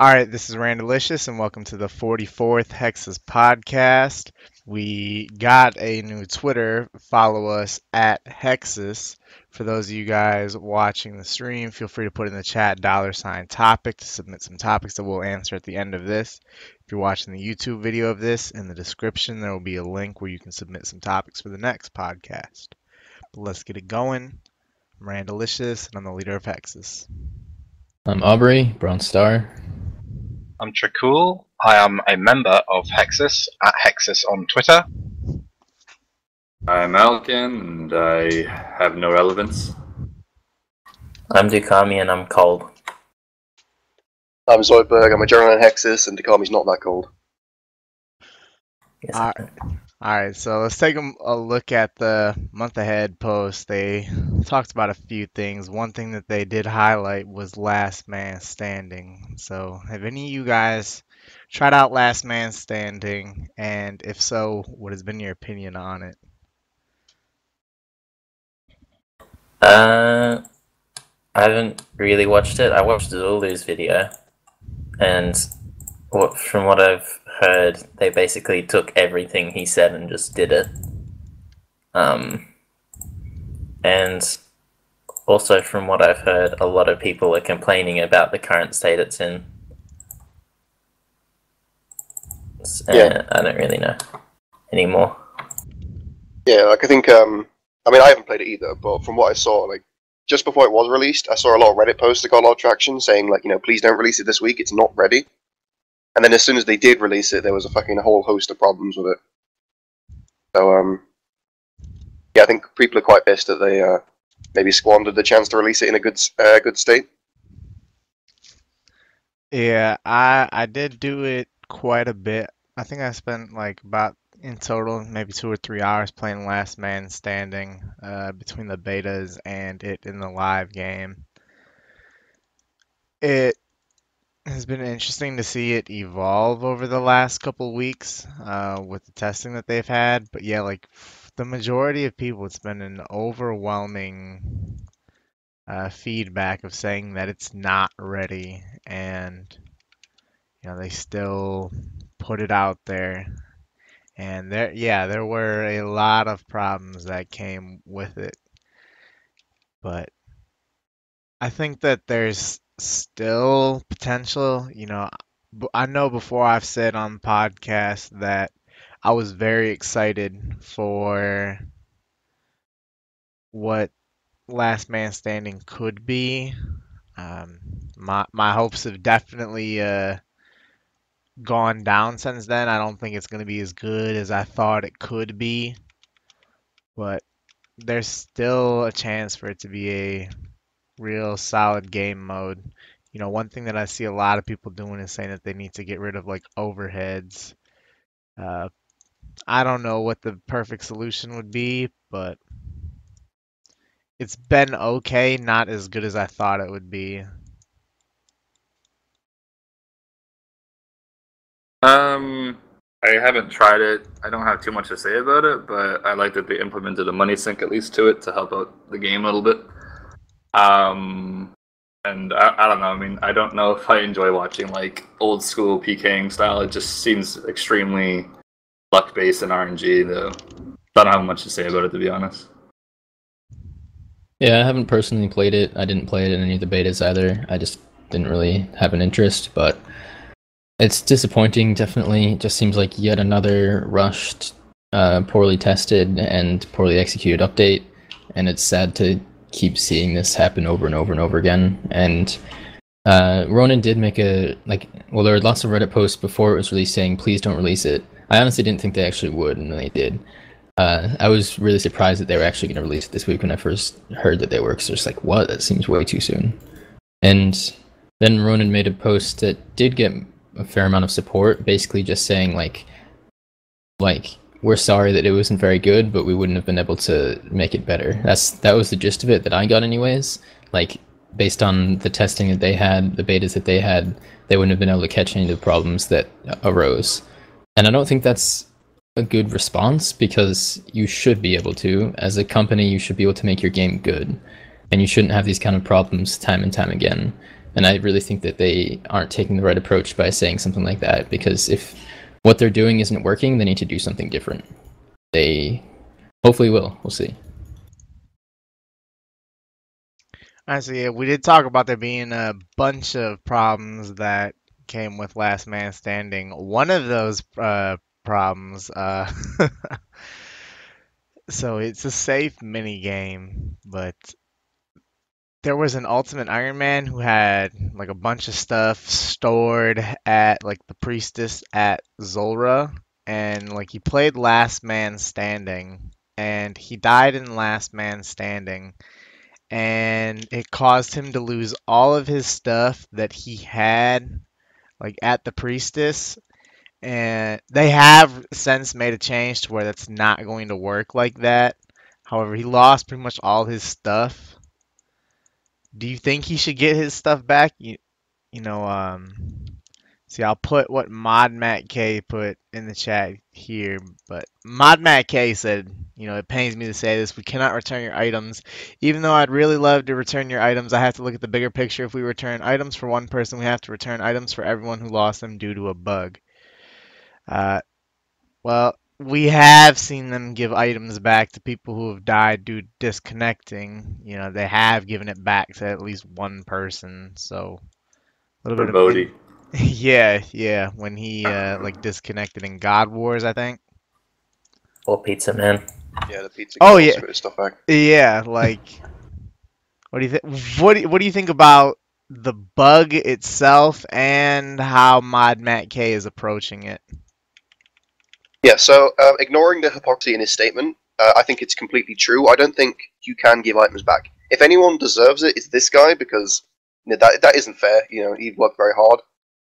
All right, this is Randalicious, and welcome to the 44th Hexis podcast. We got a new Twitter. Follow us at Hexis. For those of you guys watching the stream, feel free to put in the chat dollar sign topic to submit some topics that we'll answer at the end of this. If you're watching the YouTube video of this, in the description there will be a link where you can submit some topics for the next podcast. But let's get it going. I'm Randalicious, and I'm the leader of Hexis. I'm Aubrey, Bronze Star. I'm Trickool. I am a member of Hexis at Hexis on Twitter. I'm Alkan, and I have no relevance. I'm Dookami and I'm cold. I'm Zoydberg, I'm a general in Hexis, and Takami's not that cold. Yes, All right. All right, so let's take a, look at the month ahead post. They talked about a few things. One thing that they did highlight was Last Man Standing. So, have any of you guys tried out Last Man Standing? And if so, what has been your opinion on it? Uh, I haven't really watched it. I watched Zulu's video, and what from what I've heard, they basically took everything he said and just did it. Um, and also from what I've heard, a lot of people are complaining about the current state it's in. Uh, Yeah. I don't really know anymore. Yeah, like I think, um, I mean, I haven't played it either, but from what I saw, like, just before it was released, I saw a lot of Reddit posts that got a lot of traction saying, like, you know, please don't release it this week, it's not ready. And then as soon as they did release it, there was a fucking whole host of problems with it. So, um, yeah, I think people are quite pissed that they, uh, maybe squandered the chance to release it in a good, uh, good state. Yeah, I I did do it quite a bit. I think I spent like about in total maybe two or three hours playing Last Man Standing uh, between the betas and it in the live game. It has been interesting to see it evolve over the last couple weeks uh, with the testing that they've had. But yeah, like the majority of people, it's been an overwhelming uh, feedback of saying that it's not ready and you know they still put it out there and there yeah there were a lot of problems that came with it but i think that there's still potential you know I know before i've said on podcast that i was very excited for what last man standing could be um, my my hopes have definitely uh, gone down since then. I don't think it's going to be as good as I thought it could be, but there's still a chance for it to be a real solid game mode. You know, one thing that I see a lot of people doing is saying that they need to get rid of like overheads. Uh, I don't know what the perfect solution would be, but it's been okay, not as good as I thought it would be. Um, I haven't tried it. I don't have too much to say about it, but I like that they implemented a money sink at least to it to help out the game a little bit. Um, and I, I don't know. I mean, I don't know if I enjoy watching like old school PKing style. It just seems extremely luck based and RNG. Though, I don't have much to say about it to be honest. Yeah, I haven't personally played it. I didn't play it in any of the betas either. I just didn't really have an interest, but it's disappointing, definitely. It just seems like yet another rushed, uh, poorly tested, and poorly executed update. And it's sad to keep seeing this happen over and over and over again. And uh, Ronan did make a, like, well, there were lots of Reddit posts before it was released saying, please don't release it. I honestly didn't think they actually would, and they did. Uh, I was really surprised that they were actually going to release it this week when I first heard that they were, because I was like, what? That seems way too soon. And then Ronan made a post that did get a fair amount of support, basically just saying like, like we're sorry that it wasn't very good, but we wouldn't have been able to make it better. That's that was the gist of it that I got, anyways. Like based on the testing that they had, the betas that they had, they wouldn't have been able to catch any of the problems that arose. And I don't think that's a good response because you should be able to. As a company, you should be able to make your game good. And you shouldn't have these kind of problems time and time again. And I really think that they aren't taking the right approach by saying something like that because if what they're doing isn't working, they need to do something different. They hopefully will. We'll see. I see. We did talk about there being a bunch of problems that came with Last Man Standing. One of those uh, problems, uh, so it's a safe mini game, but there was an Ultimate Iron Man who had like a bunch of stuff stored at like the priestess at Zulrah, and like he played Last Man Standing, and he died in Last Man Standing and it caused him to lose all of his stuff that he had like at the priestess and they have since made a change to where that's not going to work like that. However he lost pretty much all his stuff do you think he should get his stuff back you, you know um see i'll put what mod matt k put in the chat here but mod matt k said you know, it pains me to say this. We cannot return your items. Even though I'd really love to return your items, I have to look at the bigger picture. If we return items for one person, we have to return items for everyone who lost them due to a bug. Uh, well, we have seen them give items back to people who have died due to disconnecting. You know, they have given it back to at least one person. So, a little bit of. Yeah, yeah. When he uh, like disconnected in God Wars, I think. Or Pizza Man. Yeah, the pizza. Oh yeah, stuff back. Yeah, like, what do you think? What do you, what do you think about the bug itself and how Mod Matt K is approaching it? Yeah, so uh, ignoring the hypocrisy in his statement, uh, I think it's completely true. I don't think you can give items back. If anyone deserves it, it's this guy because you know, that that isn't fair. You know, he worked very hard.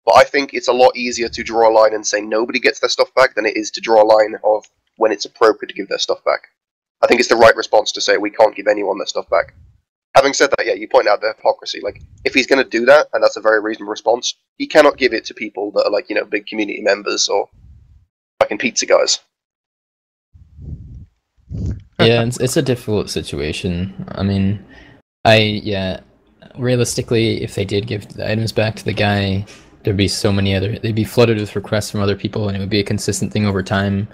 But I think it's a lot easier to draw a line and say nobody gets their stuff back than it is to draw a line of when it's appropriate to give their stuff back. I think it's the right response to say we can't give anyone their stuff back. Having said that, yeah, you point out the hypocrisy. Like, if he's going to do that, and that's a very reasonable response, he cannot give it to people that are like, you know, big community members or fucking pizza guys. yeah, it's, it's a difficult situation. I mean, I yeah, realistically, if they did give the items back to the guy, there'd be so many other. They'd be flooded with requests from other people, and it would be a consistent thing over time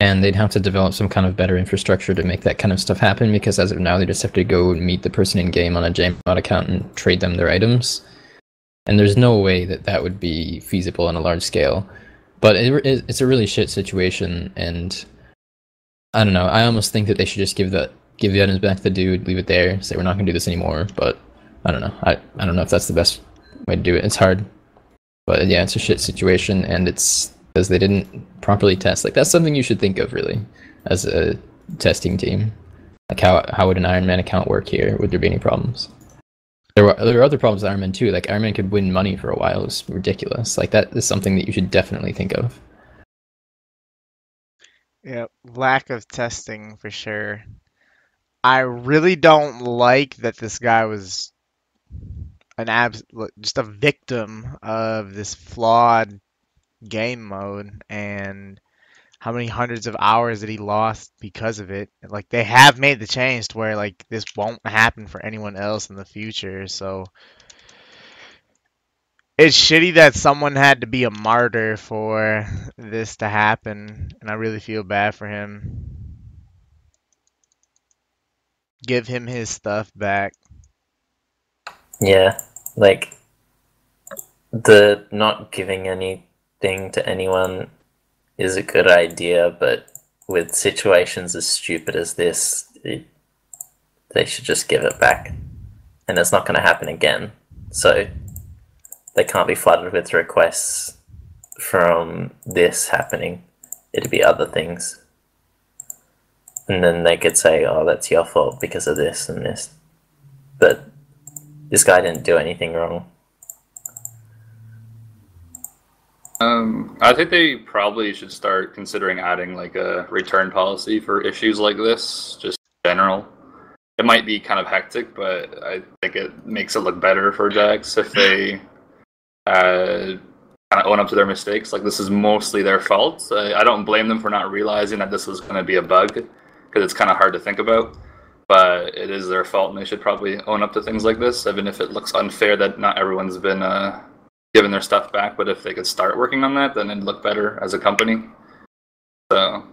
and they'd have to develop some kind of better infrastructure to make that kind of stuff happen because as of now they just have to go and meet the person in game on a Jmod account and trade them their items and there's no way that that would be feasible on a large scale but it, it's a really shit situation and i don't know i almost think that they should just give the give the items back to the dude leave it there say we're not to do this anymore but i don't know I, I don't know if that's the best way to do it it's hard but yeah it's a shit situation and it's because they didn't properly test. Like that's something you should think of really as a testing team. Like how how would an Iron Man account work here? Would there be any problems? There were there were other problems with Iron Man too. Like Iron Man could win money for a while. It was ridiculous. Like that is something that you should definitely think of. Yeah, lack of testing for sure. I really don't like that this guy was an abs just a victim of this flawed game mode and how many hundreds of hours that he lost because of it. Like they have made the change to where like this won't happen for anyone else in the future. So it's shitty that someone had to be a martyr for this to happen, and I really feel bad for him. Give him his stuff back. Yeah, like the not giving anything to anyone is a good idea, but with situations as stupid as this, it, they should just give it back. And it's not going to happen again. So they can't be flooded with requests from this happening. It'd be other things. And then they could say, oh, that's your fault because of this and this. But this guy didn't do anything wrong. Um, I think they probably should start considering adding like a return policy for issues like this, just general. It might be kind of hectic, but I think it makes it look better for Jags if they uh, kind of own up to their mistakes. Like this is mostly their fault. I, I don't blame them for not realizing that this was going to be a bug because it's kind of hard to think about. but it is their fault, and they should probably own up to things like this, even if it looks unfair that not everyone's been uh, given their stuff back. But if they could start working on that, then it'd look better as a company. So,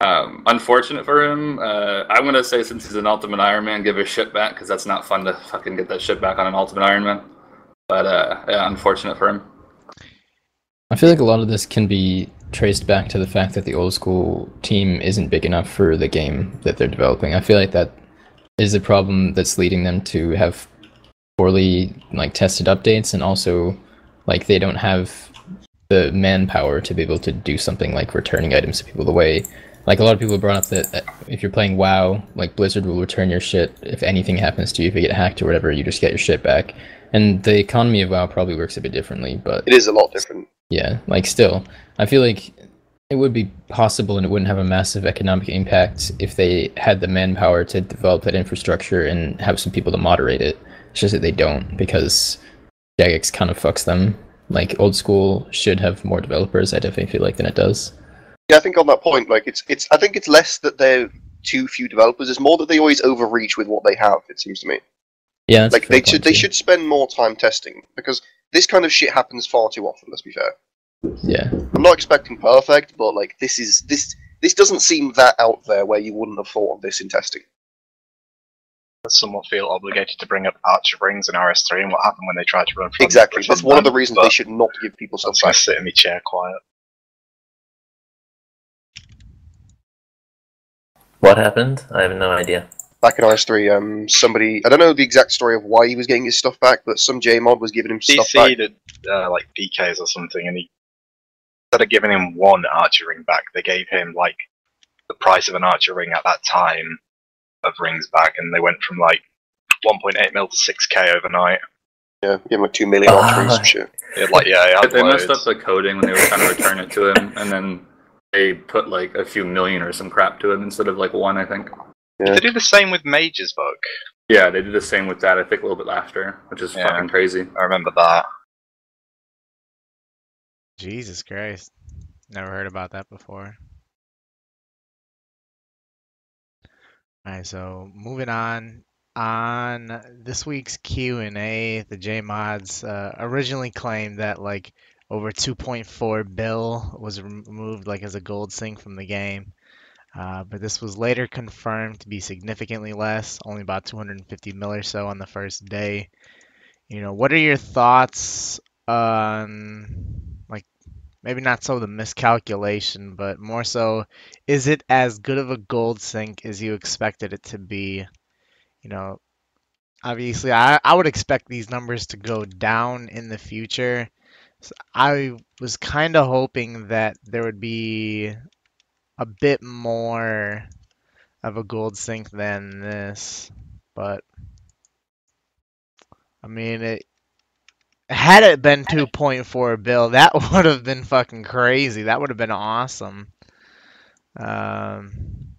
um, unfortunate for him. Uh, I'm gonna say since he's an Ultimate Iron Man, give his shit back because that's not fun to fucking get that shit back on an Ultimate Iron Man. But uh, yeah, unfortunate for him. I feel like a lot of this can be traced back to the fact that the old school team isn't big enough for the game that they're developing. I feel like that is a problem that's leading them to have poorly like tested updates and also like they don't have the manpower to be able to do something like returning items to people the way like a lot of people brought up that uh, if you're playing WoW, like Blizzard will return your shit if anything happens to you, if you get hacked or whatever, you just get your shit back. And the economy of WoW probably works a bit differently, but It is a lot different. yeah, like still, I feel like it would be possible and it wouldn't have a massive economic impact if they had the manpower to develop that infrastructure and have some people to moderate it. It's just that they don't because Jagex kind of fucks them. Like old school should have more developers. I definitely feel like than it does. Yeah, I think on that point, like it's it's. I think it's less that they're too few developers. It's more that they always overreach with what they have. It seems to me. Yeah, like they should they should spend more time testing because this kind of shit happens far too often. Let's be fair. Yeah, I'm not expecting perfect, but like this is this this doesn't seem that out there where you wouldn't have thought of this in testing. Does someone feel obligated to bring up Archer Rings and RS3 and what happened when they tried to run from Exactly. from That's one of the reasons they should not give people I'm stuff just sit in my chair quiet. What happened? I have no idea. Back in RS3, um, somebody I don't know the exact story of why he was getting his stuff back, but some JMod was giving him stuff back. DC did uh, like DKs or something, and he instead of giving him one Archer Ring back, they gave him like the price of an Archer Ring at that time of rings back, and they went from like 1.8 mil to 6k overnight. Yeah, give him like two million Ah. or some shit. It had, like yeah, it had They messed up the coding when they were trying to return it to him, and then they put like a few million or some crap to him instead of like one, I think. They do the same with Mage's book. Yeah, they did the same with that. I think a little bit after, which is Yeah. fucking crazy. I remember that. Jesus Christ. Never heard about that before. Alright, so moving on. On this week's Q&A, the JMods uh, originally claimed that like over 2.4 bill was removed like as a gold sink from the game. Uh, but this was later confirmed to be significantly less, only about 250 mil or so on the first day. You know, what are your thoughts on maybe not so the miscalculation, but more so, is it as good of a gold sink as you expected it to be? You know, obviously, I, I would expect these numbers to go down in the future. So I was kind of hoping that there would be a bit more of a gold sink than this, but I mean, it had it been 2.4 bill, that would have been fucking crazy. That would have been awesome. Um,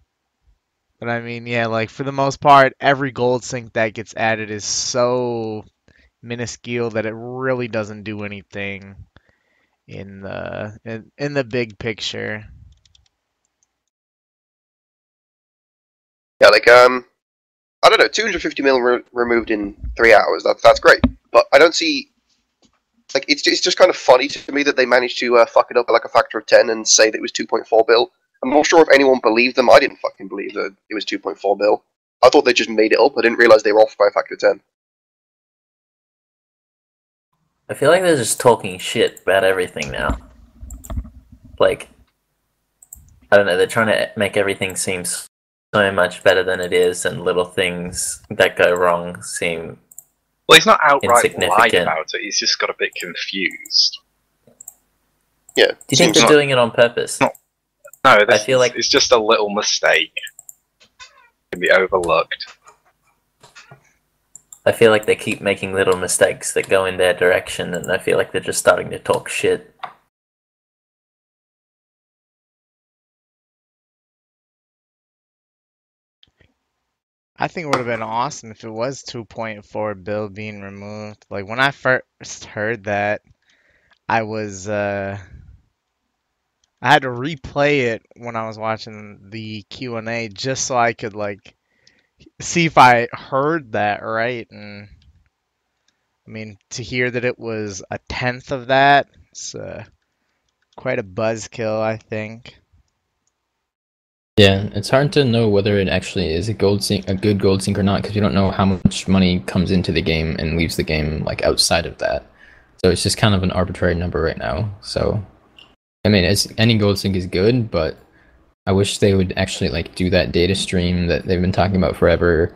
but I mean, yeah, like for the most part, every gold sink that gets added is so minuscule that it really doesn't do anything in the in, in the big picture. Yeah, like um, I don't know, 250 mil re- removed in three hours. That, that's great, but I don't see. Like it's it's just kind of funny to me that they managed to uh, fuck it up by like a factor of ten and say that it was 2.4 bill. I'm not sure if anyone believed them. I didn't fucking believe that it was 2.4 bill. I thought they just made it up. I didn't realize they were off by a factor of ten. I feel like they're just talking shit about everything now. Like, I don't know, they're trying to make everything seem so much better than it is, and little things that go wrong seem. Well, he's not outright lied about it. He's just got a bit confused. Yeah. Do you think they're doing it on purpose? No. No, this feel like- it's just a little mistake. Can be overlooked. I feel like they keep making little mistakes that go in their direction, and I feel like they're just starting to talk shit. I think it would have been awesome if it was 2.4 bill being removed. Like when I first heard that, I was uh I had to replay it when I was watching the Q&A just so I could like see if I heard that right. And I mean, to hear that it was a tenth of that, it's uh, quite a buzzkill, I think. Yeah, it's hard to know whether it actually is a gold sink, a good gold sink or not, because you don't know how much money comes into the game and leaves the game like outside of that. So it's just kind of an arbitrary number right now. So, I mean, it's, any gold sink is good, but I wish they would actually like do that data stream that they've been talking about forever.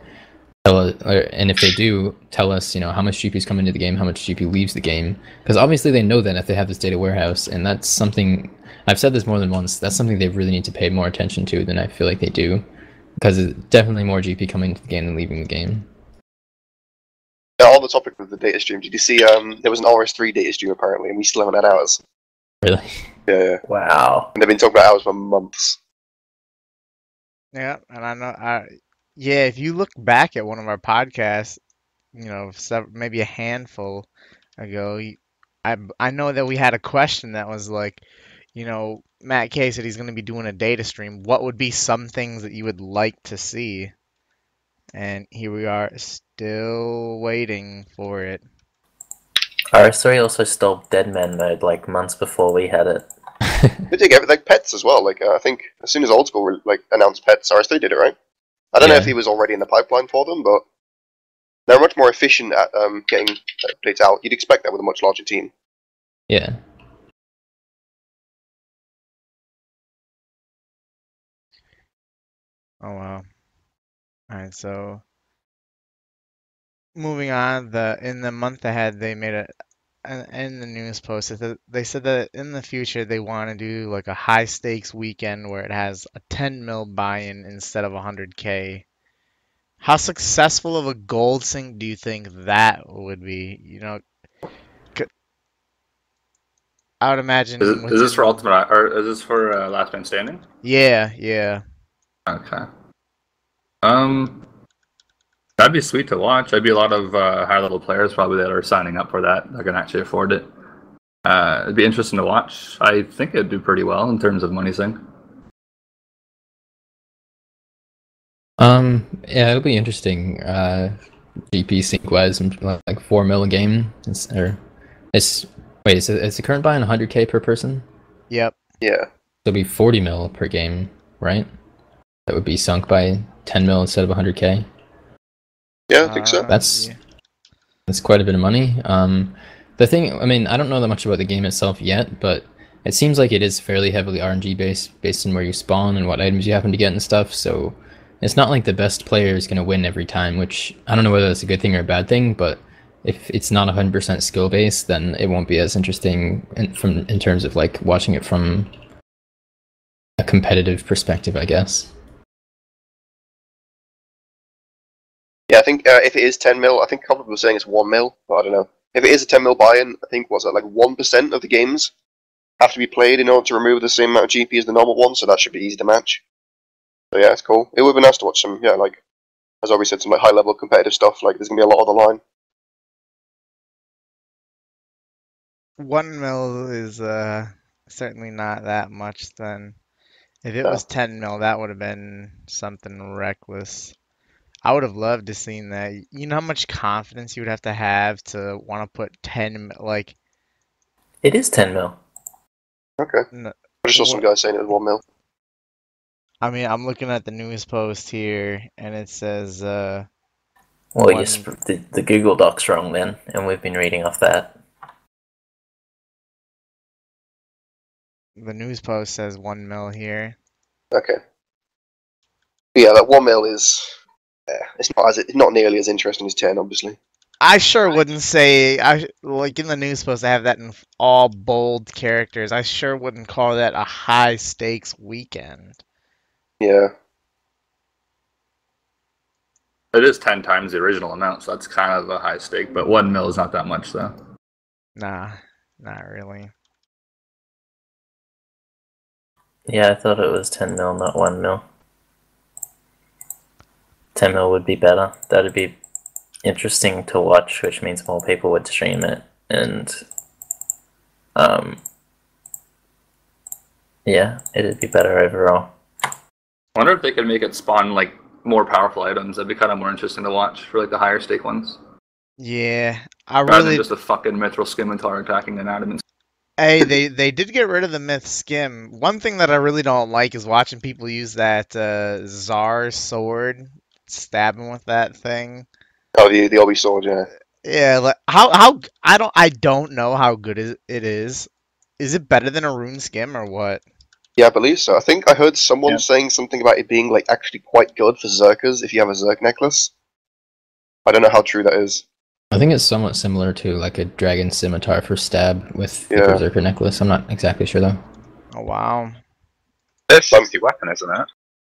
Tell us, or, and if they do, tell us, you know, how much GP is coming into the game, how much GP leaves the game, because obviously they know that if they have this data warehouse, and that's something I've said this more than once. That's something they really need to pay more attention to than I feel like they do, because it's definitely more GP coming into the game than leaving the game. Yeah, on the topic of the data stream, did you see um, there was an RS3 data stream apparently, and we still haven't had ours. Really? Yeah, yeah. Wow. And they've been talking about ours for months. Yeah, and I know, I yeah, if you look back at one of our podcasts, you know, maybe a handful ago, I I know that we had a question that was like, you know, Matt K said he's going to be doing a data stream. What would be some things that you would like to see? And here we are, still waiting for it. RS3 also stole Deadman mode like months before we had it. They did get like pets as well. Like uh, I think as soon as Old School like announced pets, RS3 did it right. I don't know if he was already in the pipeline for them, but they're much more efficient at um, getting updates out. You'd expect that with a much larger team. Yeah. Oh wow. All right, so moving on, the in the month ahead they made a an- in the news post that they said that in the future they want to do like a high stakes weekend where it has a 10 mil buy-in instead of 100k. How successful of a gold sink do you think that would be? You know, I would imagine. Is, this for Ultimate or is this for uh, Last Man Standing? Yeah, yeah. Okay. Um, that'd be sweet to watch. I'd be a lot of uh, high level players probably that are signing up for that. That can actually afford it. Uh, it'd be interesting to watch. I think it'd do pretty well in terms of money sink. Um. Yeah, it'll be interesting. Uh, GP sink wise, like four mil a game. It's, or it's wait, is, it, is the current buy on 100k per person? Yep. Yeah. It'll be 40 mil per game, right? That would be sunk by 10 mil instead of 100k. Yeah, I think so. Uh, That's- yeah. That's quite a bit of money. Um, the thing, I mean, I don't know that much about the game itself yet, but it seems like it is fairly heavily RNG based, based on where you spawn and what items you happen to get and stuff. So it's not like the best player is going to win every time, which I don't know whether that's a good thing or a bad thing, but if it's not 100% skill based, then it won't be as interesting in, from in terms of like watching it from a competitive perspective, I guess. Yeah, I think uh, if it is 10 mil, I think a couple of people were saying it's 1 mil, but I don't know. If it is a 10 mil buy in, I think, what's that, like 1% of the games have to be played in order to remove the same amount of GP as the normal one, so that should be easy to match. So yeah, it's cool. It would be nice to watch some, yeah, like, as always said, some like high level competitive stuff. Like, there's gonna be a lot on the line. One mil is uh certainly not that much then. If it No. was 10 mil, that would have been something reckless. I would have loved to seen that. You know how much confidence you would have to have to want to put 10 mil, like It is 10 mil. Okay. No, I just saw some guy saying it was 1 mil. I mean, I'm looking at the news post here and it says uh Well, One- you sp- the, the Google Doc's wrong then, and we've been reading off that. the news post says 1 mil here. Okay. Yeah, that 1 mil is. Yeah, it's not as it's not nearly as interesting as 10, obviously. I sure wouldn't say I like in the news supposed to have that in all bold characters. I sure wouldn't call that a high stakes weekend. Yeah. It is ten times the original amount, so that's kind of a high stake. But one mil is not that much, though. Nah, not really. Yeah, I thought it was 10 mil, not 1 mil. 10 mil would be better. That'd be interesting to watch, which means more people would stream it. And, um, yeah, it'd be better overall. I wonder if they could make it spawn like more powerful items. That'd be kind of more interesting to watch for like the higher stake ones, Yeah, I rather really. than just a fucking mithril scimitar attacking an adamant. Hey, they they did get rid of the myth skim. One thing that I really don't like is watching people use that uh, Czar sword, stabbing with that thing. Oh, the the Obi sword, yeah. Yeah, like how how I don't I don't know how good it it is. Is it better than a rune skim or what? Yeah, I believe so. I think I heard someone Yeah. saying something about it being like actually quite good for Zerkers if you have a Zerk necklace. I don't know how true that is. I think it's somewhat similar to like a dragon scimitar for stab with the Yeah. berserker necklace. I'm not exactly sure though. Oh wow. There's 60 weapon, isn't it?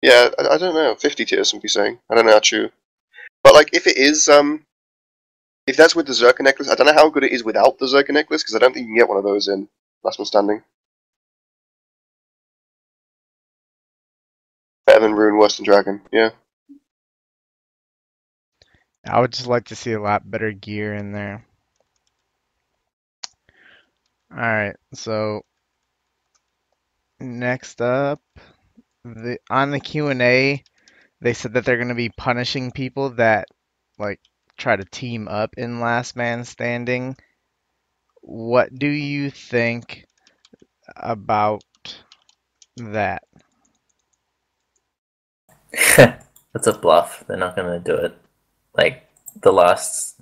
Yeah, I, don't know. Fifty tiers, somebody saying. I don't know how true. But like, if it is, um, if that's with the Zerka necklace, I don't know how good it is without the Zerka necklace because I don't think you can get one of those in Last Man Standing. Better than Rune, worse than Dragon. Yeah. I would just like to see a lot better gear in there. All right, so next up, the on the Q&A, they said that they're going to be punishing people that like try to team up in Last Man Standing. What do you think about that? That's a bluff. They're not going to do it. Like the last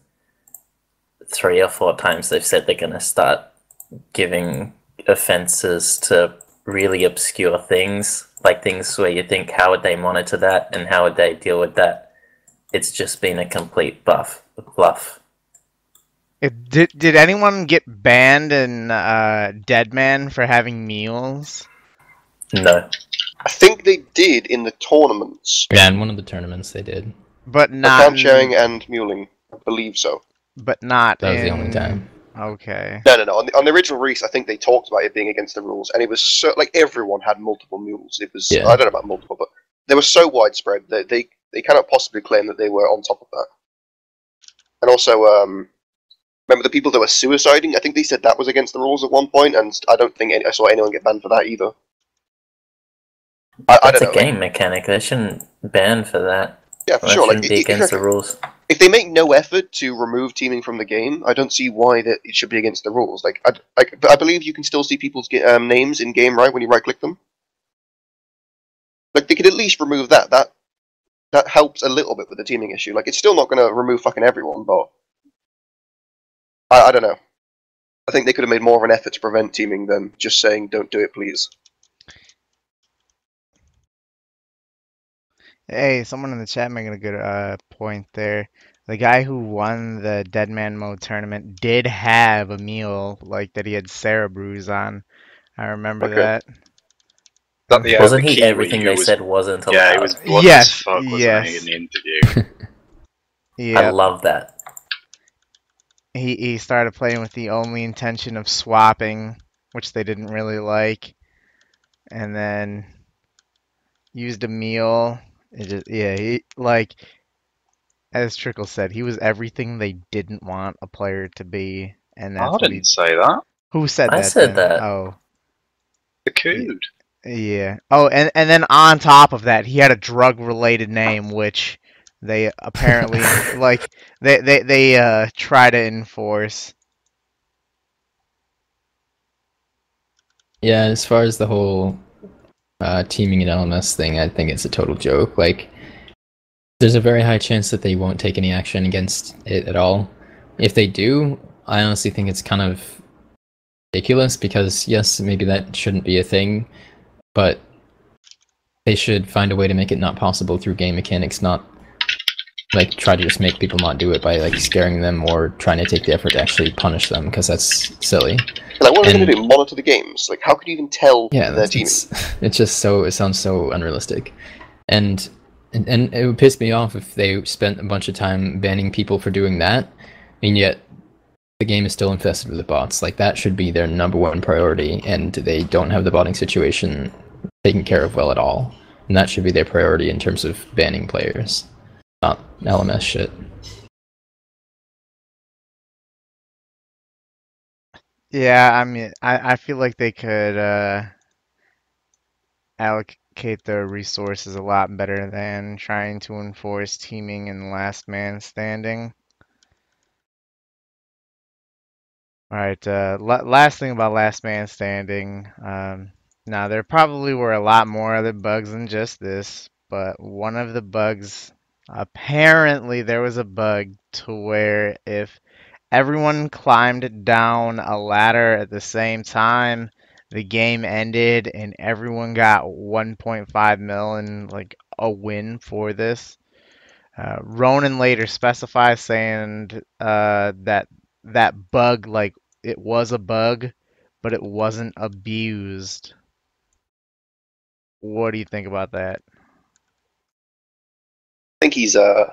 three or four times they've said they're going to start giving offenses to really obscure things, like things where you think, how would they monitor that and how would they deal with that? It's just been a complete buff, bluff. It, did did anyone get banned in uh, Deadman for having mules? No. I think they did in the tournaments. Yeah, in one of the tournaments they did. But Not not sharing and muling. I believe so. but not That was the only time. Okay. No, no, no. On the, on the original release, I think they talked about it being against the rules, and it was so like everyone had multiple mules. It was Yeah. I don't know about multiple, but they were so widespread that they they cannot possibly claim that they were on top of that. And also, um, remember the people that were suiciding? I think they said that was against the rules at one point, and I don't think any, I saw anyone get banned for that either. I, I That's don't a know. game mechanic. They shouldn't ban for that. yeah, for That sure. Like, shouldn't be i- against the rules. If they make no effort to remove teaming from the game, I don't see why that it should be against the rules. Like, I, like, I believe you can still see people's um, names in game, right? When you right click them, like they could at least remove that. That that helps a little bit with the teaming issue. Like, it's still not going to remove fucking everyone, but I, I don't know. I think they could have made more of an effort to prevent teaming than just saying "Don't do it, please." Hey, someone in the chat making a good uh, point there. The guy who won the Dead Man Mode tournament did have a mule like that he had Sarah Brews on. I remember Okay. that. That the, uh, Wasn't the he everything they was- said wasn't allowed? Yeah, it was blunt Yes, as fuck, wasn't yes. he, in the interview? I love that. he he started playing with the only intention of swapping, which they didn't really like, and then used a mule. It just yeah, he like as Trickool said, he was everything they didn't want a player to be, and that's I what he didn't say that. Who said I that? I said then? that. Oh, The cood. yeah. Oh, and and then on top of that, he had a drug-related name, which they apparently like they they they uh try to enforce. Yeah, as far as the whole uh, teaming in LMS thing, I think it's a total joke. Like, there's a very high chance that they won't take any action against it at all. If they do, I honestly think it's kind of ridiculous because, yes, maybe that shouldn't be a thing, but they should find a way to make it not possible through game mechanics, not like try to just make people not do it by like scaring them or trying to take the effort to actually punish them because that's silly. Like, what are they going to do? Monitor the games? Like, how could you even tell yeah teaming? it's, it's just so it sounds so unrealistic and, and and it would piss me off if they spent a bunch of time banning people for doing that and yet the game is still infested with bots like that should be their number one priority and they don't have the botting situation taken care of well at all and that should be their priority in terms of banning players not lms shit Yeah, I mean, I I feel like they could uh allocate their resources a lot better than trying to enforce teaming and last man standing. All right, uh, la last thing about last man standing. Um, now, there probably were a lot more other bugs than just this, but one of the bugs, apparently, there was a bug to where if everyone climbed down a ladder at the same time, the game ended and everyone got 1.5 mil and like a win for this. Uh, Ronan later specifies saying uh, that that bug, like it was a bug, but it wasn't abused. What do you think about that? I think he's uh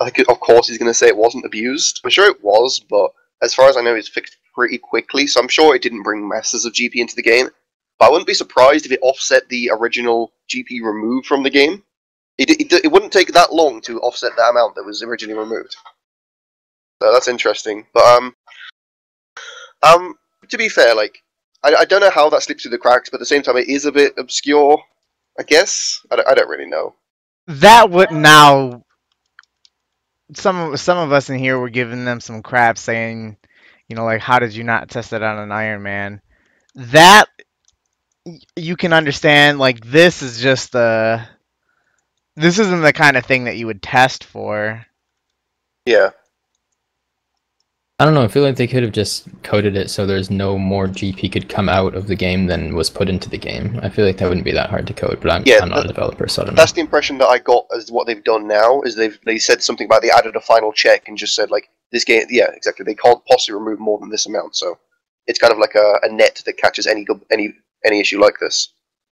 I think of course he's gonna say it wasn't abused. I'm sure it was, but as far as I know it's fixed pretty quickly, so I'm sure it didn't bring masses of GP into the game. But I wouldn't be surprised if it offset the original GP removed from the game. It, it, it wouldn't take that long to offset that amount that was originally removed. So that's interesting. But um um to be fair, like I, I don't know how that slips through the cracks, but at the same time it is a bit obscure, I guess. I don't, I don't really know. That would now. Some of some of us in here were giving them some crap, saying, you know, like, how did you not test it on an Iron Man? That you can understand. Like, this is just the. This isn't the kind of thing that you would test for. Yeah. I don't know. I feel like they could have just coded it so there's no more GP could come out of the game than was put into the game. I feel like that wouldn't be that hard to code, but I'm, Yeah, I'm not a developer, so I don't know. That's the impression that I got as what they've done now is they've they said something about they added a final check and just said like this game yeah exactly they can't possibly remove more than this amount so it's kind of like a, a net that catches any any any issue like this.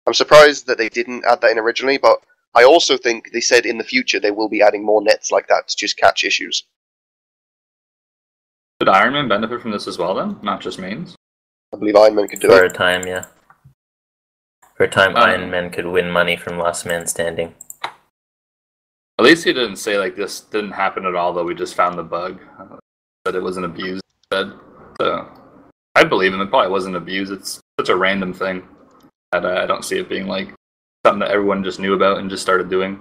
I'm surprised that they didn't add that in originally, but I also think they said in the future they will be adding more nets like that to just catch issues. Did Iron Man benefit from this as well then? Not just mains? I believe Iron Man could do For it. For a time, yeah. For a time, Um, Iron Man could win money from Last Man Standing. At least he didn't say like this didn't happen at all though, we just found the bug. That it wasn't abused instead. So I believe him, it probably wasn't abused. It's such a random thing that uh, I don't see it being like something that everyone just knew about and just started doing.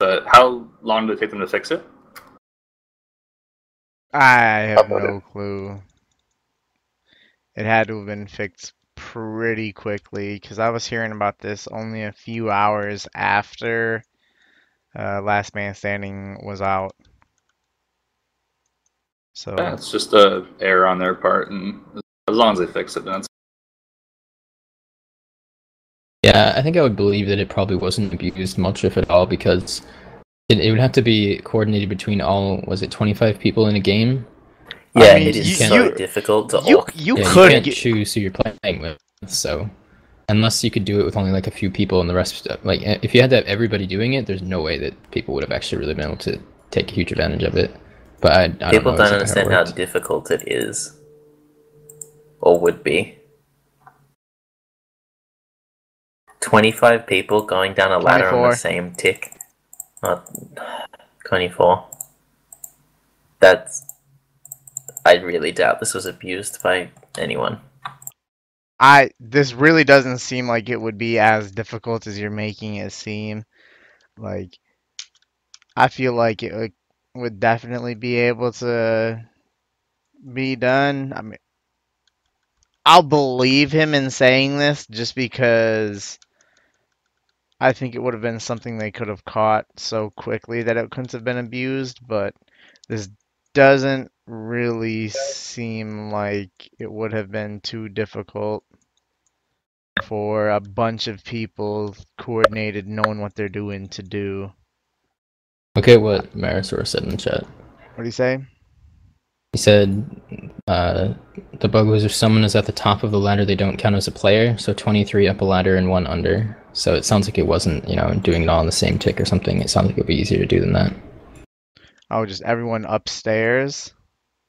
But how long did it take them to fix it? I have about no clue. It had to have been fixed pretty quickly because I was hearing about this only a few hours after uh, Last Man Standing was out. So Yeah, it's just a error on their part, and as long as they fix it, then it's Yeah, I think I would believe that it probably wasn't abused much, if at all, because it, it would have to be coordinated between all, was it 25 people in a game? I Yeah, mean, it is you- so you- difficult to you you yeah, could you can't get, choose who you're playing with, so unless you could do it with only like a few people and the rest, of like if you had to have everybody doing it, there's no way that people would have actually really been able to take a huge advantage of it. But I, I don't People know don't exactly understand it how difficult it is. Or would be. 25 people going down a ladder on the same tick. Not 24. That's. I really doubt this was abused by anyone. I this really doesn't seem like it would be as difficult as you're making it seem. Like I feel like it would, would definitely be able to be done. I mean I'll believe him in saying this just because I think it would have been something they could have caught so quickly that it couldn't have been abused, but this doesn't really seem like it would have been too difficult for a bunch of people coordinated knowing what they're doing to do. Okay, what Marisor said in the chat. What do you say? He said uh, the bug was if someone is at the top of the ladder, they don't count as a player. So 23 up a ladder and one under. So it sounds like it wasn't, you know, doing it all in the same tick or something. It sounds like it would be easier to do than that. Oh, just everyone upstairs.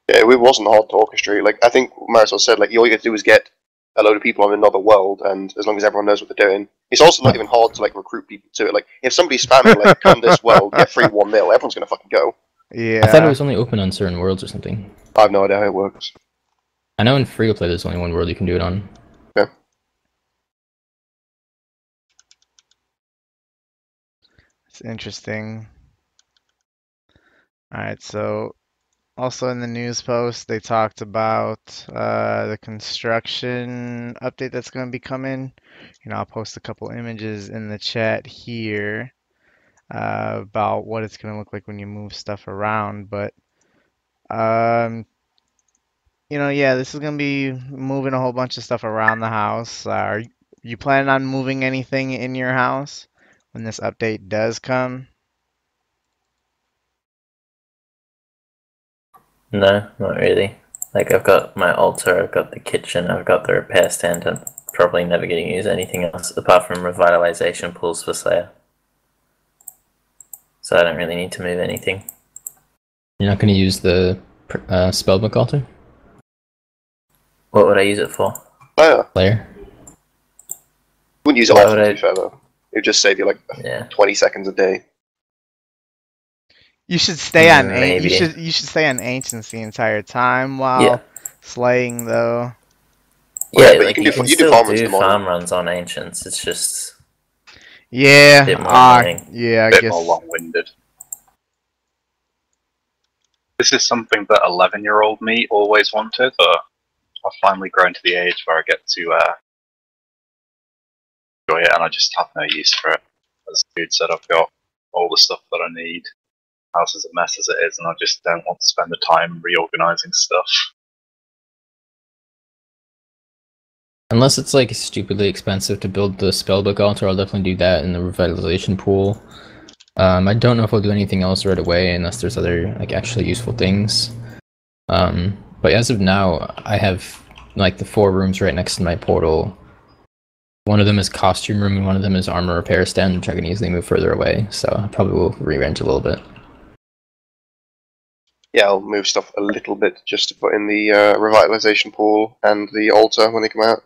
Yeah, it wasn't hard to orchestrate. Like I think Marisol said, like all you have to do is get a load of people on another world, and as long as everyone knows what they're doing, it's also not even hard to like recruit people to it. Like if somebody's spamming like come this world, get free one mil, everyone's gonna fucking go. Yeah. I thought it was only open on certain worlds or something. I have no idea how it works. I know in free to play there's only one world you can do it on. Interesting. All right, so also in the news post, they talked about uh, the construction update that's going to be coming. You know, I'll post a couple images in the chat here uh, about what it's going to look like when you move stuff around. But, um, you know, yeah, this is going to be moving a whole bunch of stuff around the house. Uh, are you planning on moving anything in your house when this update does come? No, not really. Like I've got my altar, I've got the kitchen, I've got the repair stand, and probably never going to use anything else apart from revitalization pools for Slayer. So I don't really need to move anything. You're not going to use the pr- uh, spellbook altar What would I use it for? Oh, yeah. layer? Wouldn't use it Why often, would I- fair, though. It would just save you like Yeah. 20 seconds a day. You should stay on. Mm, an- maybe. You should. You should stay on ancients the entire time while Yeah. slaying, though. Yeah, but you can you do- can you do still farm runs do farm runs on ancients. It's just Yeah. Bit more ah, yeah. I bit guess. more long-winded. This is something that 11-year-old me always wanted, but I've finally grown to the age where I get to uh, enjoy it, and I just have no use for it. As dude said, I've got all the stuff that I need. House is a mess as it is, and I just don't want to spend the time reorganizing stuff. Unless it's like stupidly expensive to build the spellbook altar, I'll definitely do that in the revitalization pool. Um, I don't know if I'll do anything else right away unless there's other like actually useful things. Um, but as of now, I have like the four rooms right next to my portal. One of them is costume room and one of them is armor repair stand, which I can easily move further away. So I probably will rearrange a little bit. Yeah, I'll move stuff a little bit just to put in the uh, revitalization pool and the altar when they come out.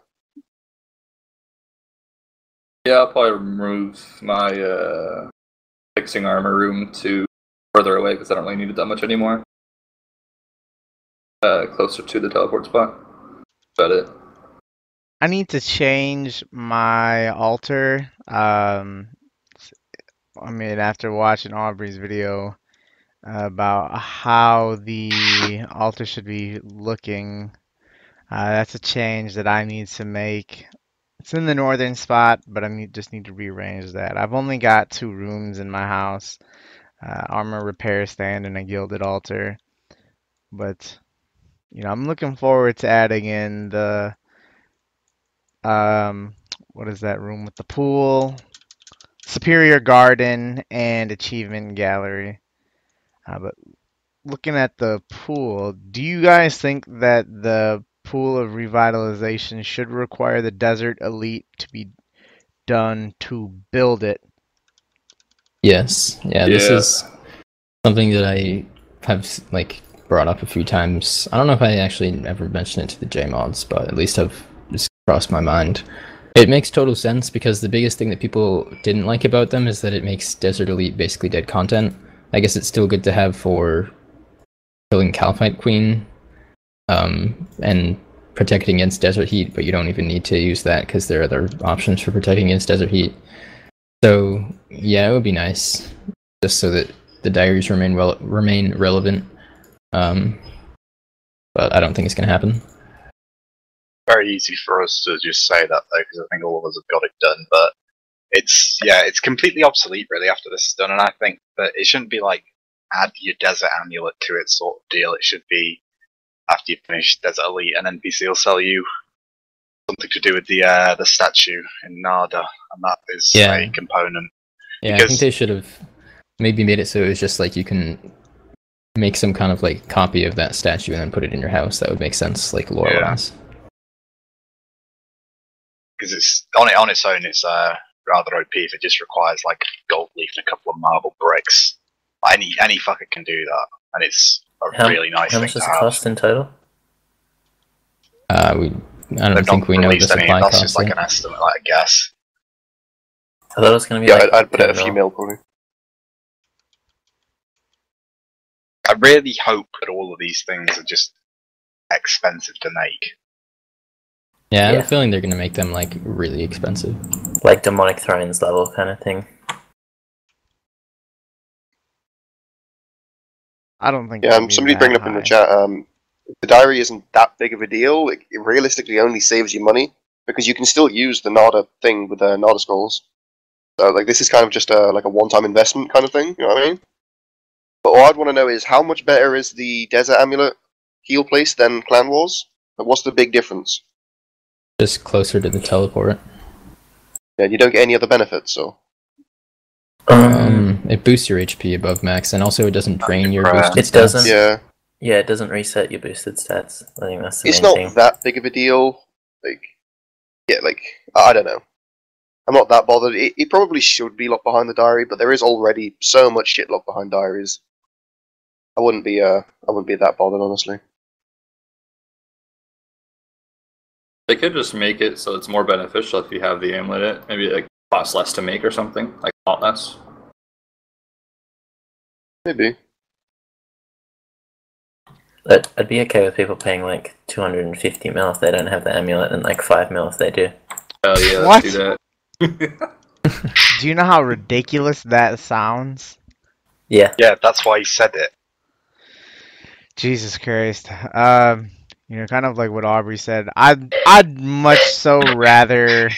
Yeah, I'll probably move my uh, fixing armor room to further away because I don't really need it that much anymore. Uh, closer to the teleport spot. About it. I need to change my altar. Um, I mean, after watching Aubrey's video about how the altar should be looking, uh, that's a change that I need to make. It's in the northern spot, but I need just need to rearrange that. I've only got two rooms in my house, uh, armor repair stand and a gilded altar. But you know, I'm looking forward to adding in the um, what is that room with the pool, superior garden, and achievement gallery. Uh, but looking at the pool, do you guys think that the pool of revitalization should require the desert elite to be done to build it? Yes. Yeah, this is something that I have like brought up a few times. I don't know if I actually ever mentioned it to the J mods, but at least I've just crossed my mind. It makes total sense because the biggest thing that people didn't like about them is that it makes Desert Elite basically dead content. I guess it's still good to have for killing Kalphite Queen um, and protecting against Desert Heat, but you don't even need to use that because there are other options for protecting against Desert Heat. So yeah, it would be nice just so that the diaries remain well remain relevant. Um, but I don't think it's gonna happen. Very easy for us to just say that though, because I think all of us have got it done. But it's yeah, it's completely obsolete really after this is done, and I think that it shouldn't be like add your desert amulet to it sort of deal. It should be after you finish Desert Elite, an NPC will sell you something to do with the uh, the statue in Nardah, and that is Yeah. a component. Yeah, I think they should have maybe made it so it was just like you can make some kind of like copy of that statue and then put it in your house. That would make sense, like lore Yeah. wise. Because it's on it on its own. It's uh, rather OP if it just requires like gold leaf and a couple of marble bricks. Any any fucker can do that, and it's a How- really nice How much does it have. cost in total? Uh, we I don't They've think we know the released any. supply That's cost. just like an estimate, like a guess. I thought it was going to be Yeah, like I'd, I'd put it at a 10 few mil. mil probably. I really hope that all of these things are just expensive to make. Yeah, I have Yeah. a feeling they're gonna make them like really expensive. like demonic thrones level kind of thing. I don't think. Yeah, um, somebody that bring it up in the chat. Um, the diary isn't that big of a deal. It, it realistically only saves you money because you can still use the Nardah thing with the Nardah scrolls. So like this is kind of just a like a one-time investment kind of thing. You know what I mean? But what I'd want to know is how much better is the Desert Amulet heal place than Clan Wars? Like, what's the big difference? Just closer to the teleport. Yeah, you don't get any other benefits. So Um, it boosts your HP above max, and also it doesn't drain your Right. boosted It doesn't. stats. yeah, Yeah, it doesn't reset your boosted stats. I think that's the it's main not thing. that big of a deal. Like, yeah, like I I don't know. I'm not that bothered. It, it probably should be locked behind the diary, but there is already so much shit locked behind diaries. I wouldn't be uh I wouldn't be that bothered honestly. They could just make it so it's more beneficial if you have the amulet. in it. Maybe like costs less to make or something, like a lot less. Maybe. But I'd be okay with people paying like 250 mil if they don't have the amulet, and like 5 mil if they do. Hell yeah, What? let's do that. Do you know how ridiculous that sounds? Yeah. Yeah, that's why he said it. Jesus Christ. Um, you know, kind of like what Aubrey said. I'd I'd much so rather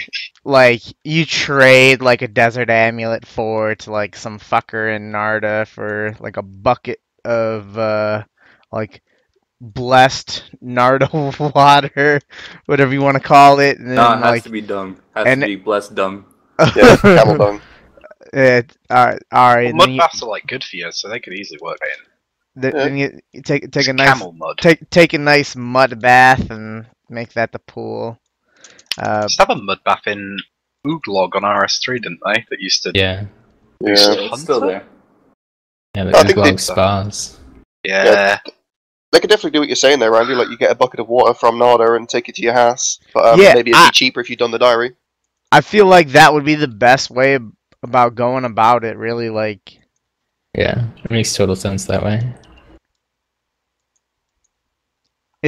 like you trade like a desert amulet for to like some fucker in Nardah for like a bucket of uh like blessed Nardah water, whatever you want to call it, and then no, it has like to be dung. Has and- to be blessed dung. Yeah, camel dung. it, alright, alright, and mud then you, baths are like good for you, so they could easily work in. Th- Yeah. then you, you take take It's a nice camel mud. take take a nice mud bath and make that the pool. Uh, Just have a mud bath in Oo'glog on RS3, didn't they? That used to. Yeah, Yeah. It's still there. yeah, I the think Oo'glog they- spas. Yeah. They could definitely do what you're saying there, Randy. Like you get a bucket of water from Nardah and take it to your house. But um, Yeah, maybe it'd I- be cheaper if you'd done the diary. I feel like that would be the best way about going about it. Really, like Yeah, it makes total sense that way.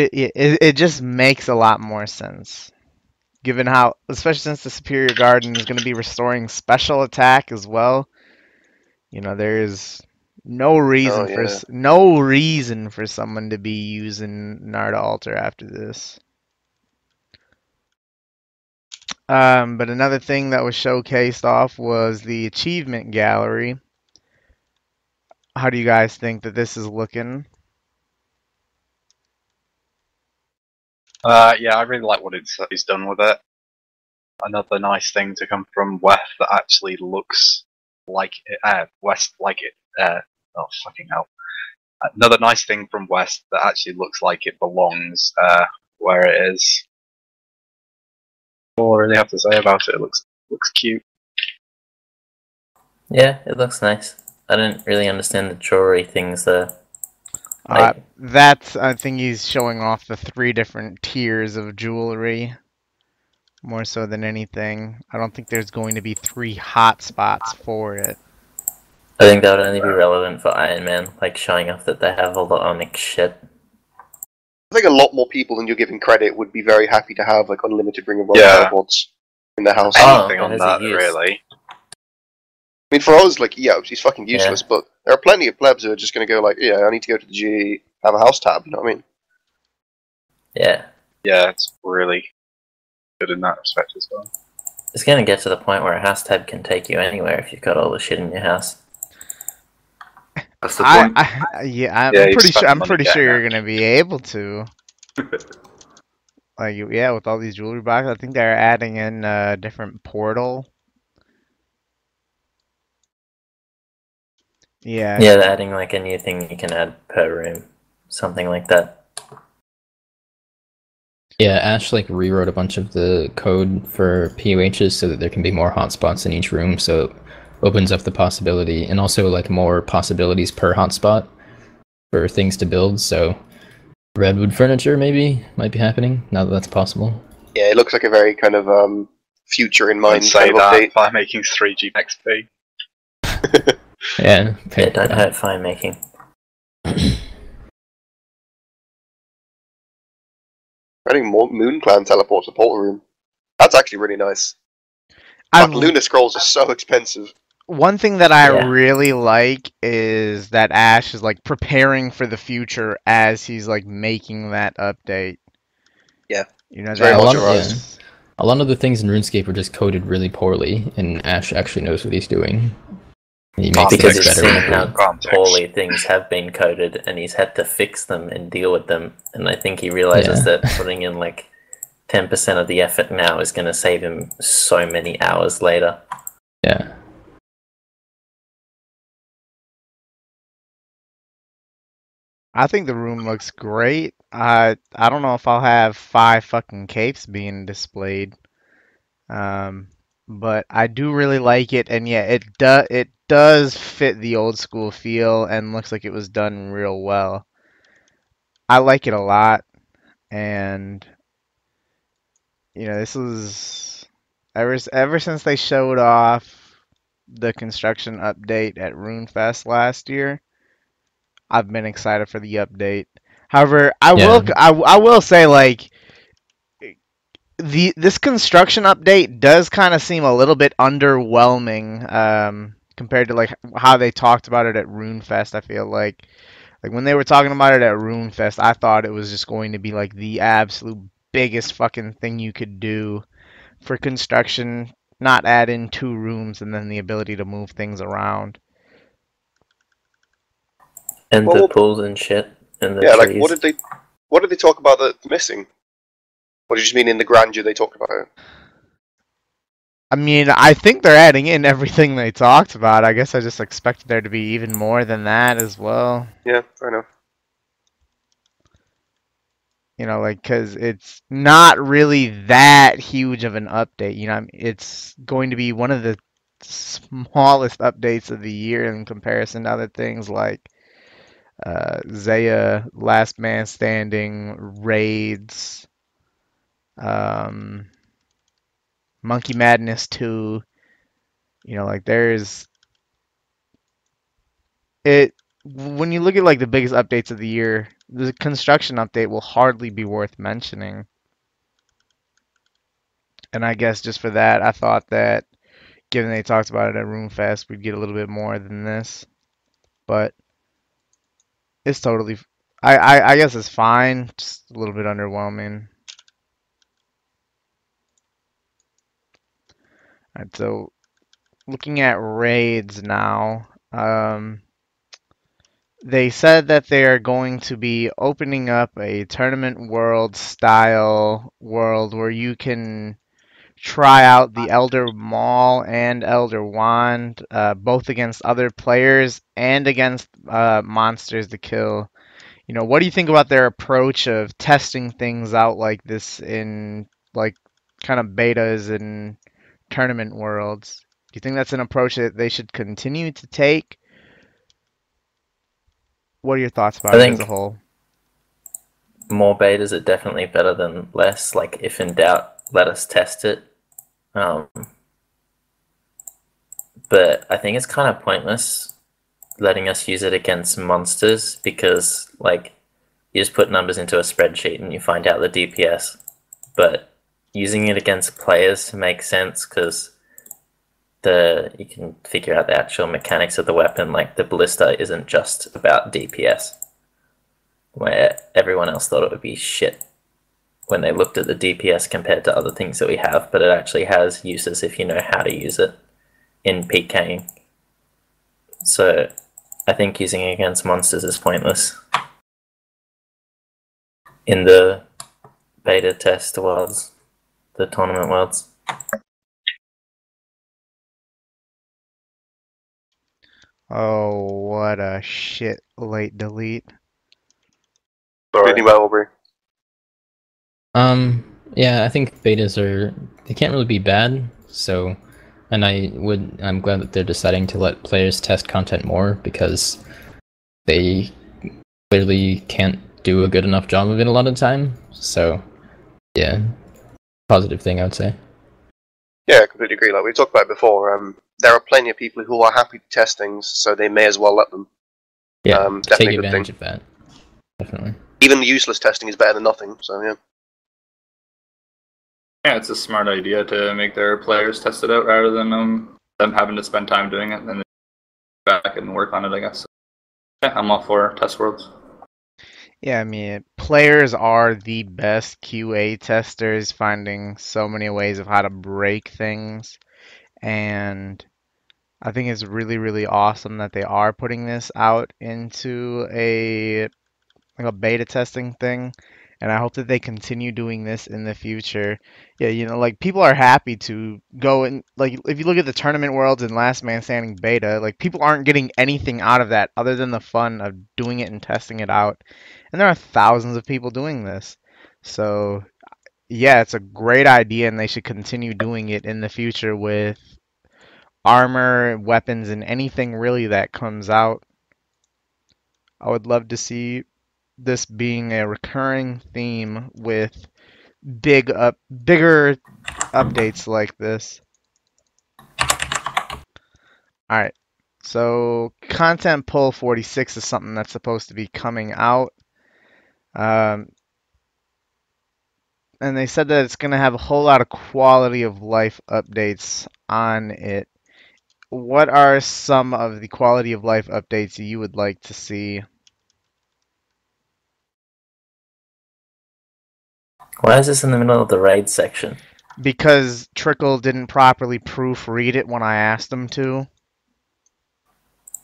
It, it, just makes a lot more sense, given how, especially since the Superior Garden is going to be restoring special attack as well. You know, there is no reason for yeah. s no reason for someone to be using Nardah Altar after this. Um, but another thing that was showcased off was the achievement gallery. How do you guys think that this is looking? Uh, yeah, I really like what it's, he's done with it. Another nice thing to come from West that actually looks like it, uh, West like it. Uh, oh fucking hell! Another nice thing from West that actually looks like it belongs uh, where it is. All I really have to say about it. It looks looks cute. Yeah, it looks nice. I didn't really understand the jewelry things though. Uh, that's I think he's showing off the three different tiers of jewelry more so than anything. I don't think there's going to be three hot spots for it. I think that would only be relevant for Iron Man, like showing off that they have all the Onyx shit. I think a lot more people than you're giving credit would be very happy to have like unlimited Ring of Rod Yeah. teleports in their house. Oh, Anything on that is a that, really. I mean, for us, like, yeah, he's fucking useless, but there are plenty of plebs who are just going to go, like, yeah, I need to go to the G, have a house tab, you know what I mean? Yeah. Yeah, it's really good in that respect as well. It's gonna get to the point where a house tab can take you anywhere if you've got all the shit in your house. That's the point. I yeah, I'm Yeah, pretty sure. I'm pretty sure you're gonna be able to. Like yeah, with all these jewelry boxes, I think they're adding in a different portal. Yeah. Yeah, adding like a new thing you can add per room. Something like that. Yeah, Ash like rewrote a bunch of the code for POHs so that there can be more hotspots in each room, so it opens up the possibility and also like more possibilities per hotspot for things to build. So redwood furniture maybe might be happening now that that's possible. Yeah, it looks like a very kind of um, future in I'd mind say kind of that update. by making 3G XP. Yeah. okay. Yeah, don't hurt fire making. Adding more Moon Clan teleports to Portal Room. That's actually really nice. I But Lunar Scrolls are so expensive. one thing that I Yeah. really like is that Ash is like preparing for the future as he's like making that update. Yeah. You know It's very that much was- right. A lot of the things in RuneScape are just coded really poorly, and Ash actually knows what he's doing. He makes because he's better. seen when how Context. poorly things have been coded and he's had to fix them and deal with them. And I think he realizes Yeah. that putting in like 10% of the effort now is going to save him so many hours later. Yeah. I think the room looks great. I I don't know if I'll have five fucking capes being displayed. Um, but I do really like it, and yeah, it does it does fit the old school feel and looks like it was done real well. I like it a lot, and you know, this was ever ever since they showed off the construction update at RuneFest last year. I've been excited for the update. However, I will I, I will say like the this construction update does kind of seem a little bit underwhelming um, compared to like how they talked about it at RuneFest. I feel like like when they were talking about it at RuneFest, I thought it was just going to be like the absolute biggest fucking thing you could do for construction. Not add in two rooms and then the ability to move things around. And Well, the pools and shit. And the yeah, trees. like what did they what did they talk about that's missing? What do you just mean in the grandeur they talked about it? I mean, I think they're adding in everything they talked about. I guess I just expected there to be even more than that as well. Yeah, fair enough. You know, like, because it's not really that huge of an update. You know, it's going to be one of the smallest updates of the year in comparison to other things like uh, Zeah, Last Man Standing, Raids, um, Monkey Madness 2. You know, like, there's. It. When you look at, like, the biggest updates of the year, the construction update will hardly be worth mentioning. And I guess just for that, I thought that given they talked about it at RuneFest, we'd get a little bit more than this. But it's totally, I, I, I guess it's fine. Just a little bit underwhelming. So looking at raids now, um, they said that they are going to be opening up a tournament world style world where you can try out the Elder Maul and Elder Wand, uh, both against other players and against uh, monsters to kill. You know, what do you think about their approach of testing things out like this in like kind of betas and tournament worlds? Do you think that's an approach that they should continue to take? What are your thoughts about I it as a whole? more betas are definitely better than less. Like, if in doubt, let us test it. Um, but I think it's kind of pointless letting us use it against monsters because, like, you just put numbers into a spreadsheet and you find out the DPS. But using it against players makes sense because the you can figure out the actual mechanics of the weapon. Like the ballista isn't just about DPS where everyone else thought it would be shit when they looked at the DPS compared to other things that we have, but it actually has uses if you know how to use it in PKing. So I think using it against monsters is pointless. In the beta test worlds, the tournament worlds. Oh, what a shit late delete. What do you think? Um, yeah, I think betas are they can't really be bad. So, and I would I'm glad that they're deciding to let players test content more because they clearly can't do a good enough job of it a lot of the time. So, yeah, positive thing I would say. Yeah, I completely agree. Like we talked about before, um, there are plenty of people who are happy to test things, so they may as well let them. Yeah, Um, take definitely a good advantage of that. Definitely. Even the useless testing is better than nothing. So yeah, Yeah, it's a smart idea to make their players test it out rather than um them having to spend time doing it, and then back and work on it. I guess. Yeah, I'm all for test worlds. Yeah, I mean, players are the best QA testers, finding so many ways of how to break things. And I think it's really, really awesome that they are putting this out into a like a beta testing thing. And I hope that they continue doing this in the future. Yeah, you know, like people are happy to go and like if you look at the tournament worlds and Last Man Standing beta, like people aren't getting anything out of that other than the fun of doing it and testing it out. And there are thousands of people doing this. So, yeah, it's a great idea, and they should continue doing it in the future with armor, weapons, and anything really that comes out. I would love to see this being a recurring theme with big up bigger updates like this. All right. So, content pull 46 is something that's supposed to be coming out. Um, and they said that it's going to have a whole lot of quality of life updates on it. What are some of the quality of life updates you would like to see? Why is this in the middle of the raid section? Because Trickle didn't properly proofread it when I asked him to.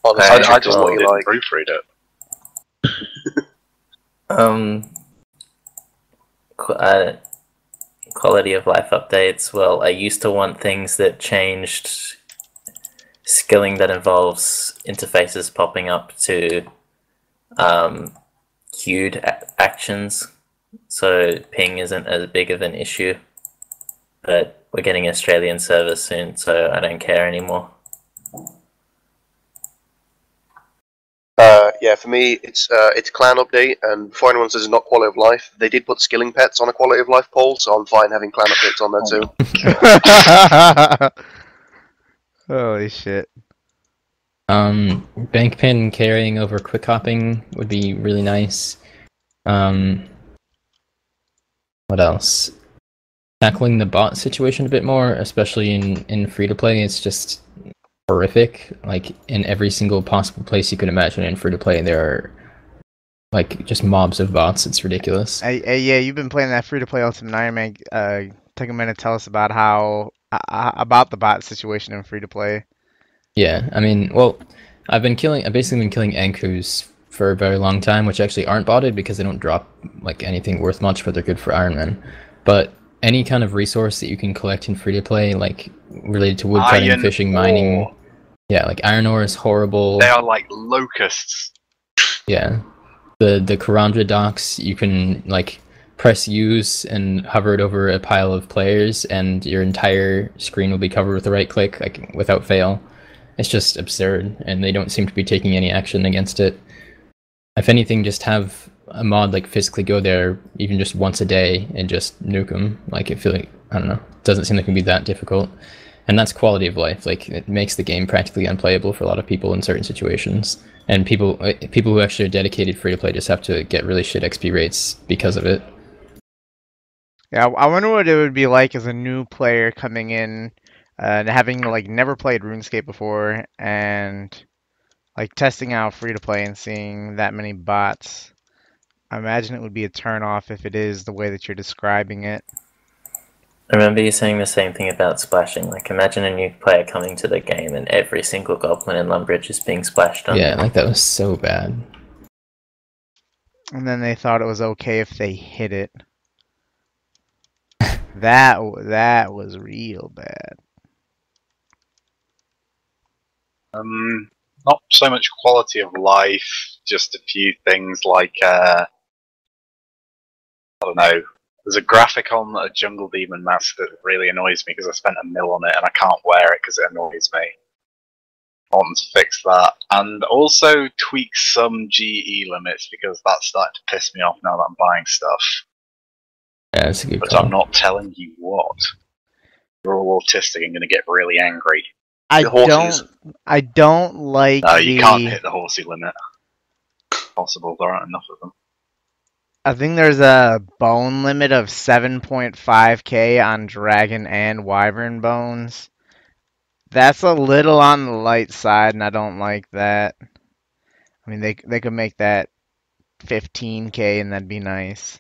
Honestly, I, I just what wanted you to like. proofread it. Um, qu- uh, quality of life updates. Well, I used to want things that changed skilling that involves interfaces popping up to um, queued a- actions, so ping isn't as big of an issue. But we're getting Australian service soon, so I don't care anymore. Uh, yeah, for me, it's uh, it's clan update, and before anyone says it's not quality of life, they did put skilling pets on a quality of life poll, so I'm fine having clan updates on there too. Holy shit. Um, bank pin carrying over quick hopping would be really nice. Um, what else? Tackling the bot situation a bit more, especially in in free to play. It's just horrific. Like in every single possible place you could imagine in free to play, there are like just mobs of bots. It's ridiculous. Hey, hey, yeah, you've been playing that free to play Ultimate Iron Man. Uh, take a minute, to tell us about how uh, about the bot situation in free to play. Yeah, I mean, well, I've been killing. I've basically been killing Ankous for a very long time, which actually aren't botted because they don't drop like anything worth much, but they're good for Iron Man. But any kind of resource that you can collect in free to play, like related to woodcutting, Iron fishing, mining, yeah, like iron ore is horrible. They are like locusts. Yeah, the the Karamja docks, you can like press use and hover it over a pile of players, and your entire screen will be covered with a right click, like without fail. It's just absurd, and they don't seem to be taking any action against it. If anything, just have a mod like physically go there even just once a day and just nuke them. Like it feel like I don't know, doesn't seem like it can be that difficult, and that's quality of life. Like it makes the game practically unplayable for a lot of people in certain situations. And people uh, people who actually are dedicated free to play just have to get really shit XP rates because of it. Yeah, I wonder what it would be like as a new player coming in uh, and having like never played RuneScape before and like testing out free to play and seeing that many bots. I imagine it would be a turn off if it is the way that you're describing it. I remember you saying the same thing about splashing. Like, imagine a new player coming to the game and every single goblin in Lumbridge is being splashed on. Yeah, like that was so bad. And then they thought it was okay if they hit it. that that was real bad. Um, not so much quality of life, just a few things like uh, I don't know. There's a graphic on a Jungle Demon mask that really annoys me because I spent a mil on it and I can't wear it because it annoys me. I want to fix that, and also tweak some GE limits because that's starting to piss me off now that I'm buying stuff. Yeah, it's a good But call. I'm not telling you what. You're all autistic and going to get really angry. I don't I don't like No, the you can't hit the horsey limit. Possible, there aren't enough of them. I think there's a bone limit of 7.5k on dragon and wyvern bones. that's a little on the light side, and I don't like that. I mean, they they could make that 15k, and that'd be nice.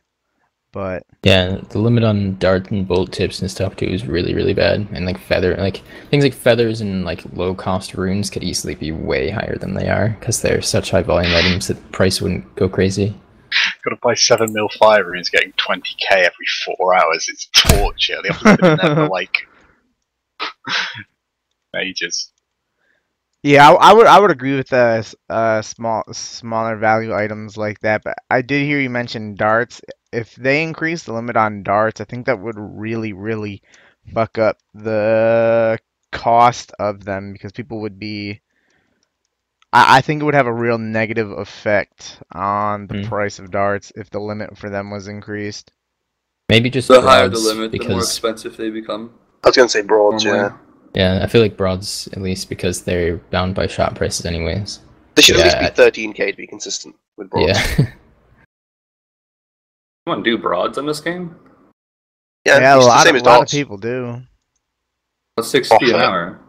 But Yeah, the limit on dart and bolt tips and stuff too is really, really bad. And like feather, like things like feathers and like low cost runes could easily be way higher than they are because they're such high volume items that price wouldn't go crazy. Got to buy seven mil fire runes, getting twenty k every four hours. It's torture. The offer's been there for like ages. yeah, I, I would I would agree with the uh small smaller value items like that. But I did hear you mention darts. If they increase the limit on darts, I think that would really, really fuck up the cost of them because people would be. I, I think it would have a real negative effect on the Hmm. price of darts if the limit for them was increased. Maybe just The higher the broads, limit, the more expensive they become. I was going to say broads, yeah. yeah, I feel like broads at least because they're bound by shot prices anyways. They should at least be 13k to be consistent with broads. Yeah, Come on, do broads in this game? Yeah, yeah, a it's the lot, same of, as a lot of people do. That's 60 an hour.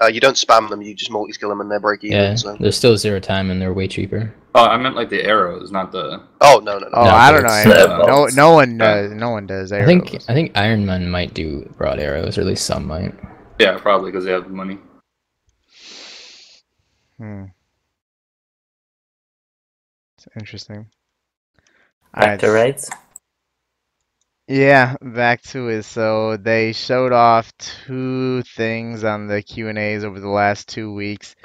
Uh, you don't spam them, you just multi-skill them and they break even. yeah. So. They're still zero time and they're way cheaper. Oh, I meant like the arrows, not the. Oh, no, no, no. Oh, No, I don't know. it's, any- no, no one does. No one does. I think arrows. I think Iron Man might do broad arrows, or at least some might. Yeah, probably because they have the money. Hmm. It's interesting. Back Alright, to raids. Yeah, back to it. So they showed off two things on the Q and A's over the last two weeks.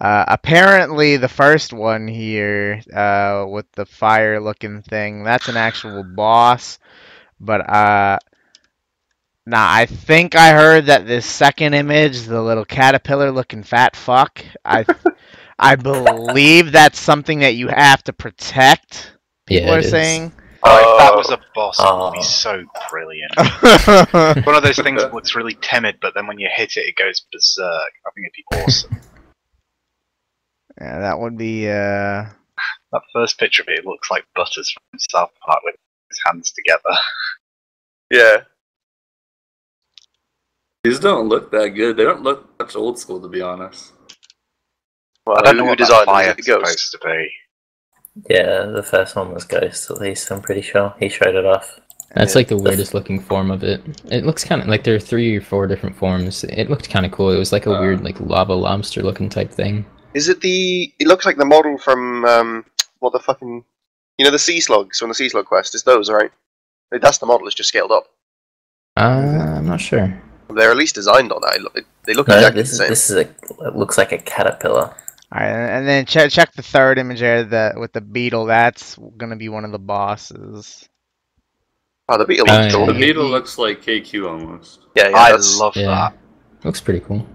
Uh, apparently, the first one here, uh, with the fire-looking thing, that's an actual boss. But uh, now I think I heard that this second image, the little caterpillar-looking fat fuck, I, I believe that's something that you have to protect. People Yeah, are it is. saying. Oh, if that was a boss, it would be Oh. so brilliant. One of those things that looks really timid, but then when you hit it, it goes berserk. I think it'd be awesome. Yeah, that would be. Uh, that first picture of it, it looks like Butters from South Park with his hands together. Yeah. These don't look that good. They don't look much old school, to be honest. Well, I don't know who what that designed fire's it? The ghost. supposed to be. Yeah, the first one was Ghost, at least, I'm pretty sure. He showed it off. That's Yeah. like the weirdest looking form of it. It looks kind of like there are three or four different forms. It looked kind of cool. It was like a Uh. weird like lava lobster looking type thing. Is it the? It looks like the model from um, what the fucking, you know, the sea slugs from the sea slug quest. It's those, right? That's the model. It's just scaled up. Uh, I'm not sure. They're at least designed on that. They look No, exactly this the is this is a it looks like a caterpillar. All right, and then check check the third image there, the with the beetle. That's gonna be one of the bosses. Oh, the beetle. Oh, looks yeah. The beetle looks like KQ almost. Yeah, yeah. I that's- love Yeah, that. looks pretty cool.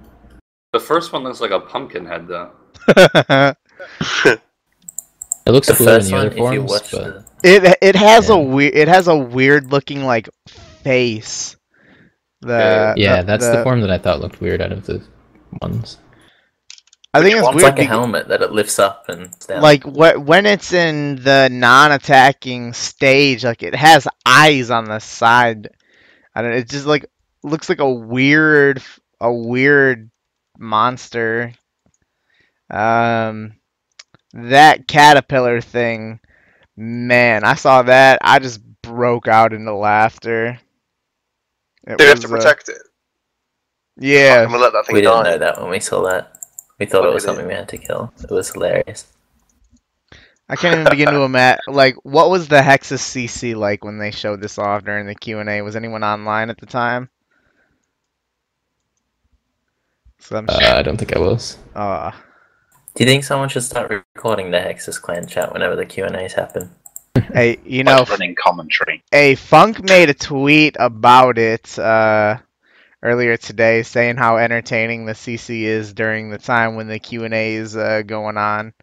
The first one looks like a pumpkin head, though. It looks The cooler than the other forms, but the it it has a weird it has a weird looking like face. The yeah, the- that's the, form that I thought looked weird out of the ones. I think it's it's weird. like a beca- helmet that it lifts up and down. like wh- when it's in the non-attacking stage, like it has eyes on the side. I don't. It just like looks like a weird, a weird monster. Um, that caterpillar thing, man, I saw that. I just broke out into laughter. It They have to was, uh, protect it. yeah, I'm gonna let that thing we didn't know that when we saw that. We thought it was something we had to kill. It was hilarious. I can't even begin to imagine. Like, what was the Hexis CC like when they showed this off during the Q and A? Was anyone online at the time? So I'm Uh, sure. I don't think I was. Uh, Do you think someone should start recording the Hexis clan chat whenever the Q and A's happen? hey, you Like know, running commentary. a Funk made a tweet about it uh, earlier today, saying how entertaining the CC is during the time when the Q and A is uh, going on.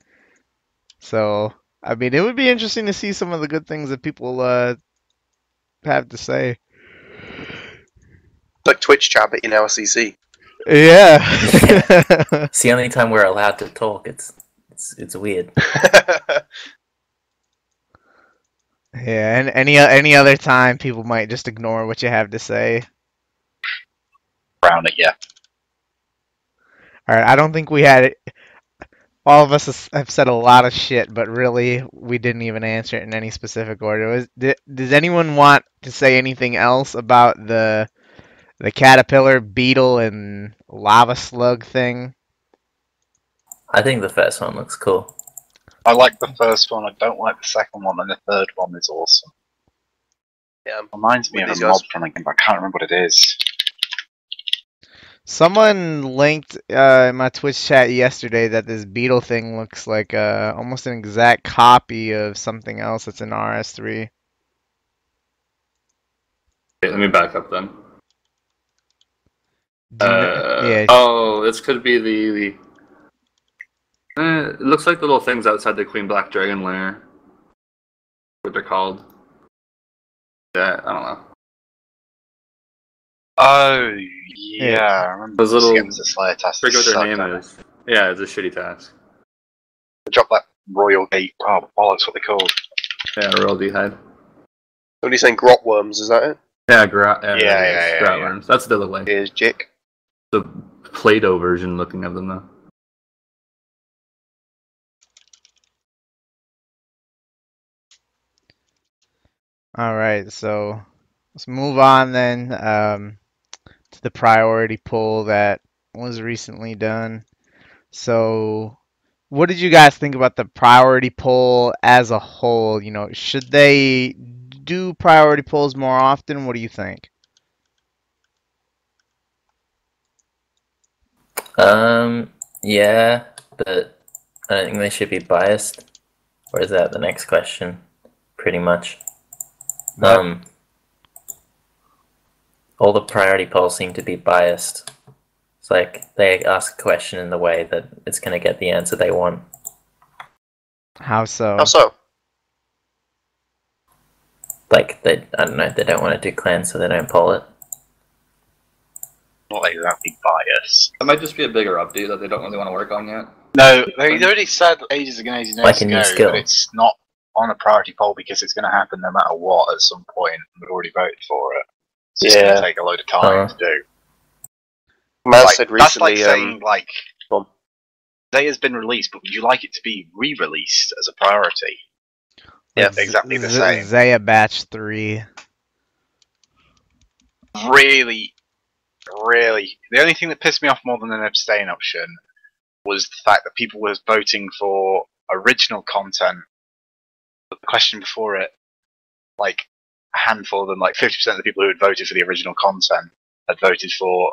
So, I mean, it would be interesting to see some of the good things that people uh, have to say. It's like Twitch chat, but in our CC. Yeah. It's the only time we're allowed to talk. It's it's it's weird. Yeah, and any any other time people might just ignore what you have to say. Brown it, yeah. All right, I don't think we had it. All of us have said a lot of shit, but really, we didn't even answer it in any specific order. Was, d does anyone want to say anything else about the the caterpillar, beetle, and lava slug thing? I think the first one looks cool. I like the first one. I don't like the second one, and the third one is awesome. Yeah, Reminds me of a mob from a game, but I can't remember what it is. Someone linked uh, in my Twitch chat yesterday that this beetle thing looks like uh, almost an exact copy of something else that's in RS3. Okay, let me back up then. Do you kn- Uh, yeah, Oh, this could be the. the eh, it looks like the little things outside the Queen Black Dragon lair. What they're called. Yeah, I don't know. Oh, yeah, I remember. Those little- Skims Slayer test. Forget what their name don't is. Yeah, it's a shitty task. Drop that Royal Gate. Oh, bollocks, what they called. Yeah, Royal D'hide. What are you saying? Grot worms? Is that it? Yeah, gra- yeah, Yeah, yeah, yeah, grat yeah. worms. That's the other look like. Here's Jick. The Play-Doh version looking of them though. All right, so let's move on then um, to the priority poll that was recently done. So, what did you guys think about the priority poll as a whole? You know, should they do priority polls more often? What do you think? Um, yeah, but I don't think they should be biased. Or is that the next question? Pretty much. Um, all the priority polls seem to be biased. It's like they ask a question in the way that it's going to get the answer they want. How so? How so? Like they, I don't know, they don't want to do clans, so they don't poll it. Not exactly bias. That might just be a bigger update that they don't really want to work on yet. No, they already said ages ago, ages Like a new ago skill. it's not on a priority poll because it's going to happen no matter what at some point. We've already voted for it. It's just going Yeah. to take a load of time Uh-huh. to do. Man Like, said that's like recently. saying, um, like, go on. Zeta's been released, but would you like it to be re-released as a priority? Yeah, exactly the Z- same. Zeah Batch 3. really, really. The only thing that pissed me off more than an abstain option was the fact that people were voting for original content. But the question before it, like a handful of them, like 50% of the people who had voted for the original content had voted for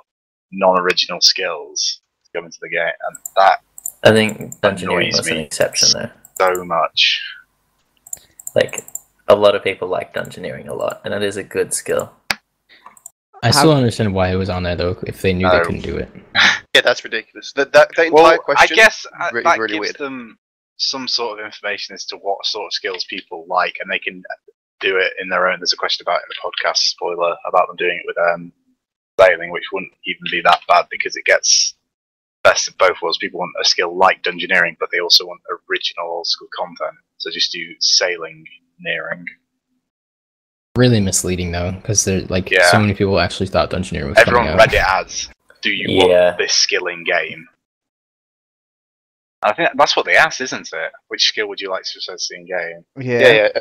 non-original skills to come into the game, and that I think engineering Annoys was an exception there. so much. Like a lot of people like dungeoneering a lot, and it is a good skill. I still don't understand why it was on there though. If they knew they couldn't do it, yeah, that's ridiculous. That that, that entire Well, question. I guess uh, really- that really gives weird. them some sort of information as to what sort of skills people like, and they can do it in their own. There's a question about it in the podcast spoiler about them doing it with um, sailing, which wouldn't even be that bad because it gets best of both worlds. People want a skill like dungeoneering, but they also want original old school content. So just do sailing nearing. really misleading though, because they're like Yeah. so many people actually thought Dungeoneer was Everyone coming out. read it as, "Do you Yeah. want this skill in game?" I think that's what they asked, isn't it? Which skill would you like to see in game? Yeah. yeah, yeah,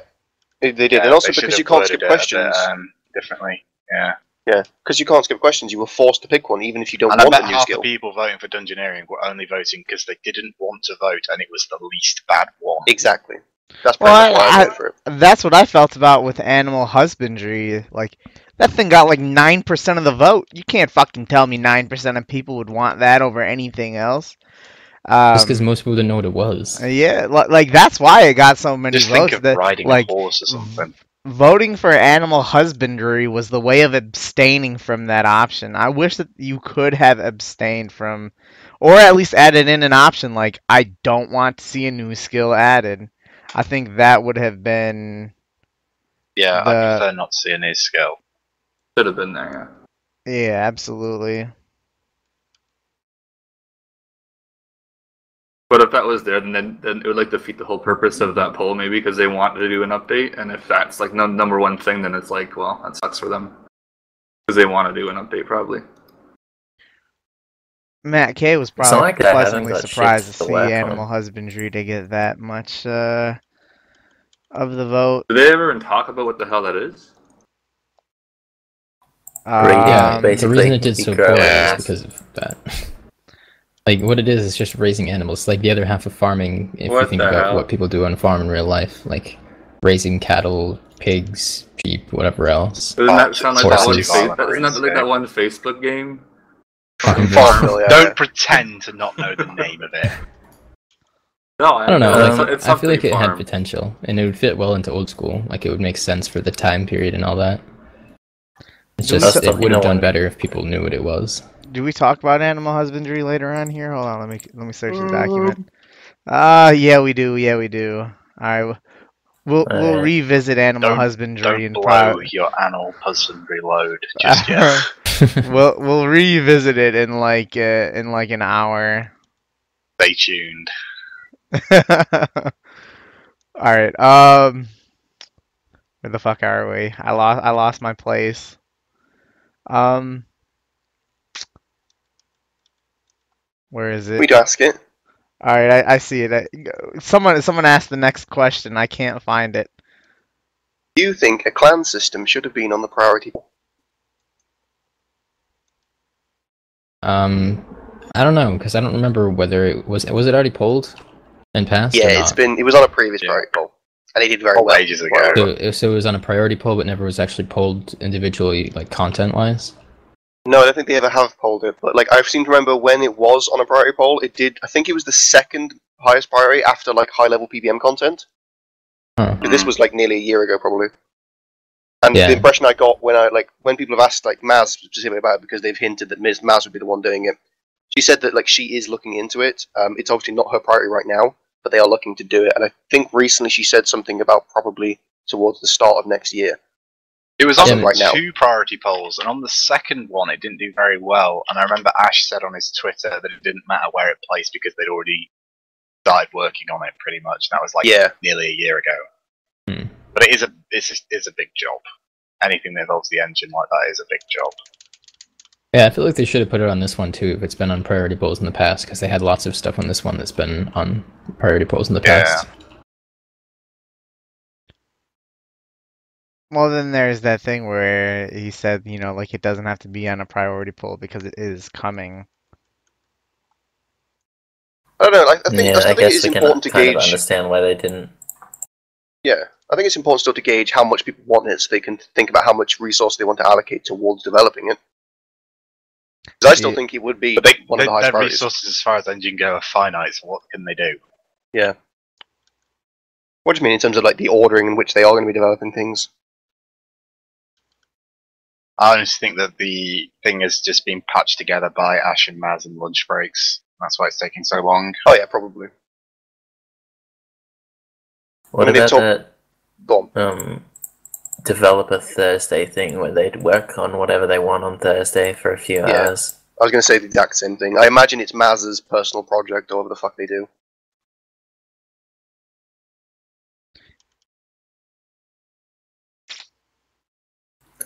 they they did, Yeah, and also because you can't skip it a bit, questions. um, differently. Yeah. Yeah, because you can't skip questions. You were forced to pick one, even if you don't And I want bet a new half skill. the people voting for Dungeoneering were only voting because they didn't want to vote and it was the least bad one. Exactly. That's pretty Well, much why I, I- voted for it. That's what I felt about with animal husbandry. Like that thing got like nine percent of the vote. You can't fucking tell me nine percent of people would want that over anything else. Um, Just because most people didn't know what it was. yeah, li- like that's why it got so many Just think votes. of that, riding like a horse or something. voting for animal husbandry was the way of abstaining from that option. I wish that you could have abstained from, or at least added in an option like I don't want to see a new skill added. I think that would have been Yeah, I the- prefer not to see a new skill. Should have been there. Yeah. yeah, absolutely. But if that was there, then then it would like defeat the whole purpose of that poll, maybe because they want to do an update. And if that's like no number one thing, then it's like, well, that sucks for them because they want to do an update probably. Mat K was probably like pleasantly surprised to to see animal husbandry to get that much uh, of the vote. Did they ever even talk about what the hell that is? yeah, Um, the reason it did so grow poorly is because of that. Like what it is is just raising animals. Like the other half of farming. If you think about hell? what people do on a farm in real life, like raising cattle, pigs, sheep, whatever else. Doesn't that sound like that one? Fa- that- isn't that like that one Facebook game? Fucking Farmville. Don't pretend to not know the name of it. No, I don't know. It's, Like, it's I feel like something it had potential, and it would fit well into old school. Like it would make sense for the time period and all that. It's just it would have done better if people knew what it was. Do we talk about animal husbandry later on here? Hold on, let me let me search the document. Ah, yeah, we do. Yeah, we do. All right, we'll we'll revisit animal Don't- husbandry Don't and blow pro- your animal husbandry load just yet. we'll we'll revisit it in like uh, in like an hour. Stay tuned. All right. Um, where the fuck are we? I lost I lost my place. Um, where is it? We'd ask it. All right, I, I see it. I, someone someone asked the next question. I can't find it. Do you think a clan system should have been on the priority? um, I don't know because I don't remember whether it was was it already polled and passed. Yeah, it's been. It was on a previous Yeah. priority poll, and it did very Oh, well. ages ago. So, it- so it was on a priority poll, but never was actually polled individually, like content wise. No, I don't think they ever have polled it, but like I seem to remember when it was on a priority poll, it did. I think it was the second highest priority after like high level PVM content. Huh. This was like nearly a year ago, probably. And Yeah. the impression I got when I like when people have asked like Maz specifically about it because they've hinted that Ms. Maz would be the one doing it. She said that like she is looking into it. Um, it's obviously not her priority right now, but they are looking to do it. And I think recently she said something about probably towards the start of next year. It was on Yeah, right now. two priority polls, and on the second one, it didn't do very well. And I remember Ash said on his Twitter that it didn't matter where it placed because they'd already started working on it pretty much. That was like Yeah. nearly a year ago. Hmm. But it is a it's a, it's a big job. Anything that involves the engine like that is a big job. Yeah, I feel like they should have put it on this one too if it's been on priority polls in the past because they had lots of stuff on this one that's been on priority polls in the Yeah. Well, then there's that thing where he said, you know, like it doesn't have to be on a priority poll because it is coming. I don't know. I, I think, yeah, I, I think it guess is we can important to kind of understand why they didn't. Yeah, I think it's important still to gauge how much people want it, so they can think about how much resource they want to allocate towards developing it. Because I still Yeah. think it would be But they, one they of the highest their priorities. resources as far as engine go are finite. So what can they do? Yeah. What do you mean in terms of like the ordering in which they are going to be developing things? I honestly think that the thing has just been patched together by Ash and Maz and lunch breaks. That's why it's taking so long. Oh yeah, probably. What mean, about talk- that um, developer Thursday thing where they'd work on whatever they want on Thursday for a few Yeah. hours? I was going to say the exact same thing. I imagine it's Maz's personal project, or whatever the fuck they do.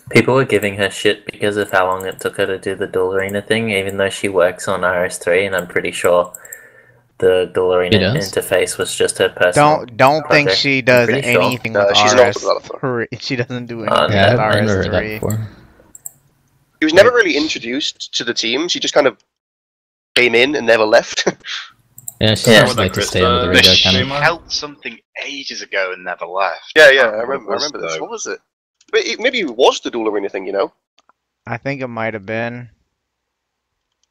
People were giving her shit because of how long it took her to do the Duel thing, even though she works on RS3, and I'm pretty sure the Duel interface was just her personal. Don't don't think she does pretty sure. anything No, with she's an auto developer. RS3. She doesn't do Uh, anything Yeah, with I've, I've never heard that RS3. before. She was never really introduced to the team. She just kind of came in and never left. Yeah, she Yeah. just like to stay under the This radar She kind of. streamer? held something ages ago and never left. yeah, yeah, I remember remember. I remember this. What was it? But maybe it was the dual or anything, You know? I think it might have been.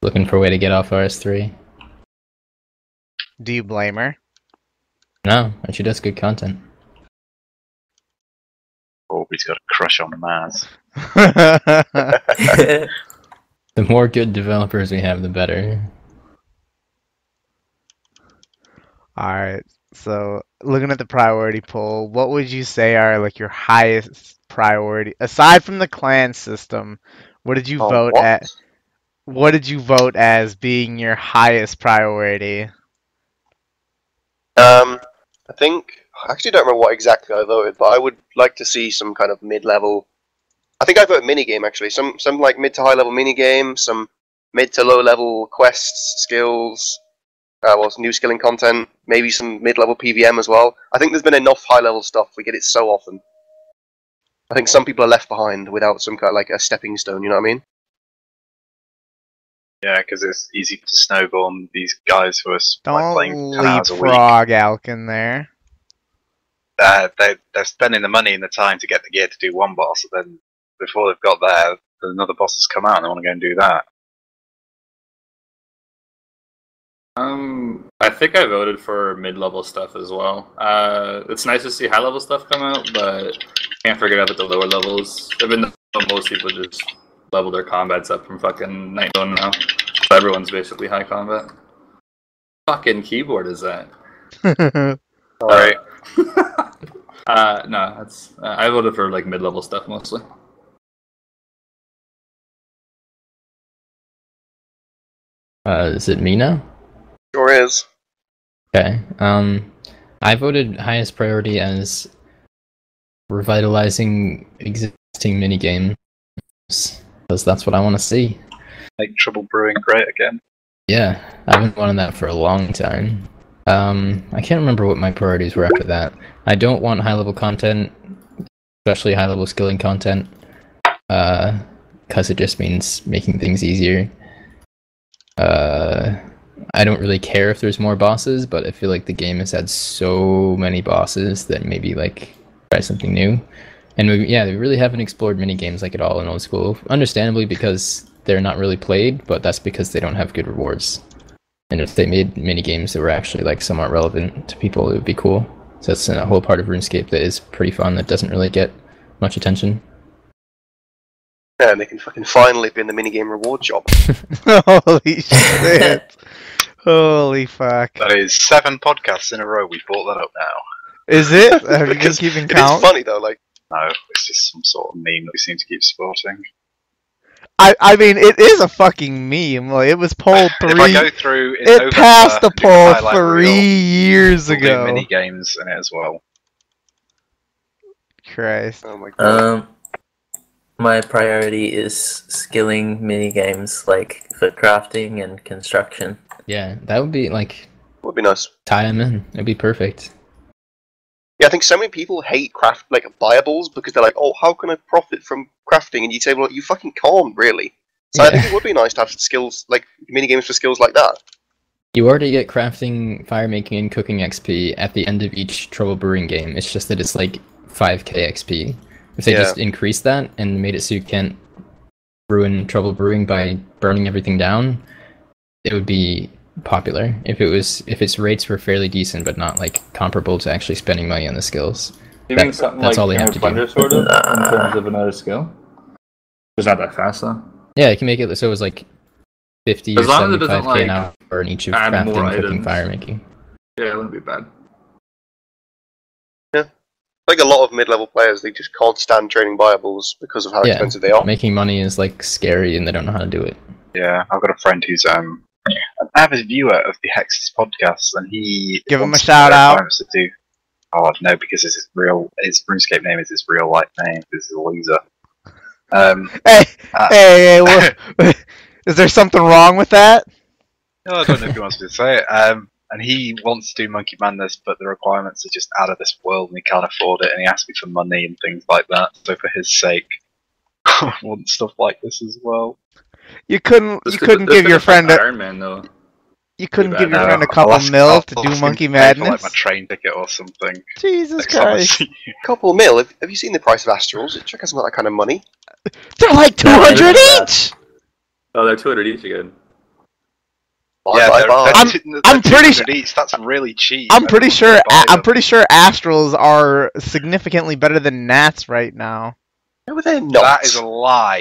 Looking for a way to get off RS3. Do you blame her? No, and she does good content. Oh, Aubrey's got a crush on Maz. The more good developers we have, the better. All right. So, looking at the priority poll, what would you say are like your highest priority aside from the clan system? What did you Oh, vote what? at? What did you vote as being your highest priority? Um, I think I actually don't remember what exactly I voted, but I would like to see some kind of mid-level. I think I voted mini game actually. Some some like mid to high level mini game. Some mid to low level quests, skills, uh, well, new skilling content, maybe some mid level PVM as well. I think there's been enough high level stuff. We get it so often. I think some people are left behind without some kind of like a stepping stone. You know what I mean? Yeah, because it's easy to snowball on these guys who are s- like, Don't playing 10 hours a week. leapfrog Alkan there. Uh, they, they're spending the money and the time to get the gear to do one boss, and then before they've got there, another boss has come out and they want to go and do that. Um, I think I voted for mid-level stuff as well. Uh, it's nice to see high-level stuff come out, but can't forget about the lower levels. Even though most people just level their combats up from fucking night one now, so everyone's basically high combat. Fucking keyboard is that? Alright. uh, no, that's uh, I voted for like mid-level stuff mostly. Uh, is it me now? Sure is. Okay. Um, I voted highest priority as revitalizing existing mini games because that's what I want to see. Make Trouble Brewing great again. Yeah, I've been wanting that for a long time. Um, I can't remember what my priorities were after that. I don't want high level content, especially high level skilling content, because it just means making things easier. Uh, I don't really care if there's more bosses, but I feel like the game has had so many bosses that maybe like try something new. And we, yeah, they really haven't explored mini games like at all in old school. Understandably, because they're not really played, but that's because they don't have good rewards. And if they made mini games that were actually like somewhat relevant to people, it would be cool. So that's a whole part of RuneScape that is pretty fun that doesn't really get much attention. Yeah, and they can fucking finally be in the minigame reward shop. Holy shit. Holy fuck. That is seven podcasts in a row. We brought that up now. Is it? Have you been Because keeping It is funny though, like No, it's just some sort of meme that we seem to keep sporting. I, I mean, it is a fucking meme. Like, it was polled If I go through in It November, passed the poll three reel, years we'll do ago. mini games in it as well. Christ. oh my god. Um, my priority is skilling mini games like for crafting and construction. Yeah, that would be like would be nice. tie them in. It'd be perfect. Yeah, I think so many people hate craft like buyables because they're like, oh, how can I profit from crafting? And you say, well, you fucking can't really. So I think it would be nice to have skills like mini games for skills like that. You already get crafting, fire making, and cooking XP at the end of each Trouble Brewing game. It's just that it's like 5k XP. If they Yeah. just increased that and made it so you can't ruin Trouble Brewing by burning everything down, it would be popular. If it was, if its rates were fairly decent but not like comparable to actually spending money on the skills. You That- mean something that's like all they have to do. Sort of, in terms of another skill? It's not that fast though. Yeah, you can make it so it was like 50 As or long as it doesn't, 75k an like, hour in each of add more crafting, cooking, items. fire making. Yeah, it wouldn't be bad. Yeah, like a lot of mid-level players, they just can't stand training buyables because of how Yeah. expensive they are. Making money is like scary and they don't know how to do it. Yeah, I've got a friend who's um an avid viewer of the Hexis podcast, and he Give him a shout out. to do. Oh no, because his real his RuneScape name is his real life name. This is a loser. Um, Hey, Uh, hey, hey, is there something wrong with that? No, I don't know if he wants me to say it. Um, and he wants to do Monkey Madness, but the requirements are just out of this world, and he can't afford it. And he asked me for money and things like that. So for his sake, I want stuff like this as well. You couldn't, This you could- couldn't this give your friend a, Iron Man though. you couldn't give your friend a I'll couple ask- mil to do Monkey to pay for, Madness. like my train ticket or something. Jesus Next Christ, see you. Couple mil. Have, have you seen the price of Astrals? It check hasn't got that kind of money. they're like two hundred Yeah, each. Oh, they're 200 each again. Bye Yeah, bye they're, bye. they're I'm- they're I'm pretty 200 each. That's really cheap. I'm pretty sure. would buy I, I'm pretty sure Astrals are significantly better than Nats right now. No, they're not. That is a lie.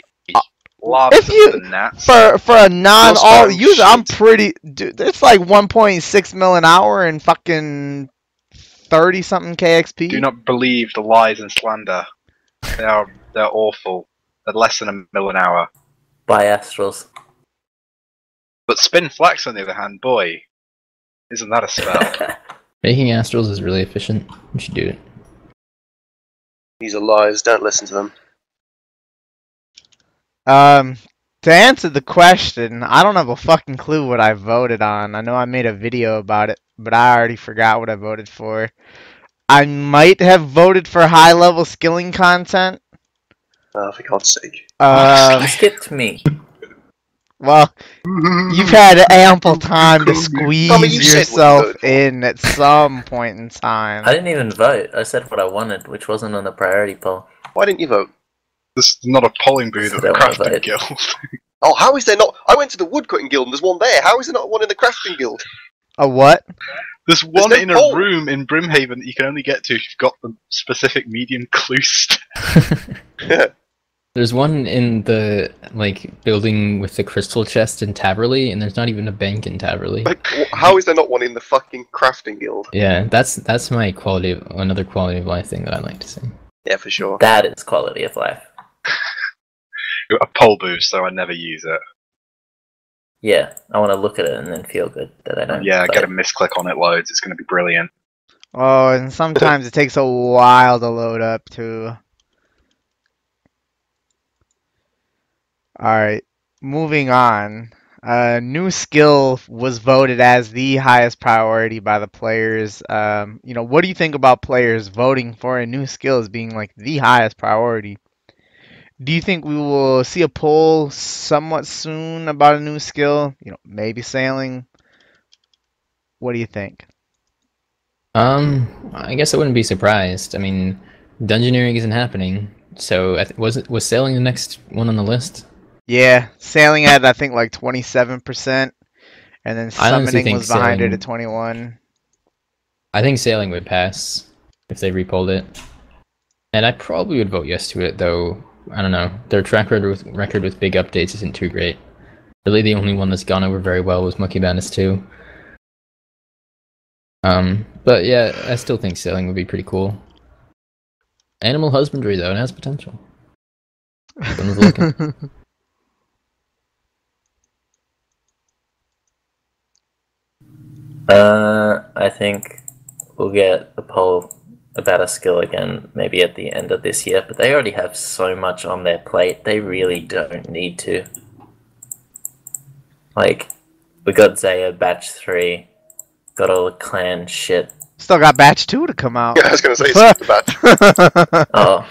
If you- of the. For for a non Most all user, I'm pretty. Dude, it's like 1.6 mil an hour and fucking 30 something KXP. Do not believe the lies and slander. They are they're awful. They're less than a mil an hour. By Astrals. But spin flax on the other hand, boy, isn't that a spell? Making astrals is really efficient. You should do it. These are lies. Don't listen to them. Um, to answer the question, I don't have a fucking clue what I voted on. I know I made a video about it, but I already forgot what I voted for. I might have voted for high level skilling content. Oh, for God's sake. Um, You skipped me. well, you've had ample time to squeeze Tommy, you you yourself in at some point in time. I didn't even vote. I said what I wanted, which wasn't on the priority poll. Why didn't you vote? There's not a polling booth at the crafting vote. guild. Oh, how is there not? I went to the woodcutting guild and there's one there. How is there not one in the crafting guild? A what? There's one no in a room in Brimhaven that you can only get to if you've got the specific medium clue stack. There's one in the like building with the crystal chest in Taverley, and there's not even a bank in Taverley. Like, how is there not one in the fucking crafting guild? Yeah, that's that's my quality of another quality of life thing that I like to see. Yeah, for sure. That is quality of life. A poll booth, so I never use it. Yeah, I want to look at it and then feel good that I don't. Yeah, vote. get a misclick on it loads. It's going to be brilliant. Oh, and sometimes it takes a while to load up too. Alright, moving on. A new skill was voted as the highest priority by the players. Um, you know, what do you think about players voting for a new skill as being like the highest priority? Do you think we will see a poll somewhat soon about a new skill? You know, maybe sailing. What do you think? Um, I guess I wouldn't be surprised. I mean, dungeoneering isn't happening, so was it was sailing the next one on the list? Yeah, sailing at I think like twenty seven percent, and then summoning was behind it at twenty one. I think sailing would pass if they repolled it, and I probably would vote yes to it. Though I don't know, their track record with record with big updates isn't too great. Really, the only one that's gone over very well was Monkey Madness 2. Um, but yeah, I still think sailing would be pretty cool. Animal husbandry, though, it has potential. Someone's looking. Uh, I think we'll get a poll about a skill again, maybe at the end of this year. But they already have so much on their plate; they really don't need to. Like, we got Zeah batch three, got all the clan shit. Still got batch two to come out. Yeah, I was gonna say it's the batch. Oh,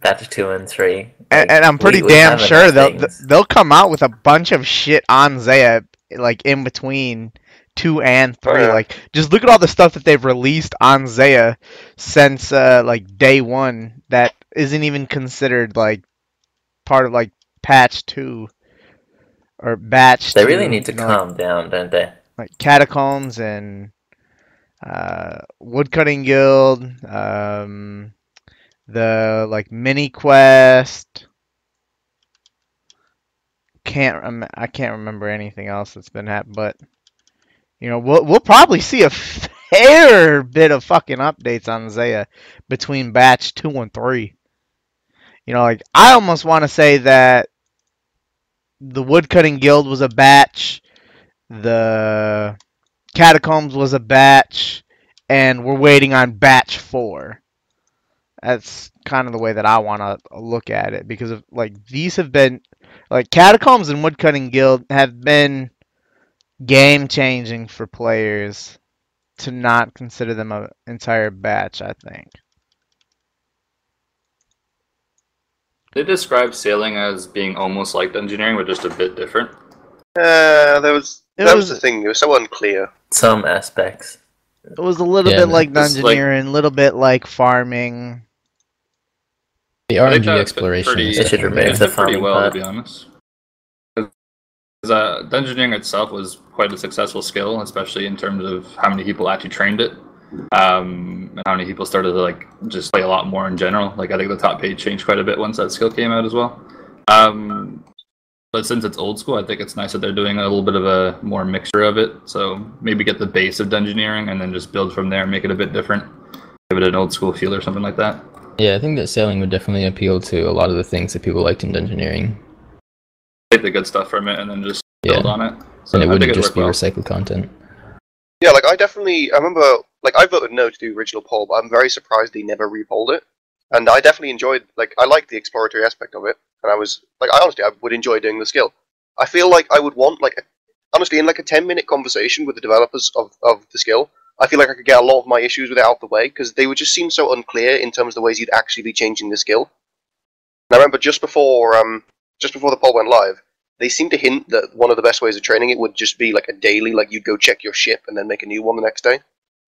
batch two and three. and, Like, and I'm pretty we- we damn have sure they'll they'll come out with a bunch of shit on Zeah like in between two and Oh, three. yeah. Like just look at all the stuff that they've released on Zeah since uh like day one that isn't even considered like part of like patch two or batch. They really need to you know, like- calm down, don't they? like catacombs and uh, woodcutting guild um, the like mini quest can't rem- i can't remember anything else that's been happening but you know we'll, we'll probably see a fair bit of fucking updates on Zeah between batch 2 and 3 you know like i almost want to say that the woodcutting guild was a batch the catacombs was a batch and we're waiting on batch four. That's kind of the way that i want to look at it because of like these have been like catacombs and woodcutting guild have been game changing for players to not consider them an entire batch i think They describe sailing as being almost like dungeoneering, but just a bit different. Uh, there was It that was was- the thing. It was so unclear. Some aspects. it was a little Yeah, bit like it's like- dungeoneering a little bit like farming The I think RNG exploration. pretty- is They should definitely- remove It's the did pretty farming well, part. to be honest. Because uh, dungeoneering itself was quite a successful skill, especially in terms of how many people actually trained it, um, and how many people started to like just play a lot more in general. Like I think the top page changed quite a bit once that skill came out as well. Um, but since it's old school, I think it's nice that they're doing a little bit of a more mixture of it. So maybe get the base of dungeoneering and then just build from there, and make it a bit different, give it an old school feel or something like that. Yeah, I think that sailing would definitely appeal to a lot of the things that people liked in dungeoneering. Take the good stuff from it and then just build Yeah. on it. So and it wouldn't just be well. recycled content. Yeah, like I definitely I remember like I voted no to the original poll, but I'm very surprised they never repolled it. and I definitely enjoyed. Like, I liked the exploratory aspect of it, and I was like, I honestly, I would enjoy doing the skill. I feel like I would want like, a, honestly, in like a ten minute conversation with the developers of of the skill. I feel like I could get a lot of my issues with it out the way because they would just seem so unclear in terms of the ways you'd actually be changing the skill. And I remember just before um just before the poll went live, they seemed to hint that one of the best ways of training it would just be like a daily, like you'd go check your ship and then make a new one the next day.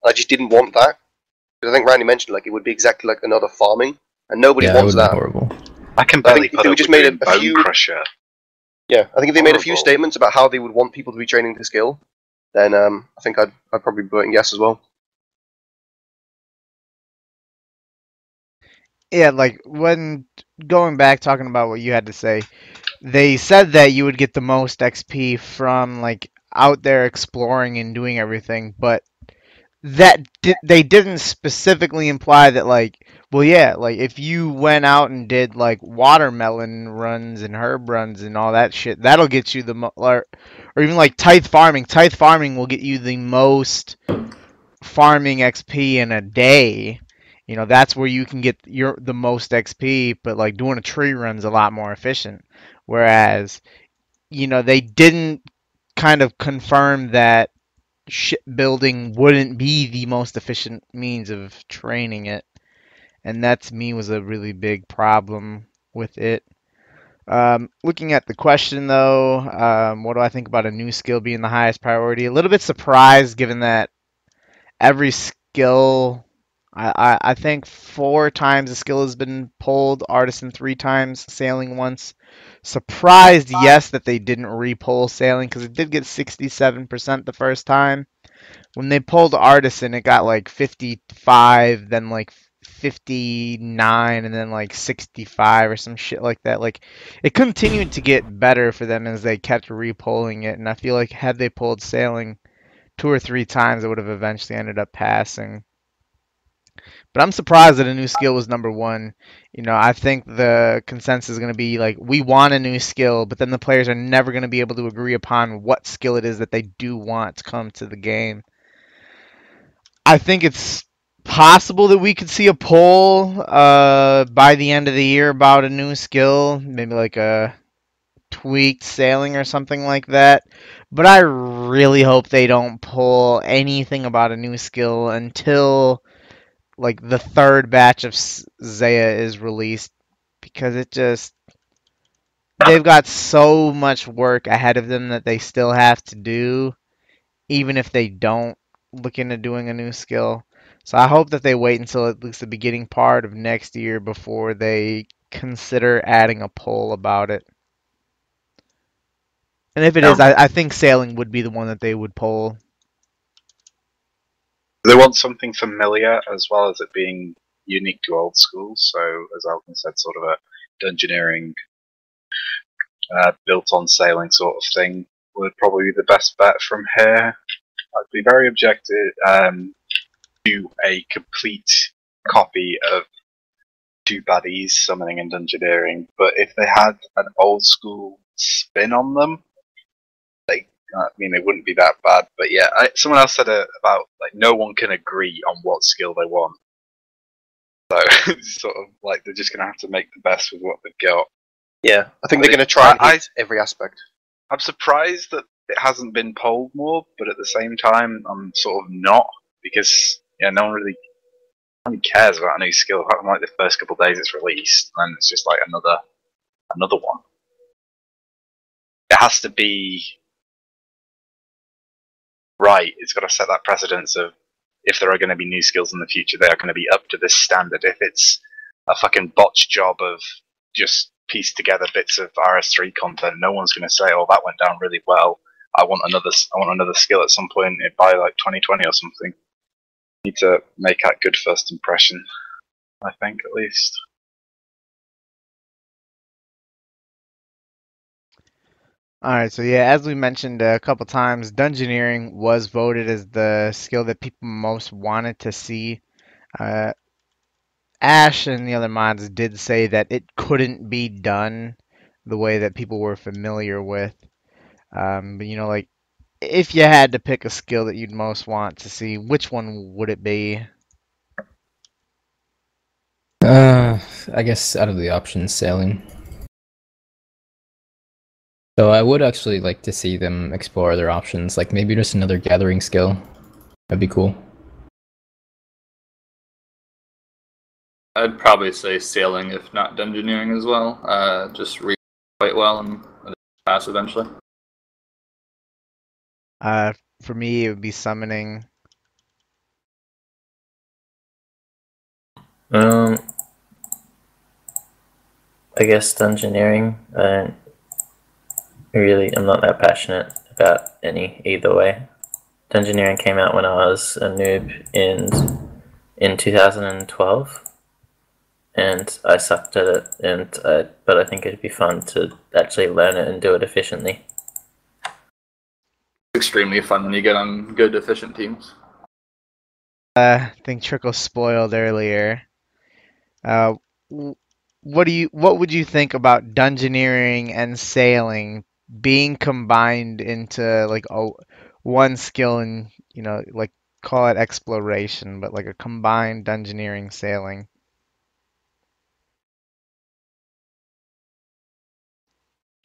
I just didn't want that because I think Randy mentioned like it would be exactly like another farming, and nobody yeah, that wants would be that. horrible. I can I think put they just made a- a Bone few- Crusher. Yeah, I think if they made a few statements about how they would want people to be training the skill, then um, I think I'd I'd probably be voting yes as well. Yeah, like when going back talking about what you had to say, they said that you would get the most XP from like out there exploring and doing everything, but that di- they didn't specifically imply that like well yeah, like if you went out and did like watermelon runs and herb runs and all that shit, that'll get you the mo- or, or even like tithe farming. Tithe farming will get you the most farming XP in a day. You know, that's where you can get your the most XP, but like doing a tree run's a lot more efficient. Whereas, you know, they didn't kind of confirm that shipbuilding wouldn't be the most efficient means of training it. And that to me was a really big problem with it. Um, looking at the question though, um, what do I think about a new skill being the highest priority? A little bit surprised given that every skill I, I, I think four times the skill has been pulled, artisan three times, sailing once. Surprised, yes, that they didn't re-pull sailing because it did get 67% the first time. When they pulled artisan, it got like 55, then like 59, and then like 65 or some shit like that. Like it continued to get better for them as they kept re-pulling it, and I feel like had they pulled sailing two or three times, it would have eventually ended up passing. But I'm surprised that a new skill was number one. You know, I think the consensus is going to be like, we want a new skill, but then the players are never going to be able to agree upon what skill it is that they do want to come to the game. I think it's possible that we could see a poll uh, by the end of the year about a new skill, maybe like a tweaked sailing or something like that. But I really hope they don't pull anything about a new skill until like the third batch of Zeah is released because it just they've got so much work ahead of them that they still have to do even if they don't look into doing a new skill. So I hope that they wait until at least the beginning part of next year before they consider adding a poll about it. And if it is. I, I think sailing would be the one that they would poll. They want something familiar as well as it being unique to old school. So, as Alvin said, sort of a dungeoneering, uh, built on sailing sort of thing would probably be the best bet from here. I'd be very objective um, to a complete copy of two baddies, summoning and dungeoneering. But if they had an old school spin on them, I mean, it wouldn't be that bad. But yeah, I, someone else said uh, about like no one can agree on what skill they want. So it's sort of like they're just gonna have to make the best with what they've got. Yeah, I think I they're going to think- try and I- every aspect. I'm surprised that it hasn't been polled more, but at the same time, I'm sort of not because yeah, no one really, no one cares about a new skill. Like the first couple of days it's released, and then it's just like another, another one. It has to be right. It's got to set that precedence of if there are going to be new skills in the future, they are going to be up to this standard. If it's a fucking botch job of just pieced together bits of RS3 content, no one's going to say, "Oh, that went down really well." I want another. I want another skill at some point by like 2020 or something. Need to make that good first impression. I think at least. All right, so yeah, as we mentioned a couple times, dungeoneering was voted as the skill that people most wanted to see. Uh, Ash and the other mods did say that it couldn't be done the way that people were familiar with. Um, but you know, like if you had to pick a skill that you'd most want to see, which one would it be? Uh, I guess out of the options, sailing. So I would actually like to see them explore other options, like maybe just another gathering skill. That'd be cool. I'd probably say sailing, if not dungeoneering as well. Uh, just read quite well and pass eventually. Uh, for me, it would be summoning. Um, I guess dungeoneering. I don't really. I'm not that passionate about any either way. Dungeoneering came out when I was a noob in in 2012, and I sucked at it. And I, but I think it'd be fun to actually learn it and do it efficiently. Extremely fun when you get on good, efficient teams. Uh, I think Trickool spoiled earlier. Uh, what do you? What would you think about dungeoneering and sailing being combined into like a one skill and you know like call it exploration, but like a combined dungeoneering sailing?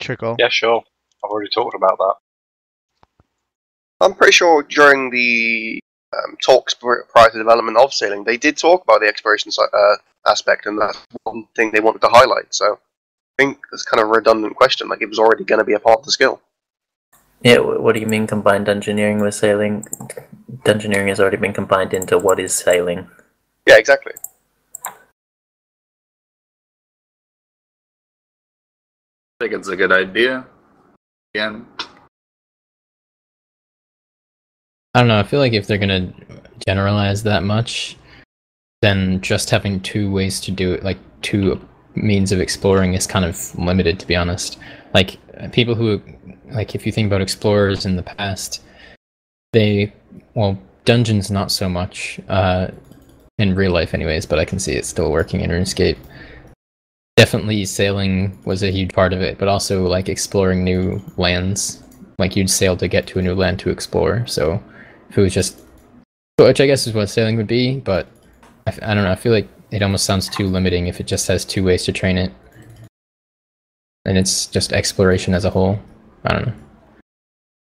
Trickool. Yeah, sure. I've already talked about that. I'm pretty sure during the um, talks prior to development of sailing, they did talk about the exploration uh, aspect, and that's one thing they wanted to highlight. So I think it's kind of a redundant question. Like it was already going to be a part of the skill. Yeah, what do you mean combined dungeoneering with sailing? Dungeoneering has already been combined into what is sailing. Yeah, exactly. I think it's a good idea. Again, I don't know. I feel like if they're gonna generalize that much, then just having two ways to do it, like two means of exploring, is kind of limited. To be honest, like people who, like if you think about explorers in the past, they, well, dungeons not so much, uh, in real life, anyways. But I can see it still working in RuneScape. Definitely, sailing was a huge part of it, but also like exploring new lands. Like you'd sail to get to a new land to explore. So if it was just which i guess is what sailing would be but I don't know i feel like it almost sounds too limiting if it just has two ways to train it and it's just exploration as a whole i don't know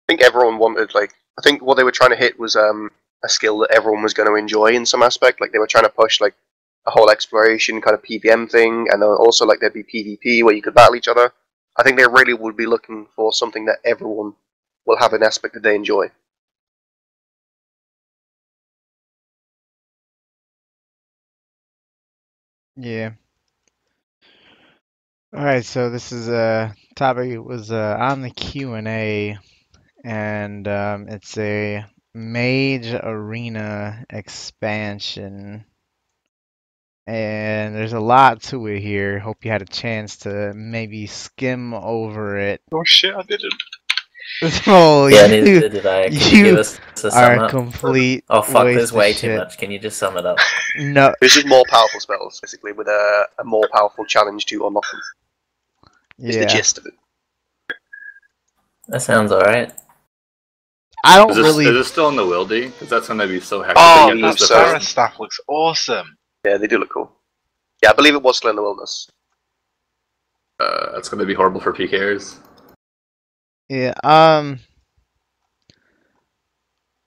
I think everyone wanted like I think what they were trying to hit was um, a skill that everyone was going to enjoy in some aspect. Like they were trying to push like a whole exploration kind of PVM thing, and also like there'd be PvP where you could battle each other. I think they really would be looking for something that everyone will have an aspect that they enjoy. Yeah. All right, so this is a topic it was uh, on the Q and A, and um, it's a Mage Arena expansion, and there's a lot to it here. Hope you had a chance to maybe skim over it. Oh shit, I didn't. Oh, Yeah, you neither did I. Can you, you give us a sum are up? complete. Oh fuck, waste there's way too shit. much. Can you just sum it up? No, This is more powerful spells, basically, with a, a more powerful challenge to unlock them. Is the gist of it. That sounds alright. I don't is this, really. is this still in the wildy? Because that's gonna be so hectic. Oh, to get that so. Sarah staff looks awesome. Yeah, they do look cool. Yeah, I believe it was still in the wilderness. Uh, that's gonna be horrible for PKers. Yeah, um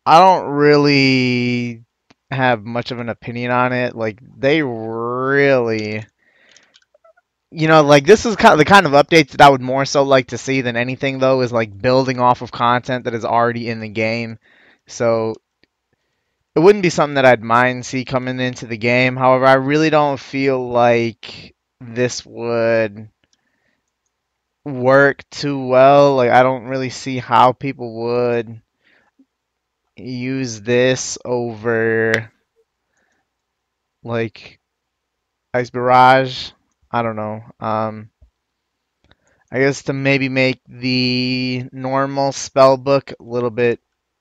I don't really have much of an opinion on it. Like they really you know, like this is kind of the kind of updates that I would more so like to see than anything though is like building off of content that is already in the game. So it wouldn't be something that I'd mind see coming into the game. However, I really don't feel like this would work too well. Like I don't really see how people would use this over like Ice Barrage. I don't know. Um I guess to maybe make the normal spell book a little bit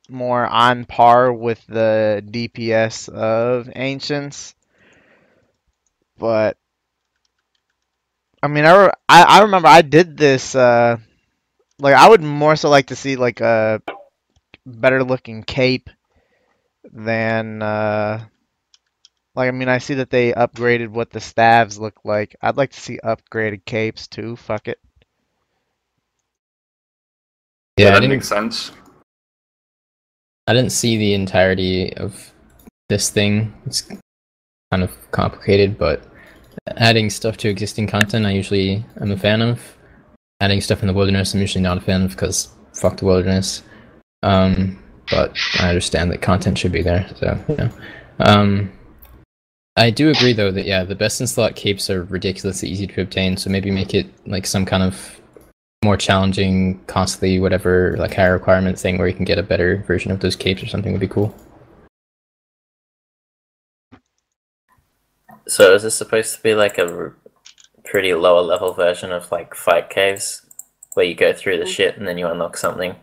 more on par with the DPS of Ancients. But I mean, I, re- I, I remember I did this. Uh, like, I would more so like to see like a better looking cape than uh, Like, I mean, I see that they upgraded what the staves look like. I'd like to see upgraded capes too. Fuck it. Yeah, I that makes sense. I didn't see the entirety of this thing. It's kind of complicated, but adding stuff to existing content, I usually am a fan of. Adding stuff in the wilderness, I'm usually not a fan of because fuck the wilderness. Um, but I understand that content should be there, so you know. Um, I do agree though that yeah, the best in slot capes are ridiculously easy to obtain. So maybe make it like some kind of more challenging, costly, whatever, like higher requirement thing where you can get a better version of those capes or something would be cool. So is this supposed to be like a pretty lower level version of like fight caves, where you go through the shit and then you unlock something?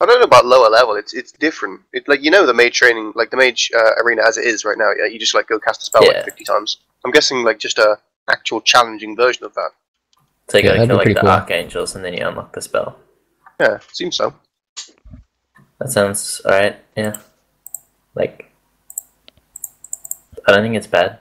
I don't know about lower level. It's it's different. It, like you know the mage training, like the mage uh, arena as it is right now. Yeah, you just like go cast a spell Yeah. like fifty times. I'm guessing like just a actual challenging version of that. So you Yeah, gotta kill like the cool. archangels and then you unlock the spell. Yeah, seems so. That sounds alright. Yeah, like I don't think it's bad.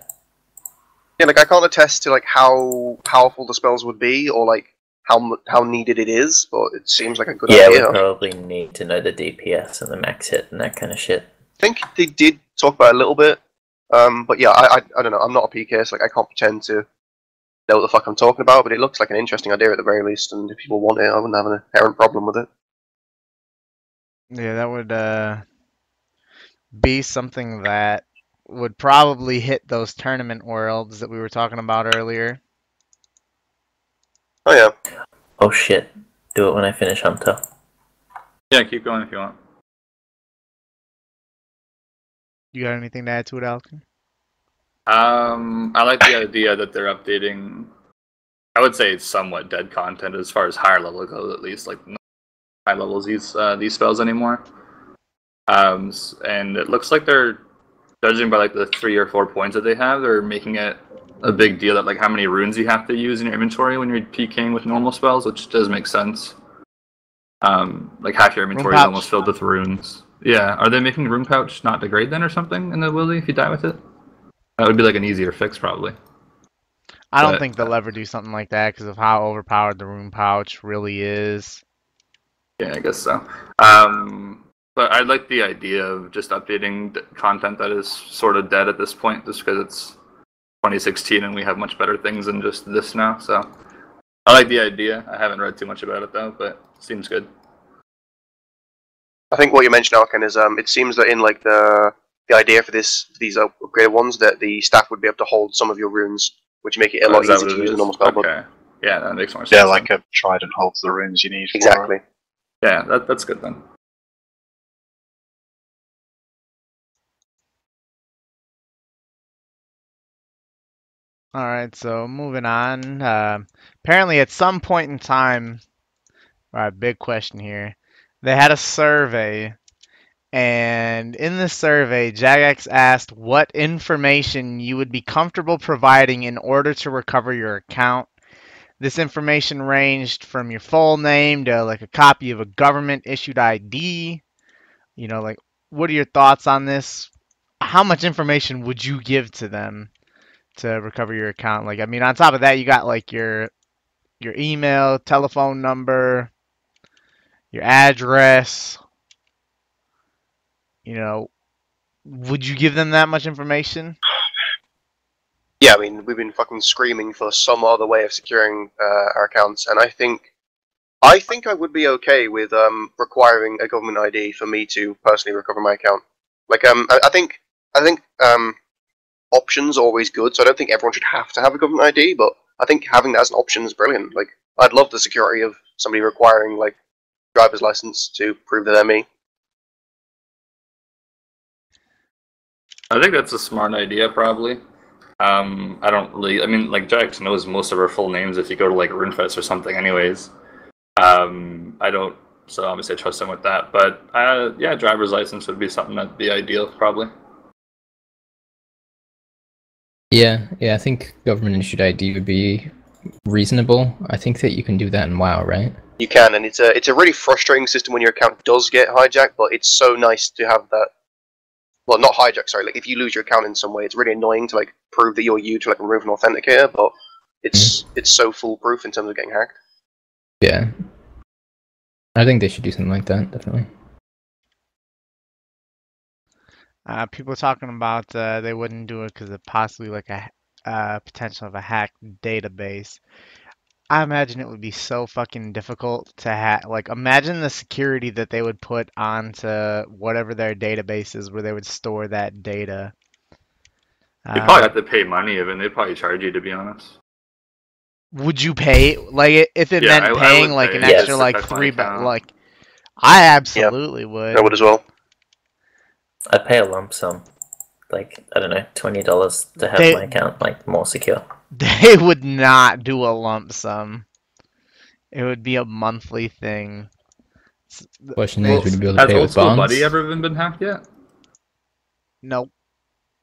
Yeah, like I can't attest to like how powerful the spells would be or like how how needed it is, but it seems like a good idea. yeah, we probably need to know the DPS and the max hit and that kind of shit. I think they did talk about it a little bit, um, but yeah, I, I I don't know. I'm not a PK, so like I can't pretend to know what the fuck I'm talking about. But it looks like an interesting idea at the very least, and if people want it, I wouldn't have an inherent problem with it. Yeah, that would uh, be something that would probably hit those tournament worlds that we were talking about earlier. Oh yeah, Oh shit! Do it when I finish Hunter. Yeah, keep going if you want. You got anything to add to it, Alkan? Um, I like the idea that they're updating. I would say it's somewhat dead content as far as higher level goes, at least like not high levels these uh, these spells anymore. Um, and it looks like they're judging by like the three or four points that they have, they're making it a big deal that like how many runes you have to use in your inventory when you're PKing with normal spells, which does make sense. Um, like half your inventory is almost filled with runes. Yeah, are they making rune pouch not degrade then or something in the wildy if you die with it? That would be like an easier fix, probably. I don't But- think they'll ever do something like that because of how overpowered the rune pouch really is. Yeah, I guess so. Um, but I like the idea of just updating the content that is sort of dead at this point, just because it's 2016 and we have much better things than just this now. So I like the idea. I haven't read too much about it though, but seems good. I think what you mentioned, Alkan, is um, it seems that in like the the idea for this these upgraded ones that the staff would be able to hold some of your runes, which make it a Oh, lot is easier to use a normal spell book. Okay. Yeah, that makes more sense. Yeah, like a trident holds the runes you need. For Exactly. yeah, that, that's good then. All right, so moving on. Uh, apparently, at some point in time, all right, big question here. They had a survey, and in the survey, Jagex asked what information you would be comfortable providing in order to recover your account. This information ranged from your full name to like a copy of a government issued ID. You know, like, what are your thoughts on this? How much information would you give to them? To recover your account. Like, I mean, on top of that, you got like your your email, telephone number, your address. You know, would you give them that much information? Yeah, I mean, we've been fucking screaming for some other way of securing uh, our accounts, and I think, I think I would be okay with um, requiring a government ID for me to personally recover my account. Like, um, I, I think, I think um, options always good, so I don't think everyone should have to have a government ID, but I think having that as an option is brilliant. Like, I'd love the security of somebody requiring like driver's license to prove that they're me. I think that's a smart idea, probably. Um, I don't really. I mean, like Jax knows most of our full names if you go to like RuneFest or something, anyways. Um, I don't. So obviously, I trust him with that. But uh, yeah, driver's license would be something that'd be ideal, probably. Yeah, yeah, I think government issued ID would be reasonable. I think that you can do that in WoW, right? You can, and it's a it's a really frustrating system when your account does get hijacked, but it's so nice to have that well, not hijack. Sorry, like if you lose your account in some way, it's really annoying to like prove that you're you to like remove an authenticator, but it's mm-hmm. it's so foolproof in terms of getting hacked. Yeah. I think they should do something like that, definitely. Uh, people talking about uh, they wouldn't do it because of possibly like a uh, potential of a hacked database. I imagine it would be so fucking difficult to hack. Like, imagine the security that they would put onto whatever their database is, where they would store that data. You Uh, probably have to pay money even. They'd probably charge you to be honest. would you pay like if it Yeah, meant I- I paying would like pay an it just extra like three? Ba- like, I absolutely would. I would as well. I pay a lump sum, like I don't know, twenty dollars to have They- my account like more secure. They would not do a lump sum. It would be a monthly thing. Question Well, is, would you be able to Has pay Old with School bonds? Buddy ever been, been hacked yet? Nope.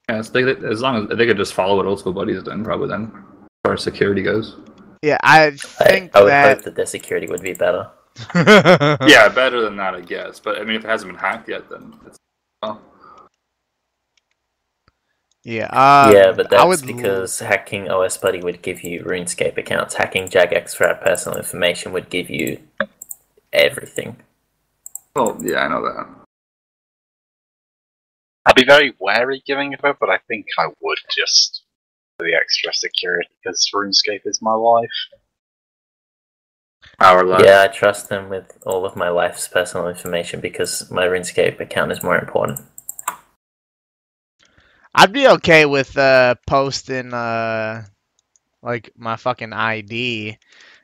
Yeah, so they, as long as they could just follow what Old School Buddy's done, probably then, as far as security goes. Yeah, I I, think I would that. hope that their security would be better. yeah, better than that, I guess. But I mean, if it hasn't been hacked yet, then it's well. Yeah. Um, yeah, but that's would l- because hacking OS Buddy would give you RuneScape accounts. Hacking Jagex for our personal information would give you everything. Well, yeah, I know that. I'd be very wary giving it up, but I think I would just for the extra security because RuneScape is my life. Our life. Yeah, I trust them with all of my life's personal information because my RuneScape account is more important. I'd be okay with uh posting uh like my fucking ID.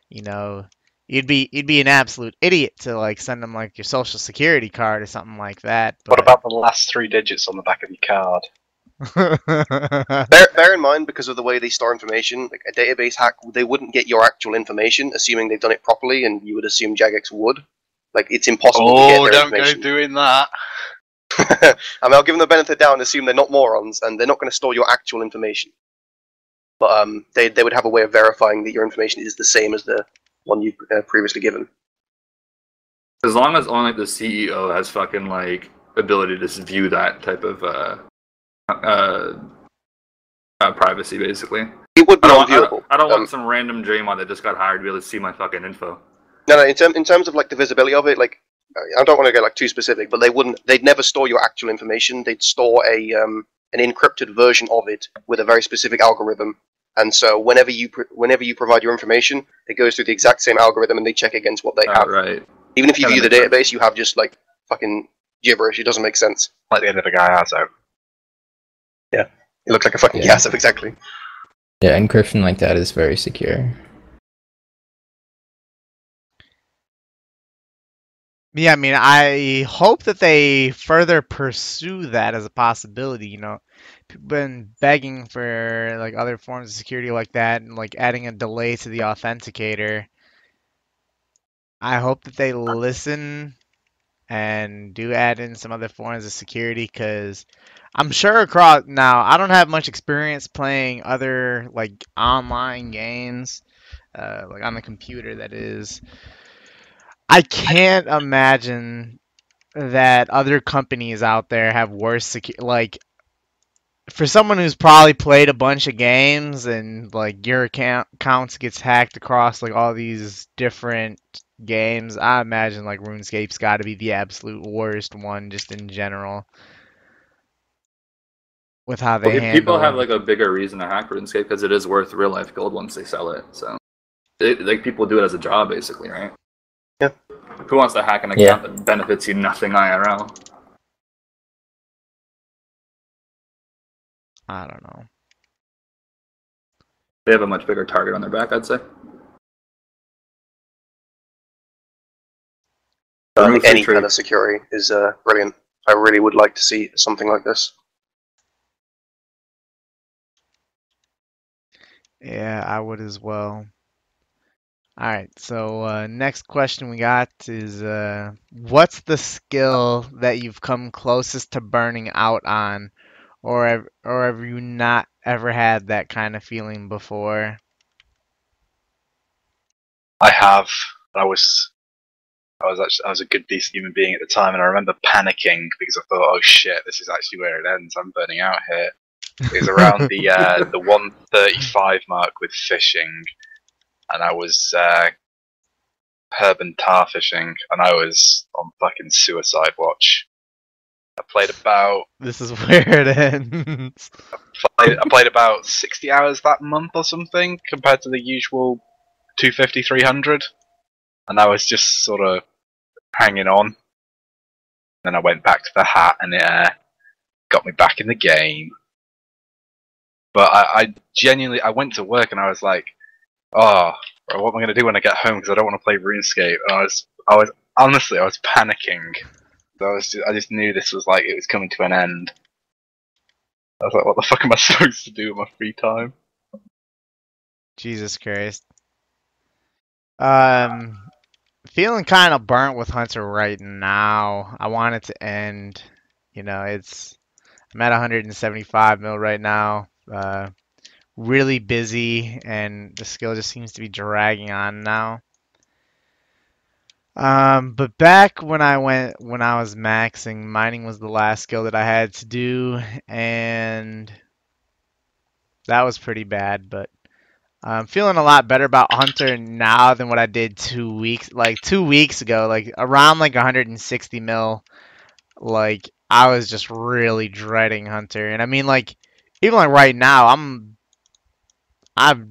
You know, you'd be you'd be an absolute idiot to like send them like your social security card or something like that. But... What about the last three digits on the back of your card? Bear, bear in mind, because of the way they store information, like a database hack, they wouldn't get your actual information, assuming they've done it properly, and you would assume Jagex would. Like, it's impossible to get Oh, their don't go doing that. I mean, I'll give them the benefit of the doubt and assume they're not morons, and they're not going to store your actual information. But um, they, they would have a way of verifying that your information is the same as the one you've uh, previously given. As long as only the CEO has fucking like ability to view that type of uh, uh, uh privacy, basically. It would be I don't, want, I don't, I don't Um, want some random Draymond that just got hired to be able to see my fucking info. No, no. In, term, in terms of like the visibility of it, like I don't want to get like too specific, but they wouldn't. They'd never store your actual information. They'd store a um, an encrypted version of it with a very specific algorithm. And so whenever you pr- whenever you provide your information, it goes through the exact same algorithm, and they check against what they Oh, have. right. Even if you Kinda view the makes sense. database, you have just like fucking gibberish. It doesn't make sense. Like the end of the guy has out. Yeah, it looks like a fucking Yeah. Yasif, exactly. Yeah, encryption like that is very secure. Yeah, I mean, I hope that they further pursue that as a possibility. You know, people been begging for like other forms of security like that, and like adding a delay to the authenticator. I hope that they listen and do add in some other forms of security because I'm sure across now I don't have much experience playing other like online games, uh, like on the computer that is. I can't imagine that other companies out there have worse secu- like for someone who's probably played a bunch of games and like your account accounts gets hacked across like all these different games, I imagine like RuneScape's got to be the absolute worst one just in general. With how they Well, handle people have like a bigger reason to hack RuneScape because it is worth real life gold once they sell it. So, it, like people do it as a job, basically, right? Yeah. Who wants to hack an Yeah. account that benefits you nothing IRL? I don't know. They have a much bigger target on their back, I'd say. I think any kind of security is uh, brilliant. I really would like to see something like this. Yeah, I would as well. All right, so uh, next question we got is uh, what's the skill that you've come closest to burning out on, or have, or have you not ever had that kind of feeling before? I have. I was I was actually I was a good decent human being at the time, and I remember panicking because I thought, oh shit, this is actually where it ends. I'm burning out here. It was around the uh, the 135 mark with fishing, and I was uh, herb and tar fishing, and I was on fucking suicide watch. I played about This is where it ends. I, I played about 60 hours that month or something compared to the usual 250 300 and I was just sort of hanging on then I went back to the hat and it uh, got me back in the game but I, I genuinely I went to work and I was like oh what am I going to do when I get home because I don't want to play RuneScape and I was I was honestly I was panicking I was just, I just knew this was like it was coming to an end I was like, what the fuck am I supposed to do with my free time? Jesus Christ. Um, feeling kind of burnt with Hunter right now. I want it to end. You know, it's I'm at 175 mil right now. Uh, really busy, and the skill just seems to be dragging on now. Um, but back when I went when I was maxing, mining was the last skill that I had to do, and that was pretty bad. But I'm feeling a lot better about Hunter now than what I did two weeks like two weeks ago. Like around like 160 mil, like I was just really dreading Hunter, and I mean like even like right now, I'm I've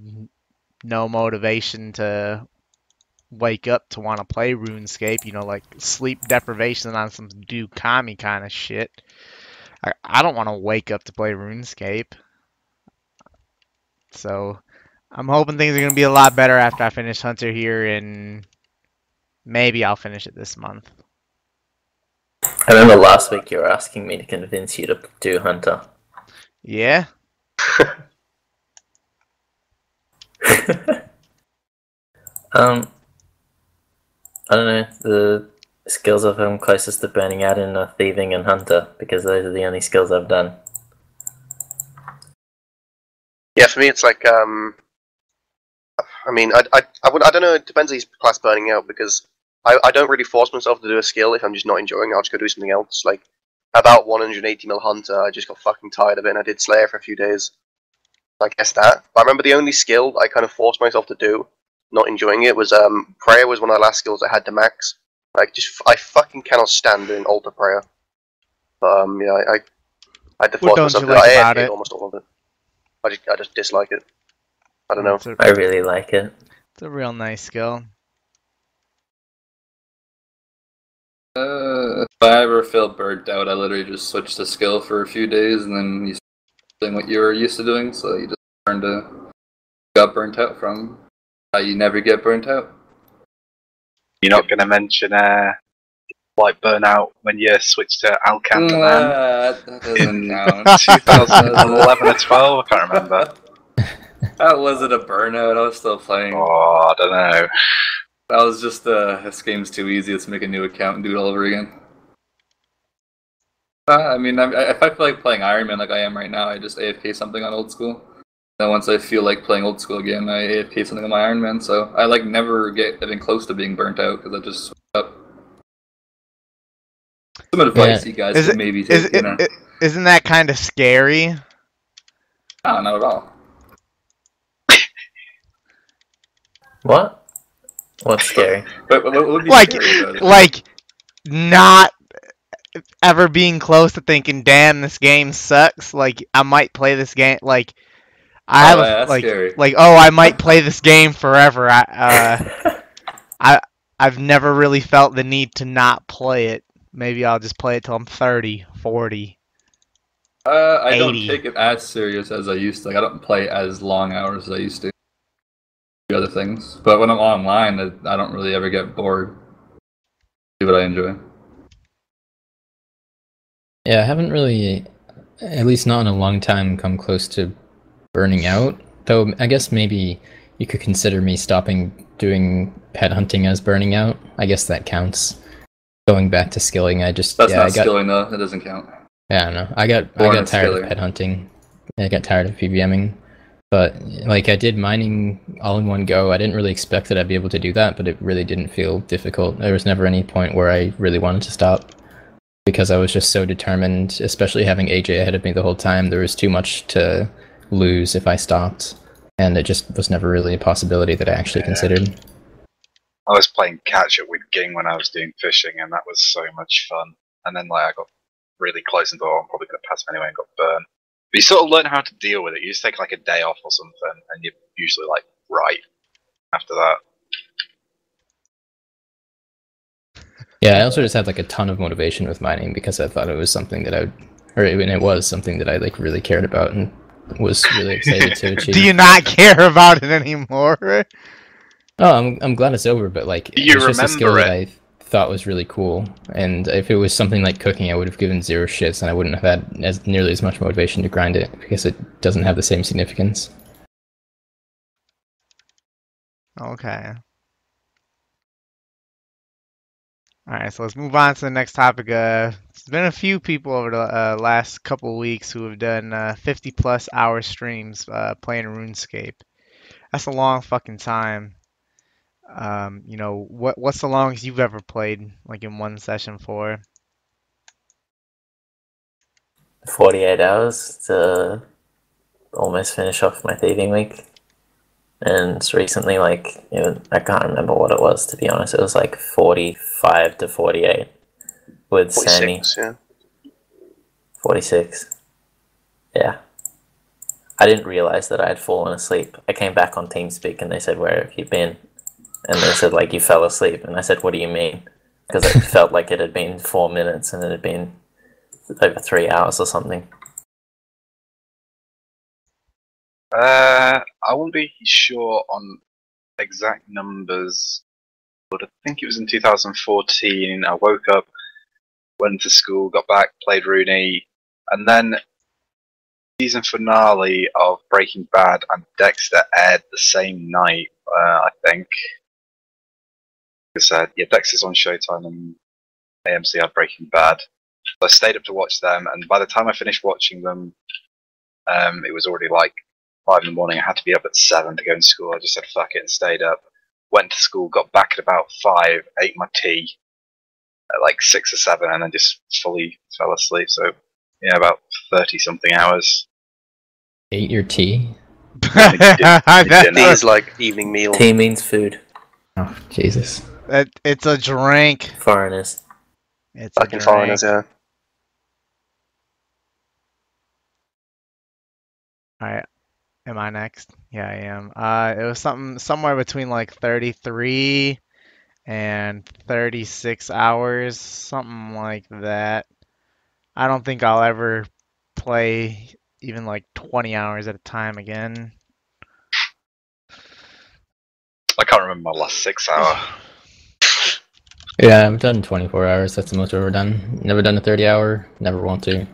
no motivation to wake up to want to play RuneScape, you know, like sleep deprivation on some Dookami kind of shit. I, I don't want to wake up to play RuneScape. So I'm hoping things are going to be a lot better after I finish Hunter here, and maybe I'll finish it this month. I remember last week you were asking me to convince you to do Hunter. Yeah? um, I don't know. The skills I've come closest to burning out in are thieving and hunter because those are the only skills I've done. Yeah, for me, it's like um, I mean, I, I, I, would, I don't know. It depends on his class burning out because I, I don't really force myself to do a skill if I'm just not enjoying. it. I'll just go do something else. Like about 180 mil hunter, I just got fucking tired of it, and I did Slayer for a few days. I guess that. But I remember the only skill I kind of forced myself to do, not enjoying it, was um, prayer was one of the last skills I had to max. Like, just I fucking cannot stand doing altar prayer. But um, yeah, I, I, I had to What force don't myself you to. like I about AFK'd it? almost all of it. I just, I just dislike it. I don't know. It's a, I really like it. it's a real nice skill. Uh, if I ever feel burnt out, I literally just switch the skill for a few days, and then you start doing what you were used to doing. So you just learn to got burnt out from how you never get burnt out. You're not going to mention uh, like burnout when you switch to Alcant Man Uh, that doesn't in count. 2011 or 12. I can't remember. That wasn't a burnout. I was still playing. Oh, I don't know. That was just uh, this game's too easy. Let's make a new account and do it all over again. Uh, I mean, I, I- if I feel like playing Iron Man like I am right now, I just AFK something on old school. Then once I feel like playing old school again, I AFK something on my Iron Man. So I like never get even close to being burnt out because I just switch up. Some advice you guys Is it- could maybe Is, take. you know, is, isn't that kind of scary? no, not at all. What? What's scary? But what, what would be Like, scary like not ever being close to thinking, "Damn, this game sucks." Like I might play this game. Like I Oh, have yeah, a, like scary. like oh, I might play this game forever. I uh, I've never really felt the need to not play it. Maybe I'll just play it till I'm 30, 40. Uh, I don't take it as serious as I used to. Like, I don't play as long hours as I used to. Do other things, but when I'm online, I, I don't really ever get bored. Do what I enjoy. Yeah, I haven't really, at least not in a long time, come close to burning out. Though I guess maybe you could consider me stopping doing pet hunting as burning out. I guess that counts. Going back to skilling, I just That's yeah, not I got skilling though. That doesn't count. yeah, I don't know. I got I got tired skiller. of pet hunting. I got tired of PVMing. But like I did mining all in one go. I didn't really expect that I'd be able to do that, but it really didn't feel difficult. There was never any point where I really wanted to stop because I was just so determined, especially having AJ ahead of me the whole time. There was too much to lose if I stopped, and it just was never really a possibility that I actually Yeah. considered. I was playing catch up with Ging when I was doing fishing, and that was so much fun. And then like I got really close and thought, "Oh, I'm probably going to pass him anyway, and got burned. But you sort of learn how to deal with it. You just take like a day off or something, and you're usually like right after that. Yeah, I also just had like a ton of motivation with mining because I thought it was something that I, would, or it, and it was something that I like really cared about and was really excited to achieve. Do you not care about it anymore? Oh, I'm I'm glad it's over, but like Do you it's just a skill remember that I thought was really cool. And if it was something like cooking, I would have given zero shits, and I wouldn't have had as nearly as much motivation to grind it because it doesn't have the same significance. Okay. All right, so let's move on to the next topic. Uh, there's been a few people over the uh, last couple weeks who have done uh, 50 plus hour streams uh, playing RuneScape. That's a long fucking time. Um, you know, what what's the longest you've ever played, like in one session for? 48 hours to almost finish off my thieving week. And recently, like, you know, I can't remember what it was, to be honest. It was like 45 to 48 with Sammy. 46, yeah. 46. Yeah. I didn't realize that I had fallen asleep. I came back on TeamSpeak and they said, Where have you been? And they said, like, you fell asleep. And I said, What do you mean? Because it felt like it had been four minutes and it had been over three hours or something. Uh, I won't be sure on exact numbers, but I think it was in 2014. I woke up, went to school, got back, played Rooney, and then season finale of Breaking Bad and Dexter aired the same night. Uh, I think. I said, yeah, Dexter's on Showtime and AMC had Breaking Bad. So I stayed up to watch them, and by the time I finished watching them, um, it was already like five in the morning. I had to be up at seven to go to school. I just said fuck it and stayed up. Went to school, got back at about five, ate my tea at like six or seven, and then just fully fell asleep. So yeah, about thirty something hours. Ate your tea? Tea is like evening meal. Tea means food. Oh Jesus! That- it's a drink. Foreigners. It's a Fucking foreigners, yeah. All right. Am I next? Yeah, I am. Uh, it was something somewhere between like 33 and 36 hours, something like that. I don't think I'll ever play even like 20 hours at a time again. I can't remember my last six hour. Yeah, I've done 24 hours. That's the most I've ever done. Never done a 30 hour. Never want to.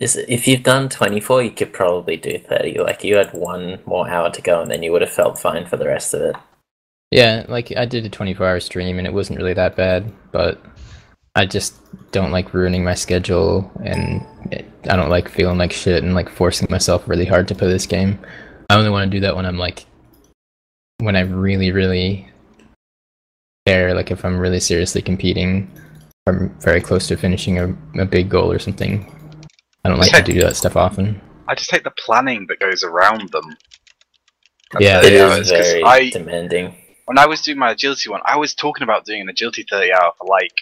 Is if you've done 24, you could probably do 30. Like, you had one more hour to go and then you would have felt fine for the rest of it. Yeah, like I did a 24 hour stream and it wasn't really that bad, but I just don't like ruining my schedule and it, I don't like feeling like shit and like forcing myself really hard to play this game. I only want to do that when I'm like when I really really care, like if I'm really seriously competing I'm very close to finishing a, a big goal or something. I don't like to do that stuff often. I just hate the planning that goes around them. At Yeah, 30 It hours, is 'cause very I, demanding. when I was doing my agility one, I was talking about doing an agility 30 hour for like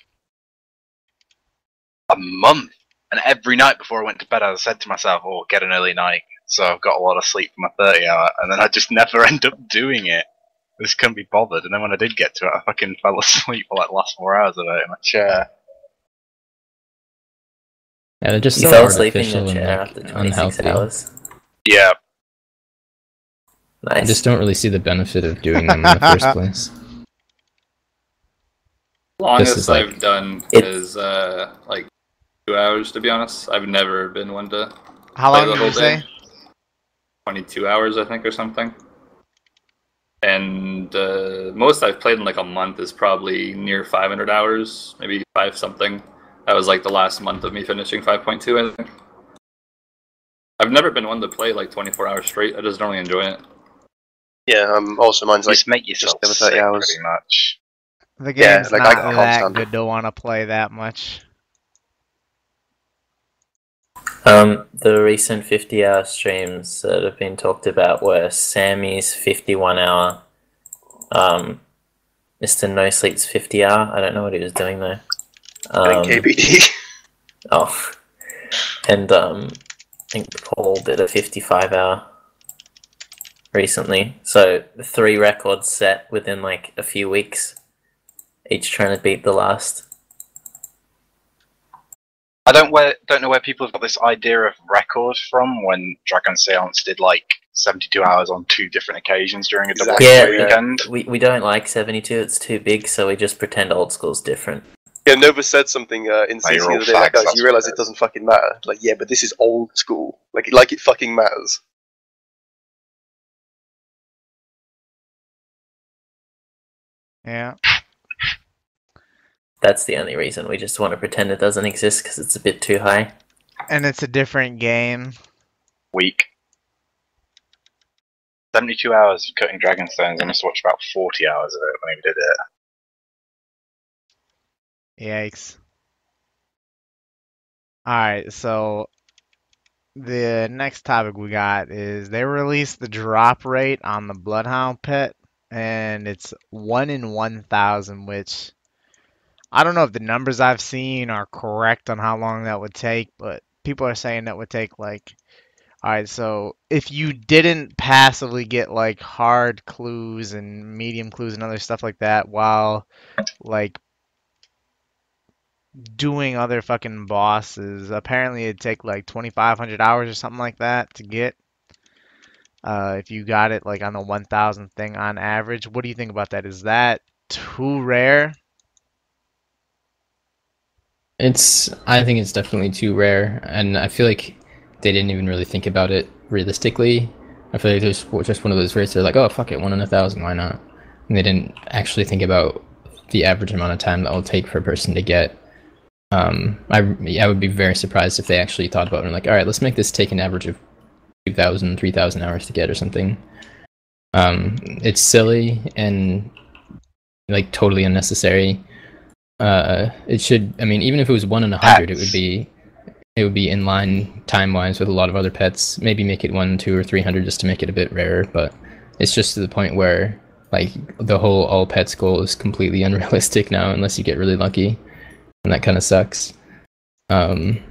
a month. And every night before I went to bed, I said to myself, oh, get an early night. So I've got a lot of sleep for my 30 hour. And then I just never end up doing it. I just couldn't be bothered. And then when I did get to it, I fucking fell asleep for like the last four hours of it in my chair. Yeah, they're just You so fell asleep in your artificial and, chair like, after 26 unhealthy. hours. Yeah. I just don't really see the benefit of doing them in the first place. Longest is like- I've done It- is uh like two hours to be honest. I've never been one to How play long the did whole you say? day. Twenty two hours I think or something. And uh, most I've played in like a month is probably near 500 hours, maybe five something. That was like the last month of me finishing 5.2, I think. I've never been one to play like 24 hours straight. I just don't really enjoy it. Yeah, um, also mine's like Just make yourself over 30 sick, hours. pretty much. The Yeah, game's like, I not can't that stand good to want to play that much. Um, the recent 50 hour streams that have been talked about were Sammy's 51 hour, um, Mr. No Sleep's 50 hour. I don't know what he was doing though. Um, think KBD. oh, and um, I think Paul did a 55 hour recently. So three records set within like a few weeks, each trying to beat the last. I don't where don't know where people have got this idea of record from when Dragon Seance did like 72 hours on two different occasions during a double Exactly. Yeah, XP weekend. We, we don't like 72, it's too big, so we just pretend old school's different. Yeah, Nova said something uh, in CC the other day. Like, facts, guys, you realize it it doesn't fucking matter. Like, yeah, but this is old school. Like, like it fucking matters. Yeah. That's the only reason. We just want to pretend it doesn't exist because it's a bit too high. And it's a different game. Week. 72 hours of cutting Dragonstones. I must have watched about 40 hours of it when we did it. Yikes. Alright, so the next topic we got is they released the drop rate on the Bloodhound pet, and it's 1 in 1,000, which I don't know if the numbers I've seen are correct on how long that would take, but people are saying that would take like. Alright, so if you didn't passively get like hard clues and medium clues and other stuff like that while like doing other fucking bosses. Apparently, it'd take like 2,500 hours or something like that to get. Uh, if you got it like on the 1,000 thing on average, what do you think about that? Is that too rare? It's I think it's definitely too rare, and I feel like they didn't even really think about it realistically. I feel like there's just one of those rates. They're like, oh fuck it, one in a thousand, why not? And they didn't actually think about the average amount of time that will take for a person to get. Um, I I would be very surprised if they actually thought about it and like, all right, let's make this take an average of 2,000, 3,000 hours to get or something. Um, it's silly and like totally unnecessary. Uh, it should. I mean, even if it was one in a hundred, it would be it would be in line time wise with a lot of other pets. Maybe make it one, two, or three hundred just to make it a bit rarer. But it's just to the point where like the whole all pets goal is completely unrealistic now, unless you get really lucky, and that kind of sucks. Um.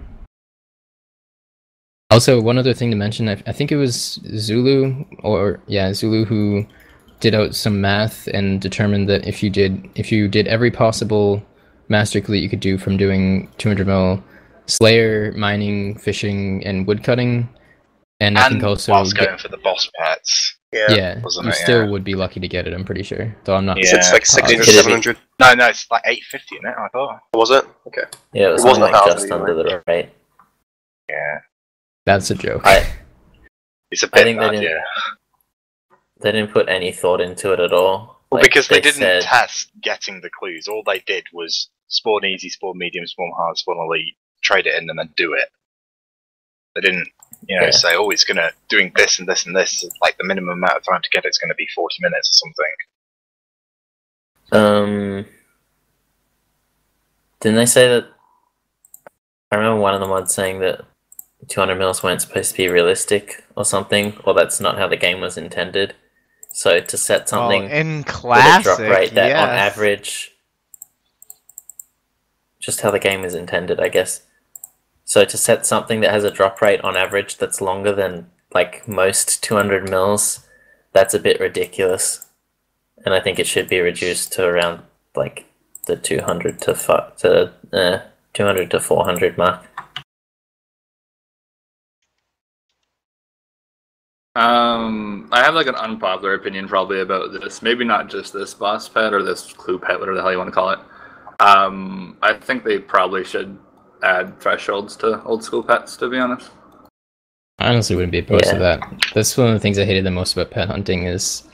Also, one other thing to mention, I, I think it was Zulu or yeah, Zulu who did out some math and determined that if you did if you did every possible master clue you could do from doing 200 mil slayer mining fishing and woodcutting and i and think also whilst get- going for the boss pets. Yeah. yeah, you it? still Yeah. would be lucky to get it i'm pretty sure though i'm not It's, it's like 600, Could 700. No, no, it's like 850 in it, I thought. Oh, was it? Okay. Yeah, it was It wasn't something like just under the rate. Yeah. that's a joke I It's a I bit think they didn't- yeah. they didn't put any thought into it at all. Well, Like, because they, didn't said, test getting the clues. All they did was spawn easy, spawn medium, spawn hard, spawn elite, trade it in, and then do it. They didn't, you know, Yeah. say, "Oh, it's gonna doing this and this and this." Like the minimum amount of time to get it's gonna be forty minutes or something. Um, didn't they say that? I remember one of the mods saying that 200 mils weren't supposed to be realistic or something, or that's not how the game was intended. So to set Well, something in with a classic, drop rate that on average, just how the game is intended, I guess. So to set something that has a drop rate on average that's longer than like most 200 mils, that's a bit ridiculous. And I think it should be reduced to around like the 200 to to uh, 200 to 400 mark. Um, I have like an unpopular opinion probably about this. Maybe not just this boss pet or this clue pet, whatever the hell you want to call it. Um, I think they probably should add thresholds to old school pets. To be honest, i honestly wouldn't be opposed to that that's one of the things i hated the most about pet hunting is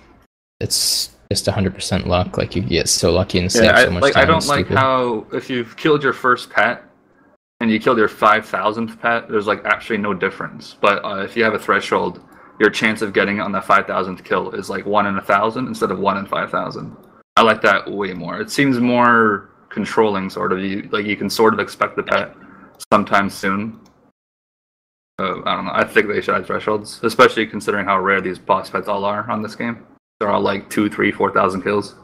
it's just 100% luck like you get so lucky and save yeah, I, so much like time I don't like stupid. how if you've killed your first pet and you killed your five thousandth pet, there's like actually no difference. But uh, if you have a threshold, your chance of getting it on that five thousandth kill is like one in a thousand instead of one in five thousand. I like that way more. It seems more controlling, sort of. You like you can sort of expect the pet sometime soon. Uh, I don't know. I think they should have thresholds, especially considering how rare these boss pets all are on this game. They're all like two, three, four thousand kills.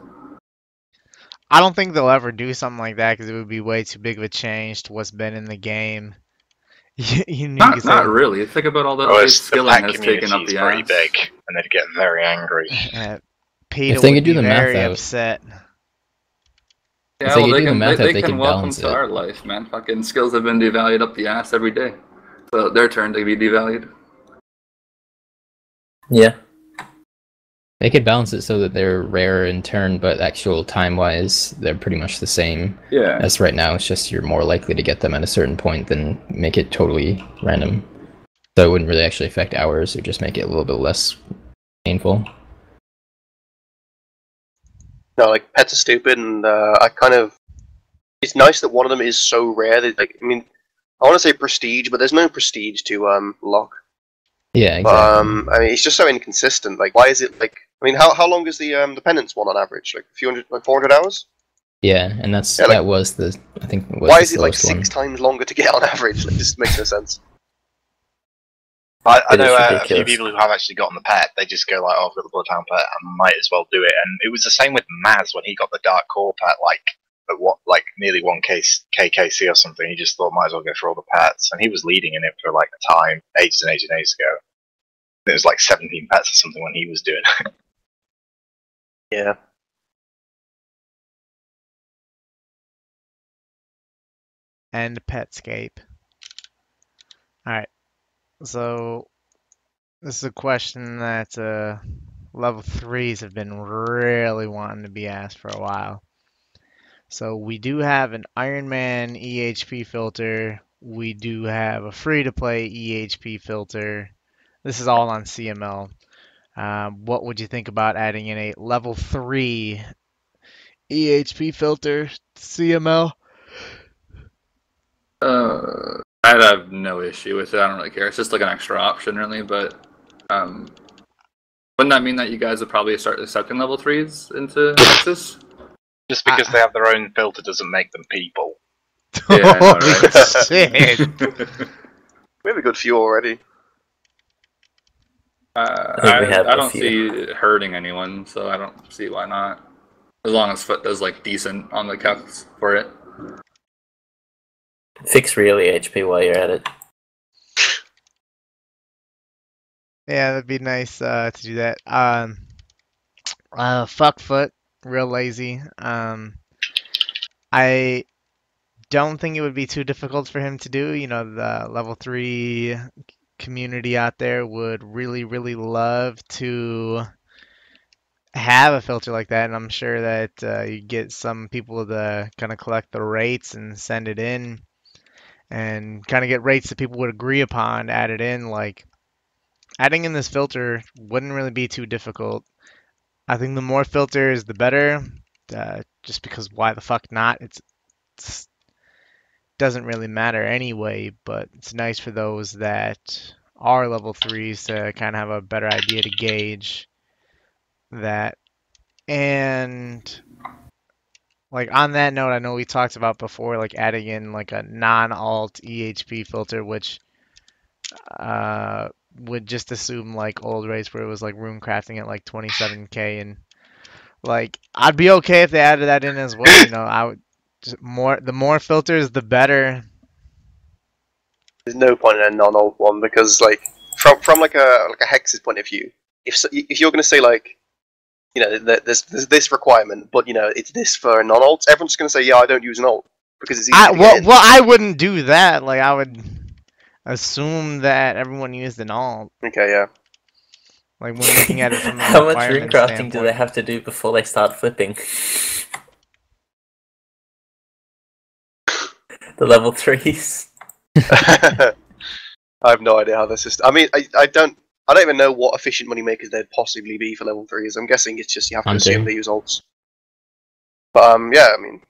I don't think they'll ever do something like that because it would be way too big of a change to what's been in the game. you, you need Not, to say- not really. Think about all the Oh, it's, the skilling pet has taken up is the very ass. big, and they'd get very angry. Uh, PETA they would could do be the math very out. upset. If Yeah, they well, could they do the can, they, they they can could welcome balance to it. our life, man. Fucking skills have been devalued up the ass every day. So their turn to be devalued. Yeah. They could balance it so that they're rare in turn, but actual time wise, they're pretty much the same Yeah. as right now. It's just you're more likely to get them at a certain point than make it totally random. So it wouldn't really actually affect hours, or just make it a little bit less painful. No, like pets are stupid, and uh, I kind of. It's nice that one of them is so rare that, like, I mean, I want to say prestige, but there's no prestige to um lock. Yeah, exactly. But, um, I mean, it's just so inconsistent. Like, why is it like? I mean, how how long is the um the penance one on average? Like a few hundred, like four hundred hours. yeah, and that's Yeah, like- that was the I think was Why is it like slowest one. six times longer to get on average? Like, just makes no sense. I, I know uh, a few people who have actually gotten the pet. They just go like, "Oh, I've got the Bloodhound pet. I might as well do it." And it was the same with Maz when he got the Dark Core pet, like at what, like nearly one case KKC or something. He just thought, "Might as well go for all the pets," and he was leading in it for like a time, ages and ages and ages ago. It was like 17 pets or something when he was doing it. Yeah. and Petscape. Alright, so this is a question that uh, level 3s have been really wanting to be asked for a while. So we do have an Iron Man EHP filter. We do have a free-to-play EHP filter. This is all on CML. Um, what would you think about adding in a level 3 EHP filter CML? Uh, I'd have no issue with it. I don't really care. It's just like an extra option, really. But um, wouldn't that mean that you guys would probably start accepting level threes into Hexis? Just because they have their own filter doesn't make them people. Yeah, I Holy right? shit. We have a good few already. Uh, I think we I, have I a don't few. see it hurting anyone, so I don't see why not. As long as Foot does like decent on the calcs for it. Fix really HP while you're at it. Yeah, that'd be nice uh, to do that. Um, uh, fuck foot, real lazy. Um, I don't think it would be too difficult for him to do. You know, the level three community out there would really, really love to have a filter like that, and I'm sure that uh, you get some people to kind of collect the rates and send it in, and kind of get rates that people would agree upon added in, like adding in this filter wouldn't really be too difficult. I think the more filters, the better. Uh, just because why the fuck not? It's, it's doesn't really matter anyway. But it's nice for those that are level threes to kind of have a better idea to gauge that. And like on that note, I know we talked about before, like adding in like a non-alt EHP filter, which uh would just assume like old race where it was like rune crafting at like 27k and like I'd be okay if they added that in as well. You know, I would just more the more filters the better. There's no point in a non-alt one because, like, from from like a like a Hexis point of view, if s- if you're to say like, you know, that there's, there's this requirement, but you know, it's this for non-alt, everyone's going to say, yeah, I don't use an alt because it's easy I to get well, in. well I wouldn't do that. Like I would assume that everyone used an alt. Okay, yeah. Like when looking at it from a How much rune crafting do they have to do before they start flipping? the level threes. I have no idea how this is. I mean, I, I don't. I don't even know what efficient money makers there'd possibly be for level threes. I'm guessing it's just you have to assume Hunting. they use alts. But um, yeah, I mean,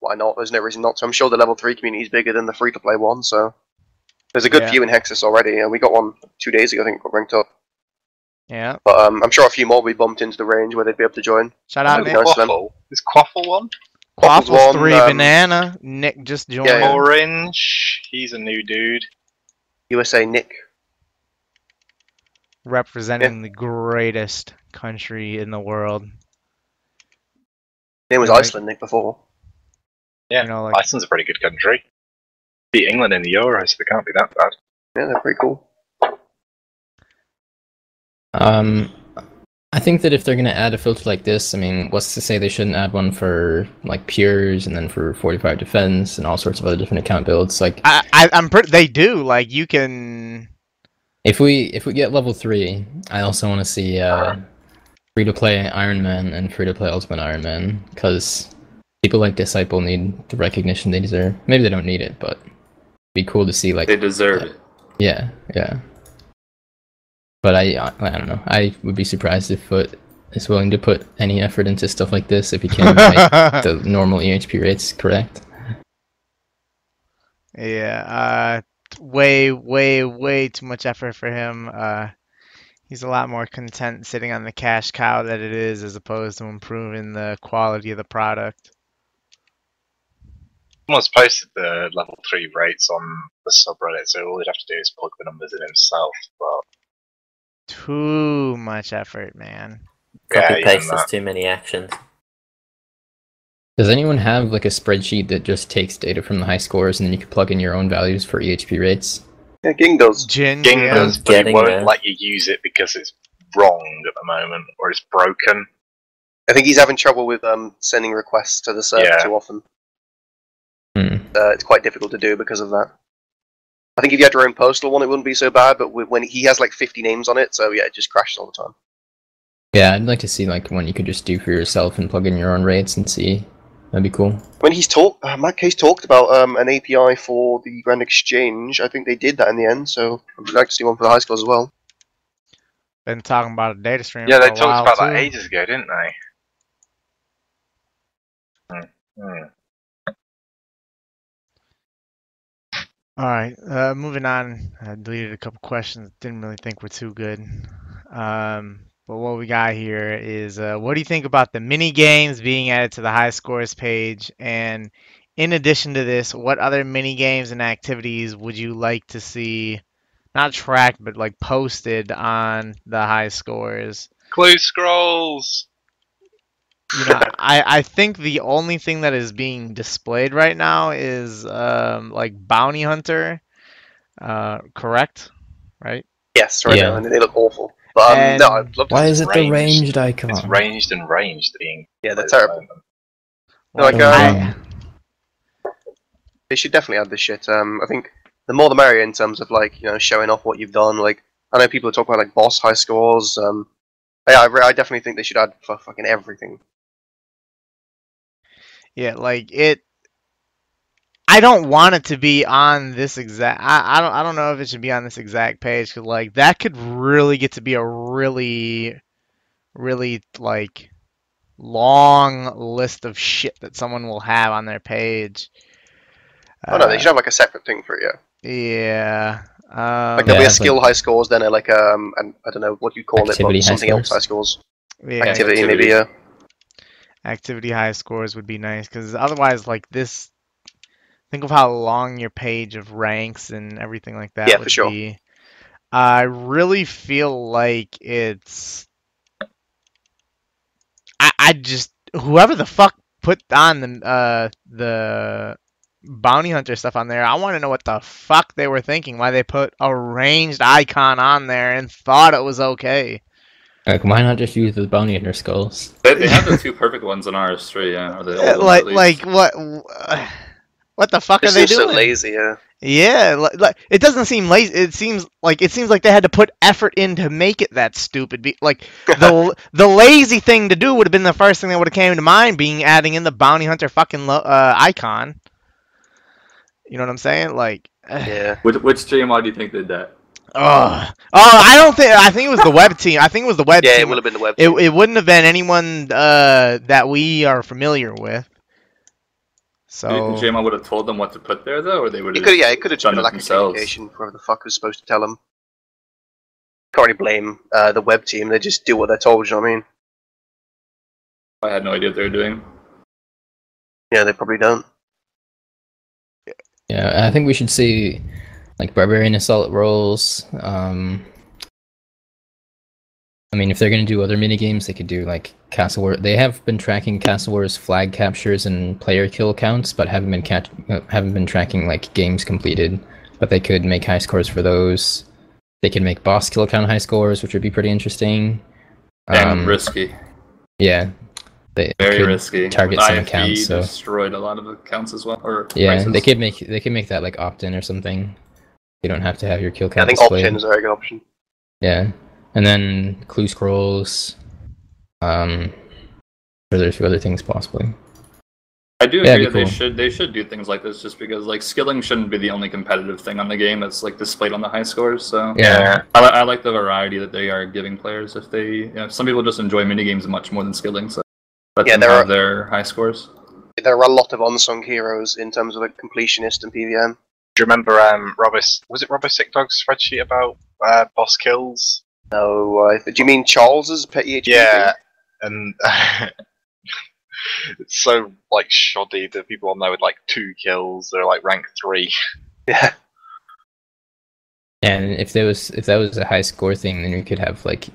why not? There's no reason not to. I'm sure the level three community is bigger than the free to play one, so there's a good Yeah. few in Hexis already, and we got one two days ago. I think got ranked up, Yeah. but um, I'm sure a few more will be bumped into the range where they'd be able to join. Shout out That'd Nick. nice. Quaffle. Is Quaffle one? Quaffle's Quaffle's one, three um, banana. Nick just joined. Yeah, yeah. Orange. He's a new dude. USA Nick. Representing the greatest country in the world. Name was Yeah, like- Iceland Nick before. Yeah, You know, like Iceland's a pretty good country. Beat England in the Euros, so they can't be that bad. Yeah, they're pretty cool. Um, I think that if they're gonna add a filter like this, I mean, what's to say they shouldn't add one for like pures and then for 45 defense and all sorts of other different account builds? Like, I, I I'm pretty. They do like you can. If we if we get level three, I also want to see uh, free to play Iron Man and free to play Ultimate Iron Man because people like Disciple need the recognition they deserve. Maybe they don't need it, but it'd be cool to see like They deserve it. Yeah, yeah. But I, I, I don't know. I would be surprised if Foot is willing to put any effort into stuff like this if he can't make the normal EHP rates correct. yeah. Uh, way, way, way too much effort for him. Uh, he's a lot more content sitting on the cash cow that it is, as opposed to improving the quality of the product. Someone's posted the level 3 rates on the subreddit, so all he'd have to do is plug the numbers in himself. But Too much effort, man. Copy even paste is too many actions. Does anyone have like a spreadsheet that just takes data from the high scores and then you can plug in your own values for EHP rates? Yeah, Ging does. Jin, Ging yeah. does, but he Getting won't there. let you use it because it's wrong at the moment, or it's broken. I think he's having trouble with um, sending requests to the server Yeah. too often. Hmm. Uh, it's quite difficult to do because of that. I think if you had your own postal one, it wouldn't be so bad. But when he has like 50 names on it, so yeah, it just crashes all the time. Yeah, I'd like to see like one you could just do for yourself and plug in your own rates and see. That'd be cool. When he's talked, uh, Mat K talked about um, an API for the Grand Exchange. I think they did that in the end, so I'd like to see one for the high school as well. Been talking about a data stream. Yeah, for they a talked while, about that ages ago, didn't they? Hmm. Hmm. All right, uh, moving on. I deleted a couple questions. Didn't really think were too good. Um, but what we got here is, uh, what do you think about the mini games being added to the high scores page? And in addition to this, what other mini games and activities would you like to see, not tracked, but like posted on the high scores? Clue scrolls. you know, I, I think the only thing that is being displayed right now is um, like bounty hunter, uh, correct? Right? Yes, right Yeah. now, and they look awful. But um, no, I'd love to. Why is it the ranged. ranged icon? It's ranged and ranged being. Yeah, they're terrible. moment. Like, I- They should definitely add this shit. Um, I think the more the merrier in terms of like you know showing off what you've done. Like I know people talk about like boss high scores. Um, yeah, I, re- I definitely think they should add for fucking everything. yeah, like it. I don't want it to be on this exact. I, I don't. I don't know if it should be on this exact page because like that could really get to be a really, really like long list of shit that someone will have on their page. Oh no, they Uh, should have like a separate thing for it. Yeah, Yeah. Um, like there'll be a skill like- high scores, then a, like um, an, I don't know what you call it, high but something else scores. high scores. yeah, activity, activity. maybe. Yeah. activity high scores would be nice because otherwise, like this, think of how long your page of ranks and everything like that Yeah, for would sure. be. I really feel like it's. I, I just whoever the fuck put on the uh the bounty hunter stuff on there. I want to know what the fuck they were thinking. Why they put a ranged icon on there and thought it was okay. Like, why not just use the bounty hunter skulls? They, they have the two perfect ones on RS3, yeah. Or the old like at like what what the fuck They're they still so doing? lazy. Yeah. Yeah, like, like it doesn't seem lazy. It seems like it seems like they had to put effort in to make it that stupid. Be- like the the lazy thing to do would have been the first thing that would have came to mind, being adding in the bounty hunter fucking lo- uh, icon. You know what I'm saying? Like, yeah. Which, which JMod do you think did that? oh, oh, I don't think. I think it was the web team. I think it was the web Yeah, it team. would have been the web. It, it wouldn't have been anyone uh, that we are familiar with. So Do you JMod would have told them what to put there though, or they would He have? could, yeah, he could have just done been it lack of communication. Whoever the fuck was supposed to tell him. Can't really blame uh, the web team. They just do what they're told. You know what I mean? I had no idea what they were doing. Yeah, they probably don't. Yeah, I think we should see like barbarian assault rolls. Um, I mean, if they're gonna do other mini games, they could do like Castle War. They have been tracking Castle Wars flag captures and player kill counts, but haven't been cat- uh, haven't been tracking like games completed. But they could make high scores for those. They could make boss kill count high scores, which would be pretty interesting. And Um, risky, yeah, they very could risky. target With some IFB accounts, so- destroyed a lot of accounts as well. Or Yeah, prices. they could make they could make that like opt-in or something. You don't have to have your kill Yeah, I think displayed. opt-in is a very good option. Yeah, and then clue scrolls. Um, or there's a few other things possibly. I do Yeah, agree it'd that be they should they should do things like this just because like skilling shouldn't be the only competitive thing on the game. It's like displayed on the high scores. So Yeah. I, I like the variety that they are giving players. If they, you know, some people just enjoy mini games much more than skilling. So let Yeah, them there have are- their high scores. There are a lot of unsung heroes in terms of like completionist and PVM. Do you remember um, Robert? Was it Robert Sick Dog's spreadsheet about uh, boss kills? No, I, do you mean Charles's petty HP? Yeah, and it's so like shoddy. The people on there with like two kills, they're like rank three. Yeah. And if there was if that was a high score thing, then we could have like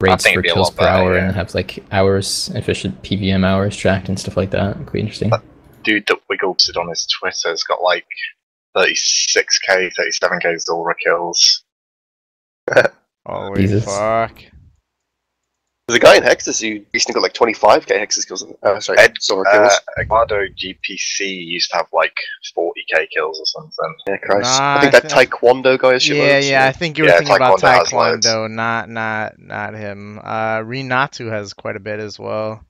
rates for it'd be a kills per better, hour yeah. and have like hours efficient PVM hours tracked and stuff like that. Could be interesting. Dude that Wiggles it on his Twitter has got like 36k, 37k Zulrah kills. holy Jesus. fuck. There's a guy in Hexis who recently got like 25k Hexis kills. Uh, sorry, Ed, Zulrah Uh, kills. Eduardo GPC used to have like 40k kills or something. Yeah, Christ. Nah, I think I that thi- Taekwondo guy is Yeah, yeah, I think you were Yeah, thinking about Taekwondo has loads. Taekwondo, not not not him. Uh Rinatu has quite a bit as well.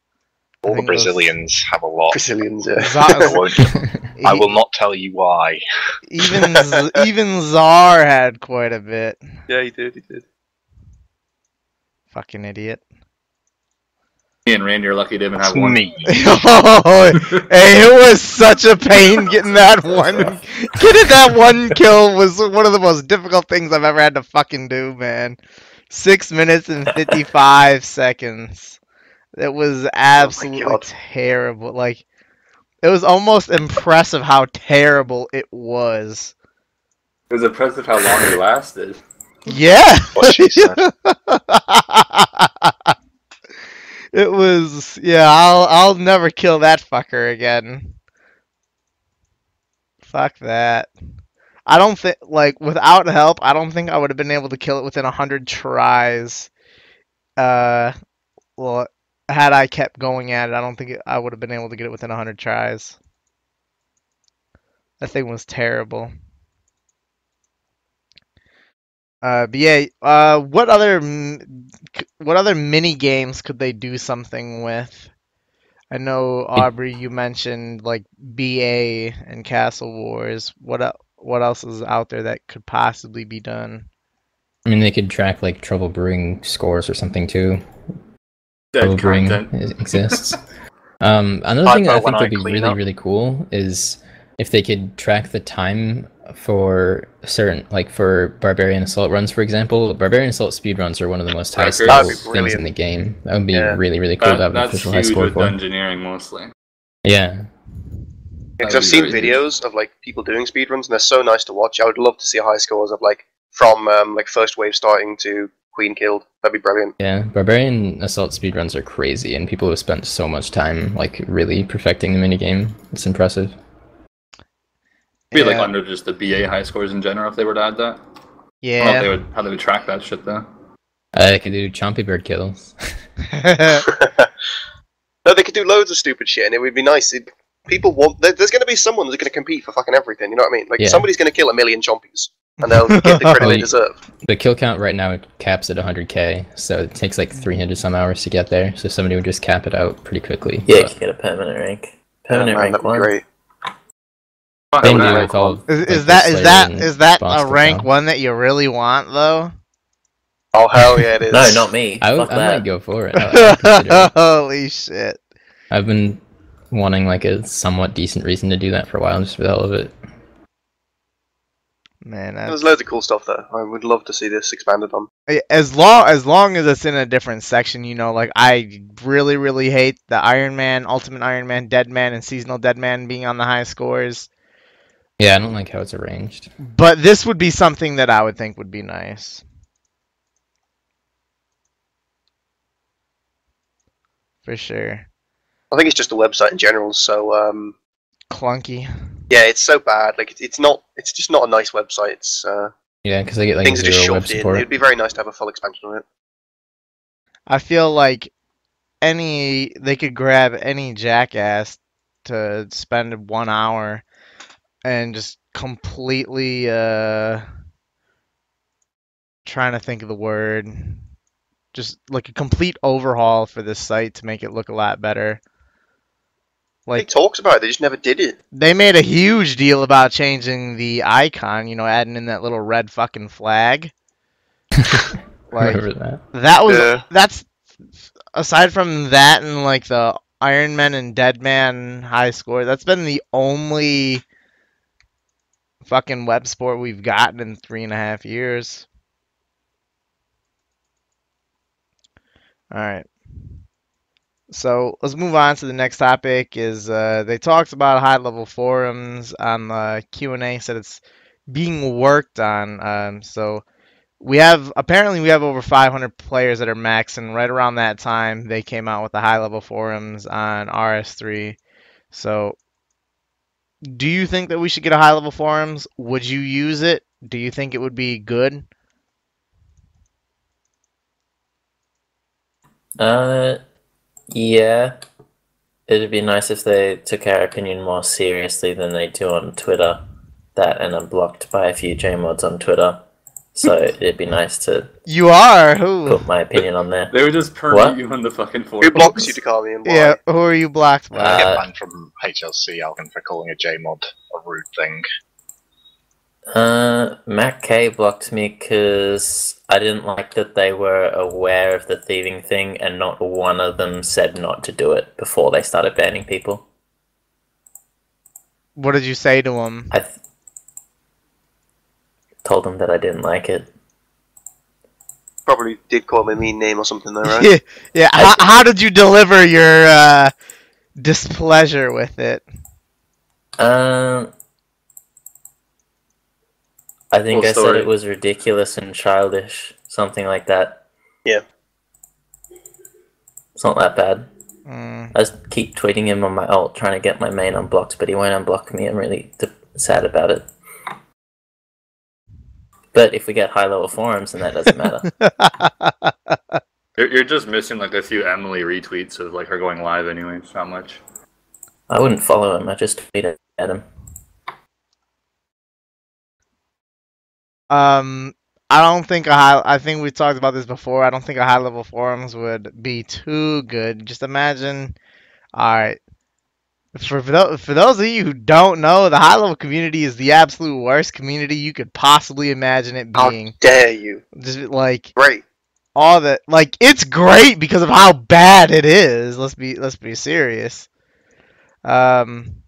All the think it was- Brazilians have a lot. Brazilians, yeah. Za- I won't- will not tell you why. even Z- even Czar had quite a bit. yeah, he did, he did. Fucking idiot. Me and Randy are lucky to even have one. me. oh, hey, it was such a pain getting that one. Getting that one kill was one of the most difficult things I've ever had to fucking do, man. Six minutes and fifty-five seconds. It was oh absolutely God. terrible. Like, it was almost impressive how terrible it was. It was impressive how long it lasted. Yeah. What she said. it was yeah, I'll I'll never kill that fucker again. Fuck that. I don't think like without help, I don't think I would have been able to kill it within a hundred tries. Uh well had I kept going at it, I don't think it, I would have been able to get it within a hundred tries. That thing was terrible. Uh, but yeah, uh, what other what other mini games could they do something with? I know Aubrey, you mentioned like BA and Castle Wars. What what else is out there that could possibly be done? I mean, they could track like Trouble Brewing scores or something too. Dead Trouble Brewing content. is- exists. um, another Hypo thing that I think would be clean really up. really cool is if they could track the time for certain like for Barbarian Assault runs, for example. Barbarian Assault speed runs are one of the most high That'd skill be things in the game. That would be Yeah. really really cool That- to have an that's official high score with for. engineering mostly. Yeah, Because I've seen very huge. videos of like people doing speedruns, and they're so nice to watch. I would love to see high scores of like from um, like first wave starting to queen killed. That'd be brilliant. yeah. Barbarian Assault speedruns are crazy, and people have spent so much time like really perfecting the minigame. It's impressive. Be like under just the BA high scores in general if they were to add that. I don't know if Yeah. they would how they would track that shit though. Uh, they could do Chompy Bird kills. no, they could do loads of stupid shit, and it would be nice. It, people want. There, there's going to be someone that's going to compete for fucking everything. You know what I mean? Like Yeah. somebody's going to kill a million chompies, and they'll get the credit Well, they deserve. The kill count right now caps at 100k, so it takes like 300 some hours to get there. So somebody would just cap it out pretty quickly. Yeah, you But can get a permanent rank. Oh, Permanent man, rank that'd be one. great. Same Yeah, deal rank with all. Is, like, is the that is Slayer that and is that boss a rank count. one that you really want though? Oh hell yeah, it is. No, not me. I, would, I might go for it. I, I. Holy shit! I've been wanting like a somewhat decent reason to do that for a while, just for the hell of it. Man, There's loads of cool stuff there. I would love to see this expanded on. as long as long as it's in a different section, you know, like I really really hate the Iron Man, Ultimate Iron Man, Dead Man, and Seasonal Dead Man being on the high scores. Yeah, I don't like how it's arranged. But this would be something that I would think would be nice. For sure. I think it's just the website in general. So um, Clunky. yeah, it's so bad. Like it's, it's not. It's just not a nice website. It's uh, Yeah, because they get like things are just zero web shoved in. support. It'd be very nice to have a full expansion on it. I feel like any they could grab any jackass to spend one hour and just completely uh trying to think of the word just like a complete overhaul for this site to make it look a lot better. He Like talks about it. They just never did it. they made a huge deal about changing the icon, you know, adding in that little red fucking flag. Like Remember that? that was Yeah. that's aside from that and like the Iron Man and Dead Man high score, that's been the only fucking web sport we've gotten in three and a half years. Alright. So let's move on to the next topic is uh, they talked about high level forums on the Q&A said it's being worked on um, so we have apparently we have over 500 players that are max and right around that time they came out with the high level forums on rs3 so do you think that we should get a high level forums would you use it do you think it would be good Uh, yeah. It'd be nice if they took our opinion more seriously than they do on Twitter. That, and I'm blocked by a few JMods on Twitter. So it'd be nice to you are who put my opinion on there. They would just permit you on the fucking Who blocks you to call me and why? yeah who are you blocked by I Uh, get banned from HLC Alvin for calling a JMod a rude thing. Uh, Mat K blocked me because I didn't like that they were aware of the thieving thing and not one of them said not to do it before they started banning people. what did you say to him I th- told them that I didn't like it. Probably did call me a mean name or something though, right? yeah, yeah. I How, how did you deliver your uh, displeasure with it Um, I think Full I said it was ridiculous and childish, something like that. Yeah. It's not that bad. Mm, I just keep tweeting him on my alt, trying to get my main unblocked, but he won't unblock me. I'm really d- sad about it. But if we get high level forums, then that doesn't matter. You're, you're just missing like a few Emily retweets of like her going live anyway. It's not much. I wouldn't follow him. I just tweet at him. Um, I don't think a high. I think we've talked about this before. I don't think a high level forums would be too good. Just imagine. All right. For for those, for those of you who don't know, the high level community is the absolute worst community you could possibly imagine it being. How dare you? Just like Great. all that, like it's great because of how bad it is. Let's be let's be serious. Um,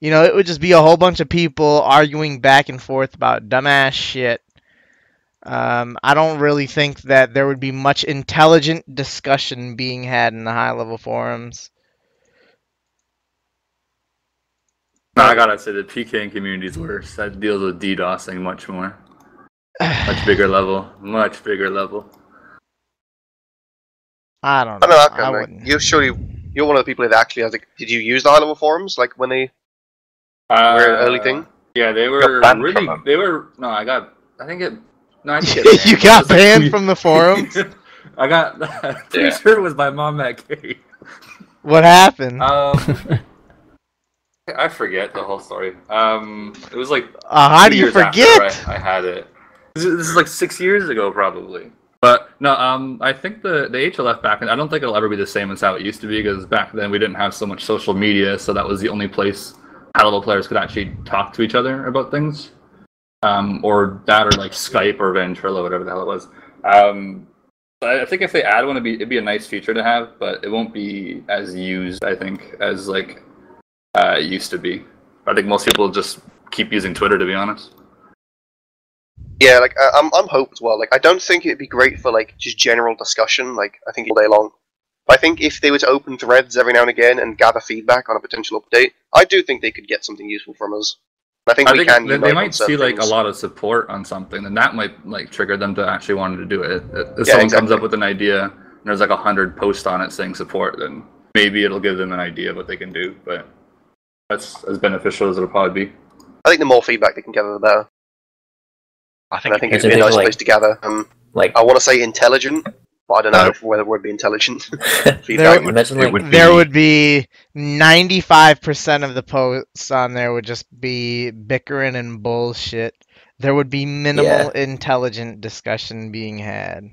you know, it would just be a whole bunch of people arguing back and forth about dumbass shit. Um, I don't really think that there would be much intelligent discussion being had in the high level forums. No, I gotta say the PKing community is worse. That deals with DDoSing much more, much bigger level, much bigger level. I don't I know. know, I Akram, like, wouldn't. you're surely you're one of the people that actually has. Like, did you use the high level forums like when they Uh, were an early thing? Yeah, they were really. They were no, I got. I think it. No, I didn't get banned. you got was, like, banned from the forums. I got. I'm pretty Yeah. sure it was by Mom Mat K. what happened? Um, I forget the whole story. Um, it was like Uh, how do you forget? I, I had it. This is, this is like six years ago, probably. But no, um, I think the the HLF back, I don't think it'll ever be the same as how it used to be because back then we didn't have so much social media, so that was the only place high level players could actually talk to each other about things, um, or that, or like Skype or Ventrilo, whatever the hell it was. Um, I think if they add one, it'd be it'd be a nice feature to have, but it won't be as used, I think, as like uh, it used to be. I think most people just keep using Twitter to be honest. Yeah, like I- I'm, I'm hope as well. Like I don't think it'd be great for like just general discussion. Like I think all day long. But I think if they were to open threads every now and again and gather feedback on a potential update, I do think they could get something useful from us. I think I we think can. they, they might see like a lot of support on something, and that might like trigger them to actually want to do it. If Yeah, someone comes up with an idea and there's like a hundred posts on it saying support, then maybe it'll give them an idea of what they can do. But that's as beneficial as it'll probably be. I think the more feedback they can gather, the better. I And think, I think it'd It's be a a nice like- place to gather. Um, Like, I want to say intelligent, but I don't know No. if whether it would be intelligent. There feedback. would- imagine like would There be- would be 95% of the posts on there would just be bickering and bullshit. There would be minimal intelligent discussion being had.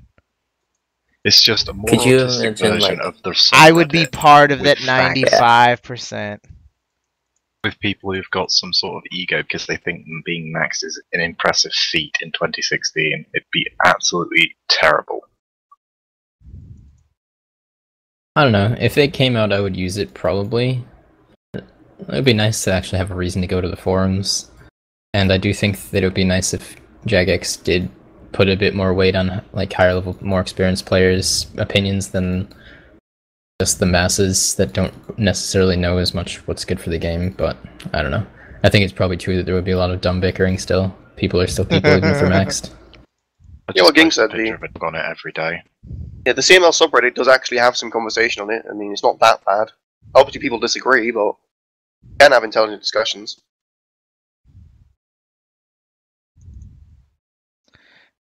It's just a more Could you version like- of the I would be part of that 95%. With people who've got some sort of ego because they think being maxed is an impressive feat in 2016. It'd be absolutely terrible. I don't know. If it came out, I would use it probably. It would be nice to actually have a reason to go to the forums. And I do think that it would be nice if Jagex did put a bit more weight on like higher level, more experienced players' opinions than just the masses that don't necessarily know as much what's good for the game. But I don't know. I think it's probably true that there would be a lot of dumb bickering still. People are still people even if they're maxed. Yeah, just what Ging said, picture the- of on it every day. Yeah, the CML subreddit does actually have some conversation on it. I mean, it's not that bad. Obviously, people disagree, but you can have intelligent discussions.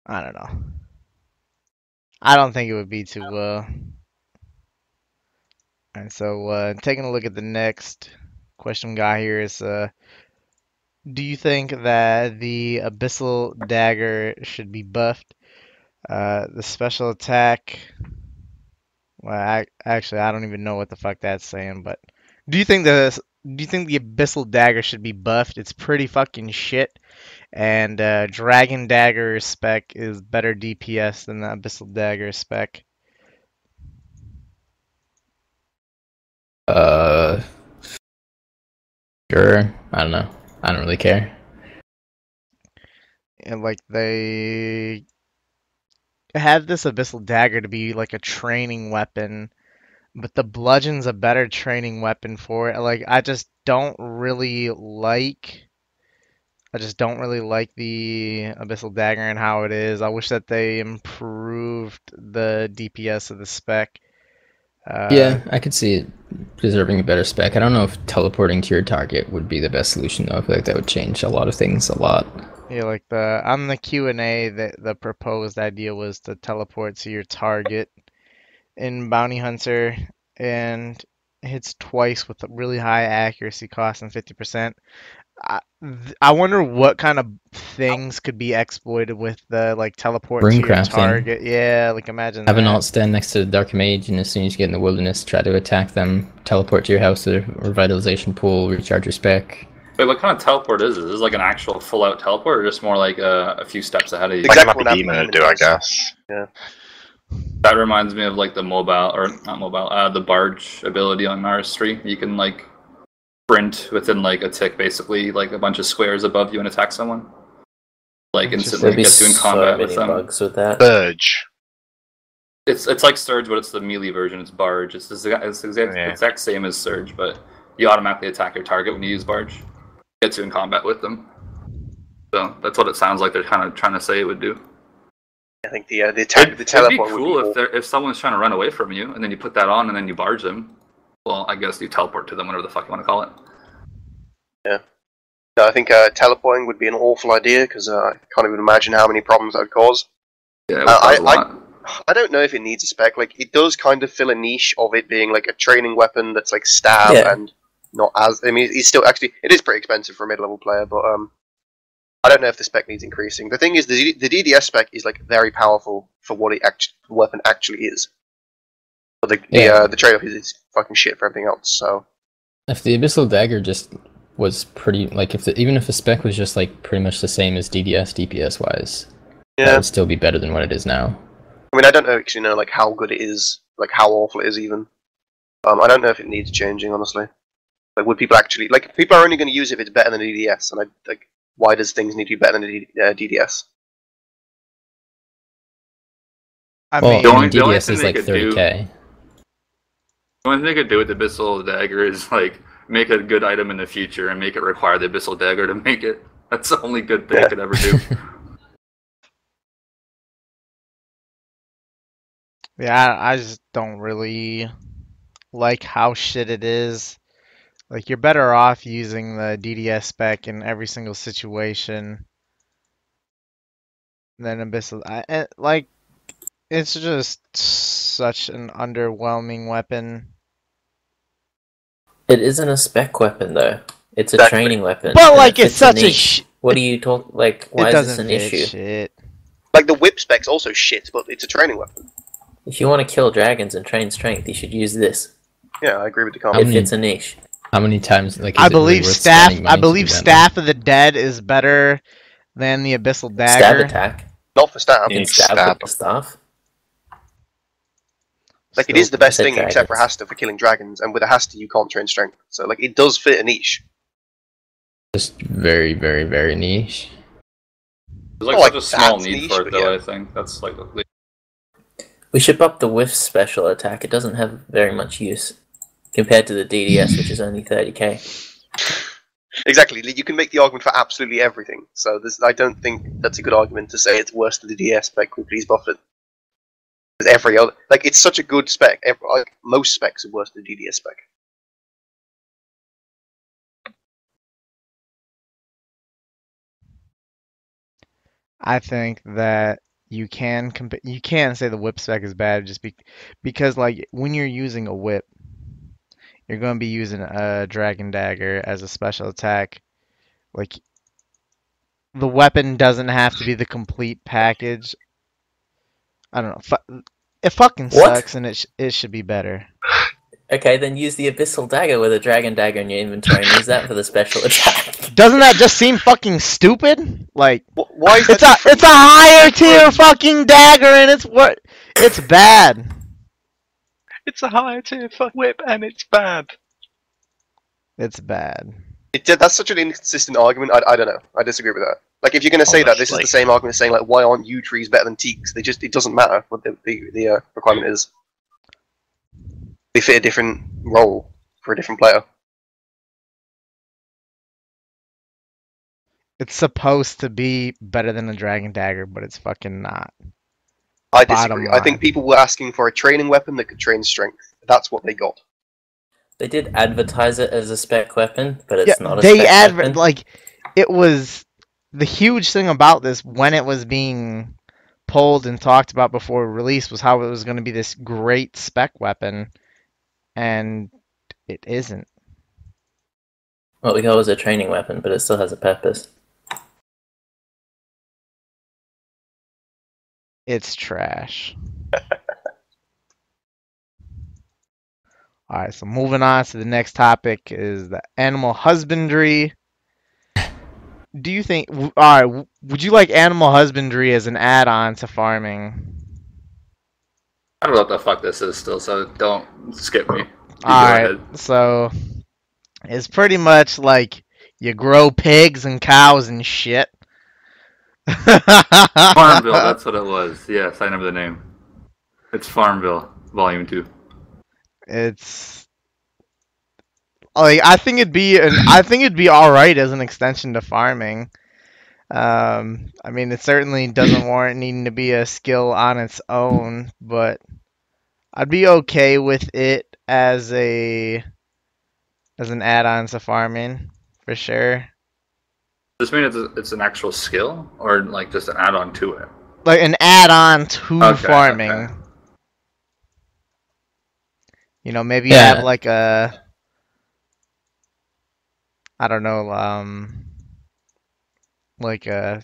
I don't know. I don't think it would be too uh And so uh taking a look at the next question got here is uh do you think that the abyssal dagger should be buffed? Uh the special attack well I actually I don't even know what the fuck that's saying, but do you think the do you think the abyssal dagger should be buffed? It's pretty fucking shit and uh, Dragon Dagger spec is better DPS than the Abyssal Dagger spec. Uh, sure. I don't know. I don't really care. And like they have this Abyssal Dagger to be like a training weapon, but the bludgeon's a better training weapon for it. Like I just don't really like. I just don't really like the Abyssal Dagger and how it is. I wish that they improved the DPS of the spec. Uh, yeah, I could see it deserving a better spec. I don't know if teleporting to your target would be the best solution though. I feel like that would change a lot of things a lot. Yeah, like the on the Q and A, the the proposed idea was to teleport to your target in Bounty Hunter and hits twice with a really high accuracy, costing fifty percent. I, I wonder what kind of things could be exploited with the like teleport Rune to your target. Yeah, like imagine Have an alt stand next to the Dark Mage, and as soon as you get in the wilderness, try to attack them, teleport to your house or revitalization pool, recharge your spec. Wait, what kind of teleport is this? Is this like an actual full out teleport or just more like a, a few steps ahead of you? Exactly Like what a demon Happy would do, I Demon does. guess. That reminds me of like the mobile or not mobile, uh, the barge ability on RS3. You can like sprint within like a tick, basically, like a bunch of squares above you and attack someone. Like instantly there'd be gets you in so combat many with them. bugs with that. Surge. It's it's like Surge, but it's the melee version. It's Barge. It's the it's exact, Yeah. exact same as Surge, but you automatically attack your target when you use Barge. Gets you in combat with them. So that's what it sounds like they're kind of trying to say it would do. I think the uh, the, te- It'd, the it'd be teleport would cool if if someone's trying to run away from you and then you put that on and then you barge them. Well, I guess you teleport to them, whatever the fuck you want to call it. Yeah. No, I think uh, teleporting would be an awful idea because uh, I can't even imagine how many problems that would cause. Yeah, it Uh, cause a I- I- lot. I don't know if it needs a spec. Like, it does kind of fill a niche of it being like a training weapon that's like stab Yeah. and not as. I mean, it's still actually it is pretty expensive for a mid-level player, but um, I don't know if the spec needs increasing. The thing is, the the DDS spec is like very powerful for what it act- the weapon actually is. But the the, Yeah. uh, the trade-off is it's fucking shit for everything else. So If the Abyssal Dagger just was pretty, like, if the, even if the spec was just like pretty much the same as DDS DPS wise, that yeah, would still be better than what it is now. I mean, I don't know actually know like how good it is, like how awful it is even. Um, I don't know if it needs changing, honestly. Like, would people actually like? People are only going to use it if it's better than a DDS, and I like. Why does things need to be better than a D- uh, DDS? I well, mean, The I only- mean, DDS thing is they like could do- 30k. The only thing they could do with the Abyssal Dagger is like make a good item in the future and make it require the Abyssal Dagger to make it. That's the only good thing Yeah. they could ever do. Yeah, I I just don't really like how shit it is. Like, you're better off using the DDS spec in every single situation than Abyssal. I, eh, like, it's just such an underwhelming weapon. It isn't a spec weapon though. It's a Exactly. training weapon. But, like, it it's such a niche. sh- What do you talk like? Why it is this doesn't an fit issue? shit. Like the whip spec's also shit, but it's a training weapon. If you want to kill dragons and train strength, you should use this. Yeah, I agree with the How It comment. many- fits a niche. How many times? Like, is I it really believe worth staff. spending I believe staff of the dead is better than the abyssal Stab dagger. attack. Not for stab. You can Need stab, stab. with the staff. Like it Still, is the best I said thing except for dragons. Hasta for killing dragons, and with a Hasta you can't train strength. So like it does fit a niche. Just very, very, very niche. There's like Not such a small need niche, for it, though. yeah. I think that's like the- We should up the whip special attack. It doesn't have very much use compared to the DDS, which is only 30k. Exactly. You can make the argument for absolutely everything. So I don't think that's a good argument to say it's worse than the DS spec. Can we please buff it? 'Cause Every other, like, it's such a good spec. Ev like, most specs are worse than DDS spec. I think that you can compa- you can say the whip spec is bad just be- because like when you're using a whip, you're going to be using a dragon dagger as a special attack. Like the weapon doesn't have to be the complete package. I don't know. Fu- it fucking What? sucks and it sh- it should be better. Okay, then use the abyssal dagger with a dragon dagger in your inventory and use that for the special attack. Doesn't that just seem fucking stupid? Like Wh- Why is it's a it's a higher tier fucking dagger and it's what it's bad. It's a higher tier for whip and it's bad. It's bad. It, that's such an inconsistent argument. I, I don't know. I disagree with that. Like, if you're going to say that, this is the same argument saying like, why aren't yew trees better than teaks? They just it doesn't matter what the the, the uh, requirement is. They fit a different role for a different player. It's supposed to be better than a dragon dagger, but it's fucking not. I disagree. I think people were asking for a training weapon that could train strength. That's what they got. They did advertise it as a spec weapon, but it's yeah, not a they spec adver- weapon. like it was the huge thing about this when it was being pulled and talked about before release was how it was going to be this great spec weapon, and it isn't. What we call as a training weapon, but it still has a purpose. It's trash. All right, so moving on to the next topic is the animal husbandry. Do you think? All right, would you like animal husbandry as an add-on to farming? I don't know what the fuck this is still, so don't skip me. All right, so it's pretty much like you grow pigs and cows and shit. Farmville, that's what it was. Yes, I remember the name. It's Farmville, Volume 2. It's like I think it'd be an I think it'd be all right as an extension to farming. Um, I mean, it certainly doesn't warrant needing to be a skill on its own, but I'd be okay with it as a as an add-on to farming for sure. Does this mean it's, a, it's an actual skill, or like just an add-on to it? Like an add-on to Okay, farming. okay. You know, maybe you have like a I don't know, um like a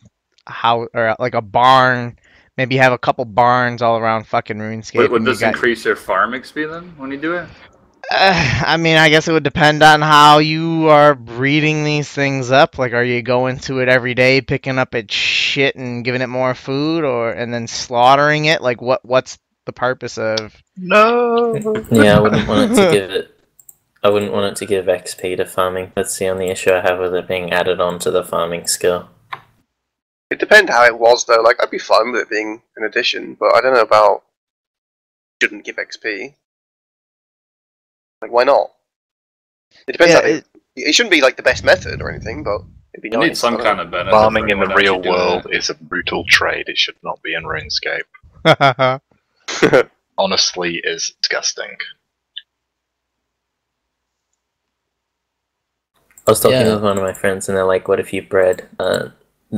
how or like a barn. Maybe have a couple barns all around fucking RuneScape. Would, would and you this got- increase your farm XP then when you do it? Uh, I mean, I guess it would depend on how you are breeding these things up. Like, are you going to it every day, picking up its shit and giving it more food, or and then slaughtering it? Like, what what's the purpose of? No. Yeah, I wouldn't want to give it I wouldn't want it to give XP to farming. That's the only issue I have with it being added on to the farming skill. It depends how it was though. Like I'd be fine with it being an addition, but I don't know about shouldn't give XP. Like why not? It depends. Yeah, how it, it shouldn't be like the best method or anything, but it'd be You nice. need some kind of benefit. Farming in the real world it. is a brutal trade. It should not be in RuneScape. Honestly, is disgusting. I was talking Yeah. with one of my friends, and they're like, "What if you bred uh,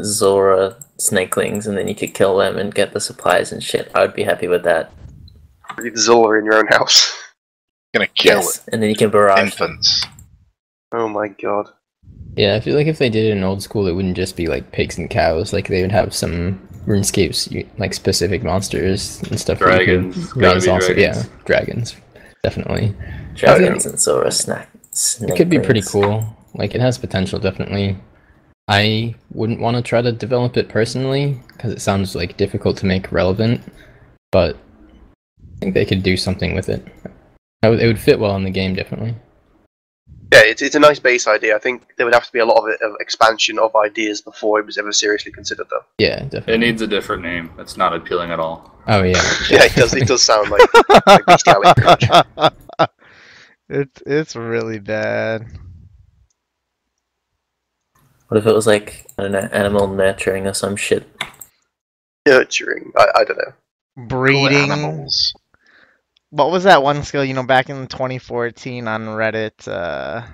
Zulrah snakelings, and then you could kill them and get the supplies and shit?" I would be happy with that. Breed Zulrah in your own house. Gonna kill yes, and then you can barrage them. infants. Oh my god. Yeah, I feel like if they did it in old school, it wouldn't just be like pigs and cows. Like they would have some RuneScapes, like specific monsters and stuff. that you could Dragons. Raise also. dragons. Yeah, dragons, definitely. dragons and Zulrah snack. It could be pretty cool. Like it has potential, definitely. I wouldn't want to try to develop it personally because it sounds like difficult to make relevant, but I think they could do something with it. It would- fit well in the game, definitely. Yeah, it's, it's a nice base idea. I think there would have to be a lot of, of expansion of ideas before it was ever seriously considered, though. Yeah, definitely. It needs a different name. It's not appealing at all. Oh yeah. Yeah, it does. It does sound like, like bestiality. pretty it's it's really bad. What if it was like I don't know, animal nurturing or some shit? Nurturing. I, I don't know. Breeding. animals. What was that one skill, you know, back in 2014 on Reddit, uh,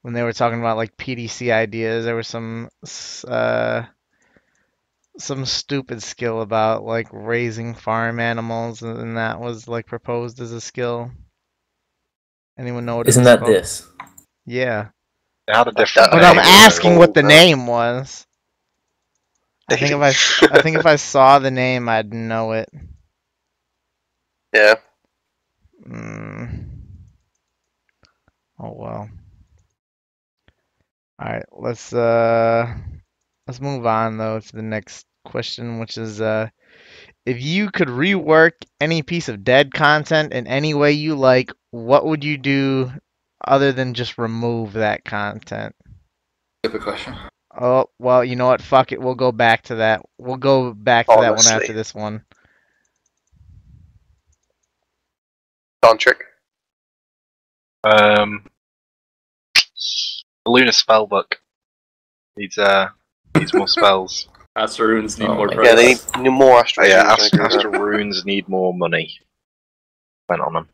when they were talking about like PDC ideas, there was some uh some stupid skill about like raising farm animals and that was like proposed as a skill. Anyone know what it Isn't was that called? this? Yeah. They had a different. But But I'm asking what the name was. I think if I s- I think if I saw the name I'd know it. Yeah. Mm. Oh well. All right, let's uh let's move on though to the next question, which is uh if you could rework any piece of dead content in any way you like, what would you do other than just remove that content? Stupid question. Oh, well, you know what? Fuck it. We'll go back to that. We'll go back to that one after this one. Tantric. Um, the Lunar Spellbook needs uh needs more spells. Astral runes need Oh more. Yeah, they need, need more Oh, yeah, Runes, Astral, Astral runes need more money. Spent on them.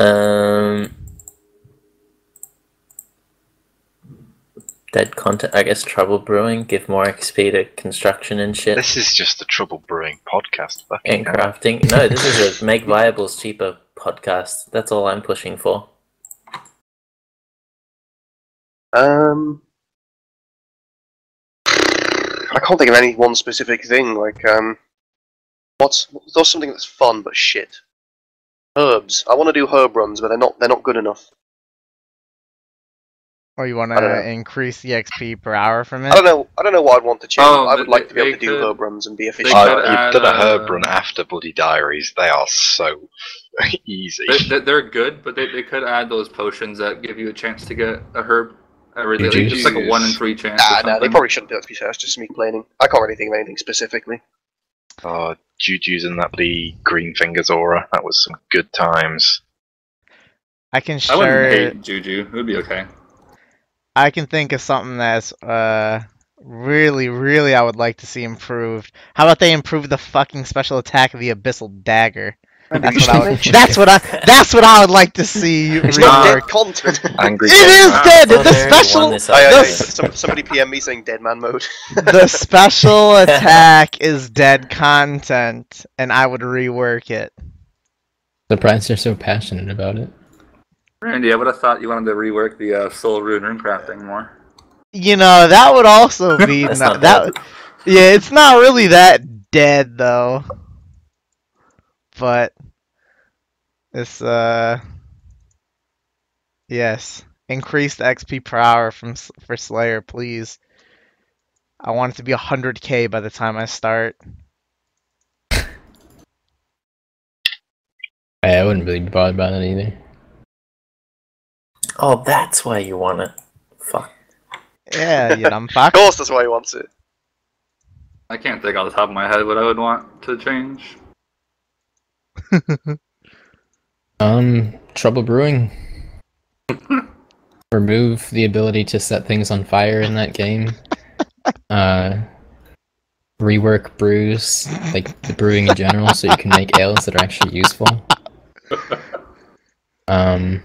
Um, dead content. I guess trouble brewing. Give more XP to construction and shit. This is just the trouble brewing podcast. Fucking and crafting. No, this is a make viables cheaper podcast. That's all I'm pushing for. Um, I can't think of any one specific thing. Like, um, what's what's something that's fun but shit? Herbs. I want to do herb runs, but they're not they're not good enough. Or you want to increase the XP per hour from it? I don't know. I don't know what I'd want to change. Oh, I would like to be able they to do could- herb runs and be efficient. Uh, you've done a herb run after Bloody Diaries. They are so easy. They, they, they're good, but they, they could add those potions that give you a chance to get a herb every day. Juju's. Just like a one in three chance. or Ah, no, they probably shouldn't do that. To be fair, it's just me planning. I can't really think of anything specifically. Oh, Juju's in that the Green Fingers aura. That was some good times. I can I wouldn't hate Juju. It would be okay. I can think of something that's uh really, really I would like to see improved. How about they improve the fucking special attack of the Abyssal Dagger? That's what I would. That's what I. That's what I would like to see. It's not dead content. Angry It is Dead dead. Oh, The there, you won special. this I, I, argument. somebody PM me saying dead man mode. The special attack is dead content, and I would rework it. Surprised they're so passionate about it. Randy, I would have thought you wanted to rework the uh, Soul Rune rune crafting more. You know that would also be That's no- not that. bad. Yeah, it's not really that dead though. But it's uh yes, increase the XP per hour from for Slayer, please. I want it to be 100k by the time I start. I wouldn't really be bothered by that either. Oh, that's why you want it. Fuck. Yeah, you dumb Of fuck. course, that's why he wants it. I can't think off the top of my head what I would want to change. Um, trouble brewing. Remove the ability to set things on fire in that game. Uh, rework brews, like the brewing in general, so you can make ales that are actually useful. Um,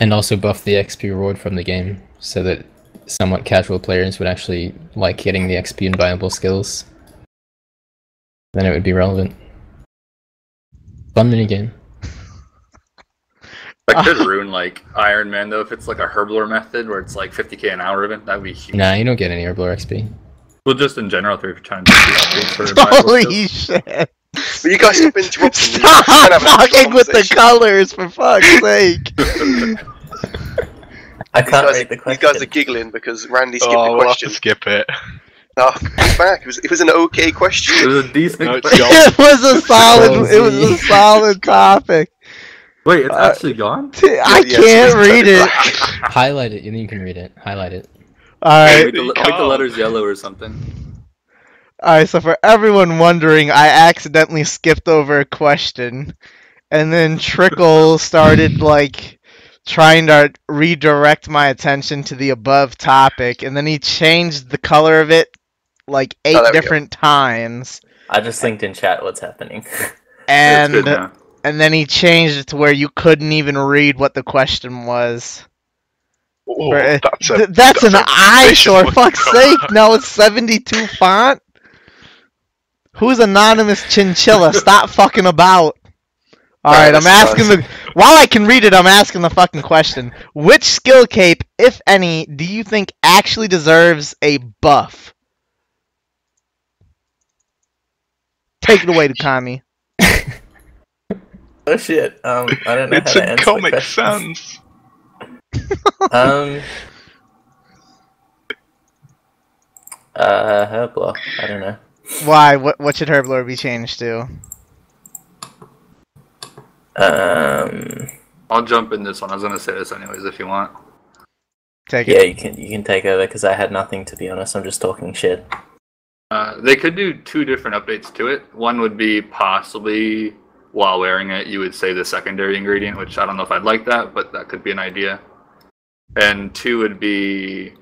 and also buff the XP reward from the game, so that somewhat casual players would actually like getting the XP and viable skills. Then it would be relevant. Fun minigame. That could ruin like Iron Man though if it's like a herblore method where it's like 50k an hour event. That would be huge. Nah, you don't get any Herblore XP. Well, just in general, if you're trying to do updates for Holy skills. shit. But you guys stop interrupting me. Stop We're fucking with the colors, for fuck's sake. I can't guys, read the these question. guys are giggling because Randy skipped Oh, the we'll have question. to skip it. Oh, he's back. It was, it was an okay question. It question. was a decent. No, question. it was a solid. It was a solid topic. Wait, it's Uh, actually gone. I Yes, can't read it. back. Highlight it, and then you can read it. Highlight it. All right. Make the, make the letters yellow or something. All right, so for everyone wondering, I accidentally skipped over a question, and then Trickool started like trying to redirect my attention to the above topic, and then he changed the color of it like oh, eight Oh, there go. different times, I just linked in chat what's happening. And and then he changed it to where you couldn't even read what the question was. Oh, For- uh, that's a, Th- that's, an a eyesore, vicious fuck's one. sake! Now it's 72 font? Who's anonymous chinchilla? Stop fucking about. Alright, Alright, I'm this is asking the. While I can read it, I'm asking the fucking question. Which skill cape, if any, do you think actually deserves a buff? Take it away, Dookami. oh shit. Um, I don't know It's how to answer Comic the. Sans. Um. Uh, Herblore. I don't know. Why? What, what should Herblore be changed to? Um. I'll jump in this one. I was gonna say this anyways if you want. Take Yeah, it. you can you can take over because I had nothing to be honest. I'm just talking shit. Uh, they could do two different updates to it. One would be possibly while wearing it, you would say the secondary ingredient, which I don't know if I'd like that, but that could be an idea. And two would be,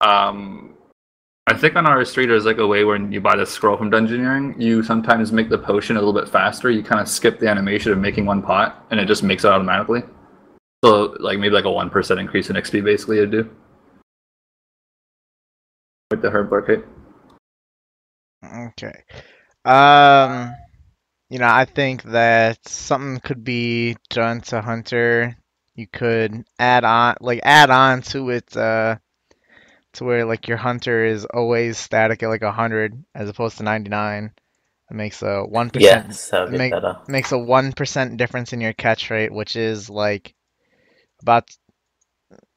um, I think on RS3 there's like a way when you buy the scroll from Dungeoneering, you sometimes make the potion a little bit faster. You kind of skip the animation of making one pot, and it just makes it automatically. So like maybe like a one percent increase in XP basically it'd do. With the herb cape. Okay. Um, you know, I think that something could be done to Hunter. You could add on, like, add on to it, uh, to where like your Hunter is always static at like hundred as opposed to ninety nine. It makes a one percent Yes, make- better. makes a one percent difference in your catch rate, which is like about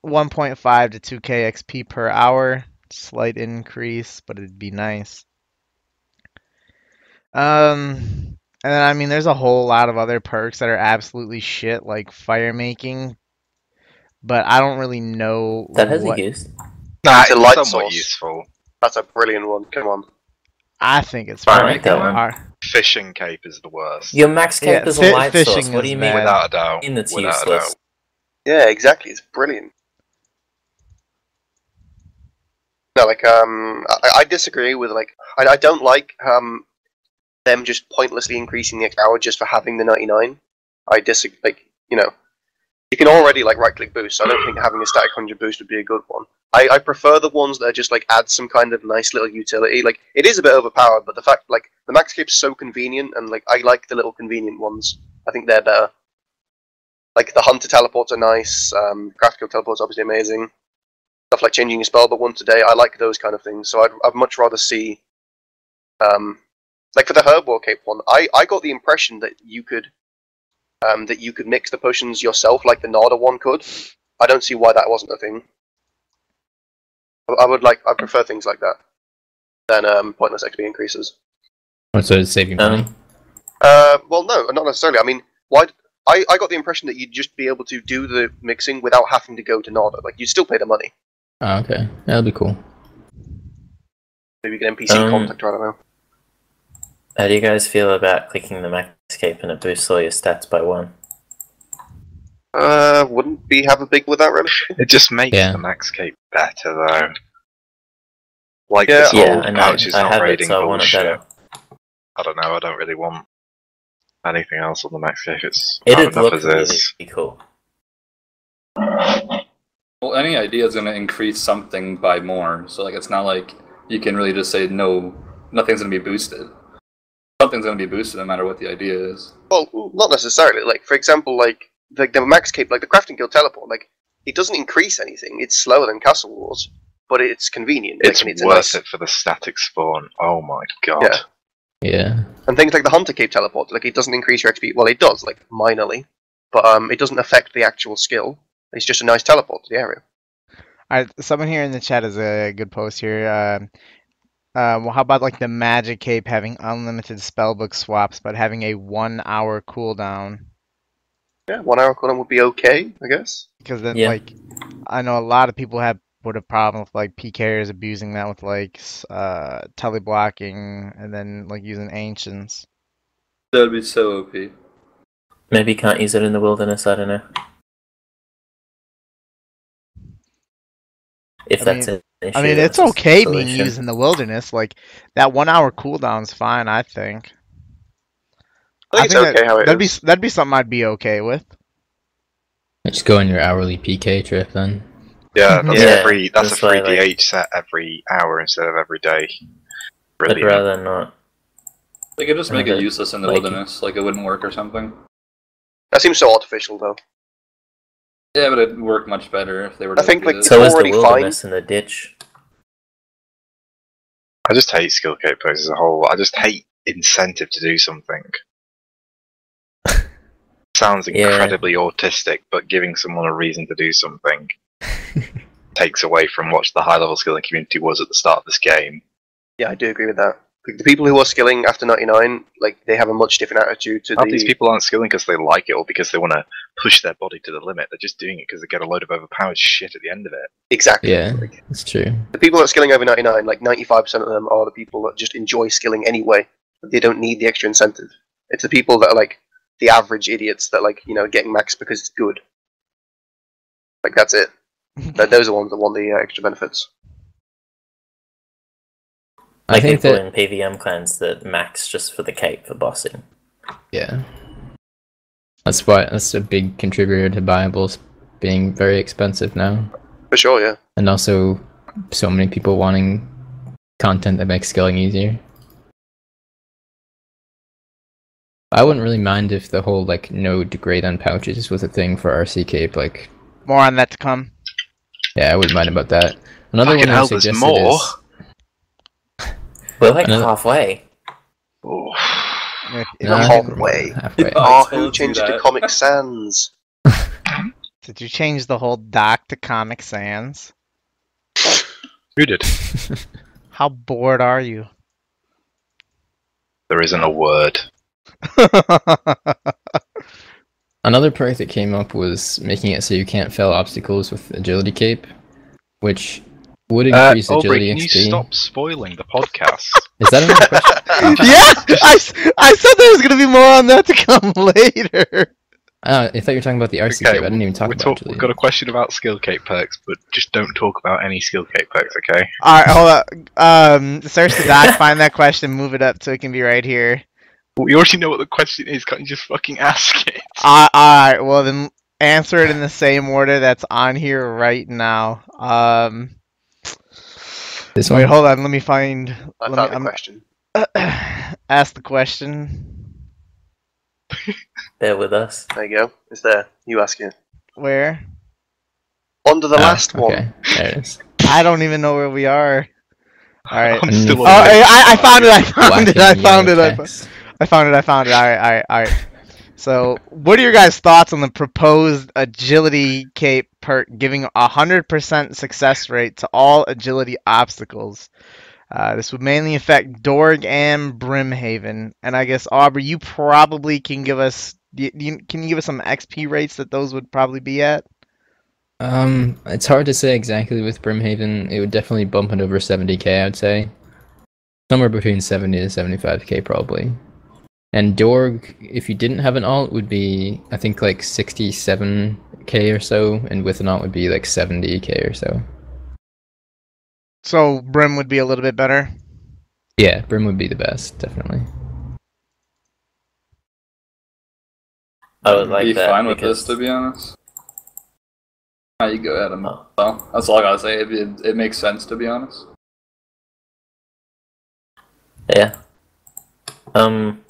one point five to two K XP per hour. Slight increase, but it'd be nice. Um, and then I mean, there's a whole lot of other perks that are absolutely shit, like fire making. But I don't really know That has what a use. Nah, It's a light somewhat source. useful. That's a brilliant one. Come on. I think it's Fire pretty making one? Fishing cape is the worst. Your max cape Yeah, is fi- a light fishing source. What do you mean? bad. Without a doubt. In that's without a useless. doubt. Yeah, exactly. It's brilliant. No, like um, I, I disagree with like I, I don't like um them just pointlessly increasing the hour just for having the ninety nine. I disagree. Like you know, you can already like right click boost. So I don't think having a static hundred boost would be a good one. I, I prefer the ones that are just like add some kind of nice little utility. Like it is a bit overpowered, but the fact like the max cape's so convenient, and like I like the little convenient ones. I think they're better. Like the hunter teleports are nice. Um, craft kill teleports obviously amazing. Stuff like changing your spell but once a day. I like those kind of things. So I'd, I'd much rather see, um, like for the herblore cape one. I, I got the impression that you could, um, that you could mix the potions yourself, like the Nardah one could. I don't see why that wasn't a thing. I- I would like. I prefer things like that than um, pointless XP increases. Oh, so it's saving money. Um, Uh, well, no, not necessarily. I mean, why? I, I got the impression that you'd just be able to do the mixing without having to go to Nardah. Like, you'd still pay the money. Oh, okay. That'll be cool. Maybe get NPC Um, contact, I don't know. How do you guys feel about clicking the max cape and it boosts all your stats by one? Uh, wouldn't we have a big with that, really? It just makes Yeah. the max cape better though. Like Yeah. this Yeah, whole I know. pouch is I not have it, raiding so I want it bullshit. better. I don't know. I don't really want anything else on the max cape. It's It'd bad enough look as really is. cool. Well, any idea is going to increase something by more. So like, it's not like you can really just say no. Nothing's going to be boosted. Something's going to be boosted no matter what the idea is. Well, not necessarily. Like, for example, like the, the max cape, like the crafting guild teleport, like it doesn't increase anything. It's slower than Castle Wars, but it's convenient. It's, and it's worth nice- it for the static spawn. Oh my god. Yeah. Yeah. And things like the Hunter Cape teleport, like it doesn't increase your XP. Well, it does, like minorly, but um, it doesn't affect the actual skill. It's just a nice teleport to the area. All right, someone here in the chat has a good post here. Um, uh, well, how about like the Magic Cape having unlimited spellbook swaps, but having a one-hour cooldown? Yeah, one hour cooldown would be okay, I guess. Because then, Yeah. like, I know a lot of people have would have problem with like PKers abusing that with like s- uh tele blocking and then like using ancients. That would be so OP. Maybe you can't use it in the wilderness, I don't know. If I that's mean- an issue. I mean, it's okay being used in the wilderness. Like that one-hour cooldown's fine, I think. I think it's that- okay how it that'd be is. s- that'd be something I'd be okay with. Just go on your hourly PK trip then. Yeah, that's Yeah, every that's, that's a free why, like- DH set every hour instead of every day. I'd rather not. They could just make it useless in the Like- wilderness, like it wouldn't work or something. That seems so artificial, though. Yeah, but it'd work much better if they were. I think, like, it. So is the already fine. wilderness in the ditch. I just hate skill cape pose as a whole. I just hate incentive to do something. Sounds Yeah. incredibly autistic, but giving someone a reason to do something takes away from what the high level skill skilling community was at the start of this game. Yeah, I do agree with that. Like, the people who are skilling after 99, like, they have a much different attitude to Half the... these people aren't skilling because they like it or because they want to push their body to the limit. They're just doing it because they get a load of overpowered shit at the end of it. Exactly. Yeah, Like, that's true. the people that are skilling over 99, like 95% of them are the people that just enjoy skilling anyway. They don't need the extra incentive. It's the people that are like the average idiots that like, you know, getting max because it's good. Like that's it. Those are the ones that want the uh, extra benefits. I think people that in PVM clans that max just for the cape for bossing. yeah, that's why that's a big contributor to buyables being very expensive now, For sure, yeah. and also so many people wanting content that makes skilling easier. I wouldn't really mind if the whole like no degrade on pouches was a thing for RC Cape. Like, More on that to come. yeah, I wouldn't mind about that. Another Fucking one I suggested more. is We're like Another- halfway. Oh. If- if Nah, you- halfway. halfway. Oh, I told who you changed it to that. Comic Sans? Did you change the whole doc to Comic Sans? Who did? How bored are you? There isn't a word. Another perk that came up was making it so you can't fail obstacles with agility cape, which would Uh, increase Aubrey, agility can you XP. stop spoiling the podcast? Is that another question? yeah, I, I said there was gonna be more on that to come later. Uh, I thought you were talking about the RC cape. I didn't even talk we about talk, agility. We've got a question about skill cape perks, but just don't talk about any skill cape perks, okay? All right, hold up. Um, search the doc, find that question, move it up so it can be right here. We already know what the question is. Can't you just fucking ask it? Uh, all right, well then answer it in the same order that's on here right now. Um, This wait, one. hold on. Let me find. I Let found me, the I'm- question. ask the question. Bear with us. There you go. It's there. You ask it. Where? Under the Ah, last okay. one. There it is. I don't even know where we are. All right. I'm still Oh, I, I found it. I found Black it. I found it. I, fo- text. I found it. I found it. All right. All right. All right. So, what are your guys' thoughts on the proposed agility cape perk giving a hundred percent success rate to all agility obstacles? Uh, this would mainly affect Dorg and Brimhaven, and I guess Aubrey, you probably can give us. you- Can you give us some XP rates that those would probably be at? Um, it's hard to say exactly with Brimhaven. It would definitely bump it over 70k, I'd say. Somewhere between 70 to 75k, probably. And Dorg, if you didn't have an alt, would be, I think, like 67k or so, and with an alt would be like 70k or so. So Brim would be a little bit better. Yeah, Brim would be the best, definitely. I would like be that fine with this, to be honest. Ah, you go, Adam. Oh. Well, that's all I gotta say. It, it, it makes sense, to be honest. yeah, um,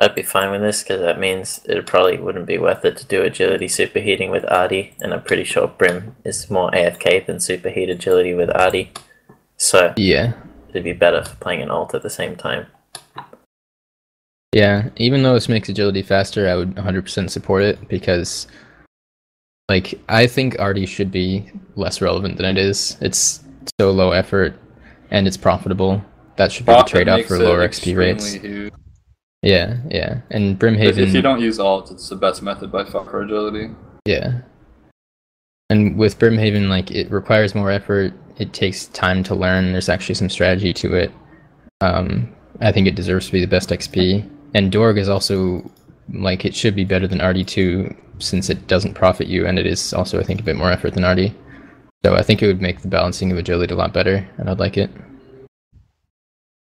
I'd be fine with this because that means it probably wouldn't be worth it to do agility superheating with Ardy, and I'm pretty sure Brim is more AFK than superheat agility with Ardy, so Yeah. it'd be better for playing an alt at the same time. Yeah, even though this makes agility faster, I would 100% support it because, like, I think Ardy should be less relevant than it is. It's so low effort and it's profitable. That should be the trade off for lower XP rates. huge. Yeah, yeah. And Brimhaven. if you don't use alt, it's the best method by far for agility. Yeah. And with Brimhaven, like it requires more effort. It takes time to learn. There's actually some strategy to it. Um, I think it deserves to be the best XP. And Dorg is also like it should be better than RD2 since it doesn't profit you, and it is also I think a bit more effort than RD. So I think it would make the balancing of agility a lot better, and I'd like it.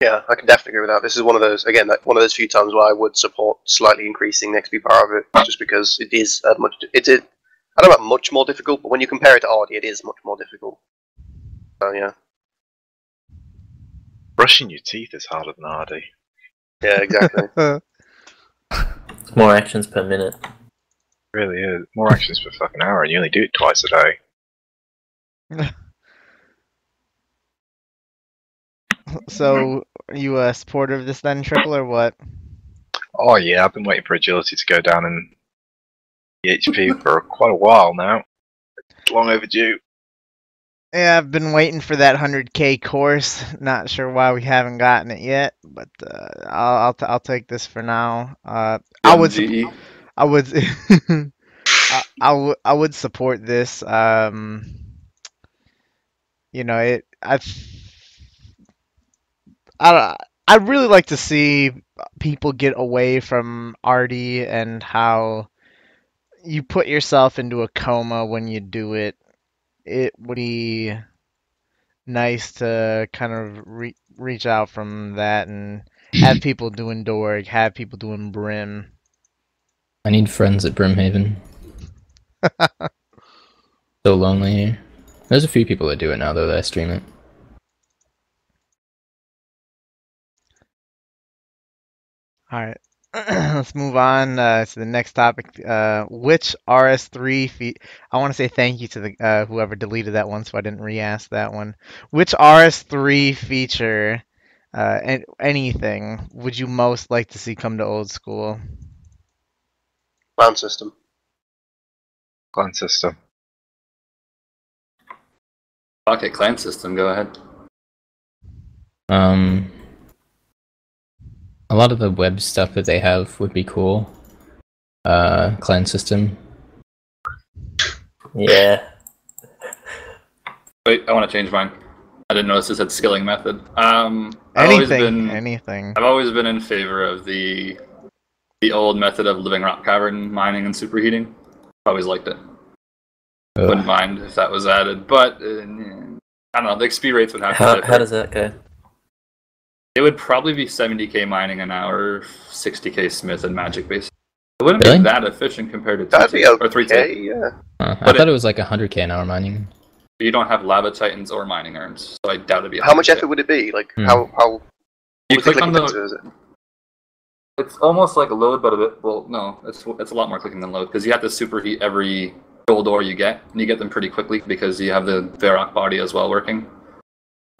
Yeah, I can definitely agree with that. This is one of those again, like one of those few times where I would support slightly increasing the XP power of it, just because it is a much. It's a, I don't know about much more difficult, but when you compare it to Ardy, it is much more difficult. So yeah, Brushing your teeth is harder than Hardy. yeah, exactly. More actions per minute. really is. More actions per fucking hour, and you only do it twice a day. So are you a supporter of this then, Triple, or what? Oh yeah, I've been waiting for agility to go down in the HP for quite a while now. It's long overdue. Yeah, I've been waiting for that 100k course. Not sure why we haven't gotten it yet, but uh, I'll I'll, t- I'll take this for now. Uh, I would GE. I would I, I would I would support this. Um, you know it. I I I'd really like to see people get away from Ardy and how you put yourself into a coma when you do it. It would be nice to kind of re- reach out from that and have people doing Dorg, have people doing Brim. I need friends at Brimhaven. so lonely here. There's a few people that do it now though that I stream it. All right. Let's move on uh, to the next topic. Uh, which RS3 fe- I want to say thank you to the uh, whoever deleted that one, so I didn't re-ask that one. Which RS3 feature, uh, an- anything, would you most like to see come to old school? Clan system. Clan system. Okay, clan system, go ahead. Um, a lot of the web stuff that they have would be cool. Uh, clan system. Yeah, Wait, I want to change mine. I didn't notice this had skilling method. Um, I've always Anything, been anything. I've always been in favor of the the old method of living rock cavern mining and superheating. Always liked it. Ugh. Wouldn't mind if that was added, but uh, I don't know. The XP rates would have to how, differ. how does that go? It would probably be 70k mining an hour, 60k smith and magic base. It wouldn't Really? be that efficient compared to That'd 2 be or 3 okay. Yeah. Uh, I But thought it was like 100k an hour mining. You don't have lava titans or mining urns, so I doubt it'd be. How much effort would it be? Like Hmm. how how? You what's the click on the. is it? It's almost like a load, but a bit. Well, no, it's it's a lot more clicking than load because you have to superheat every gold ore you get, and you get them pretty quickly because you have the Varrock body as well working.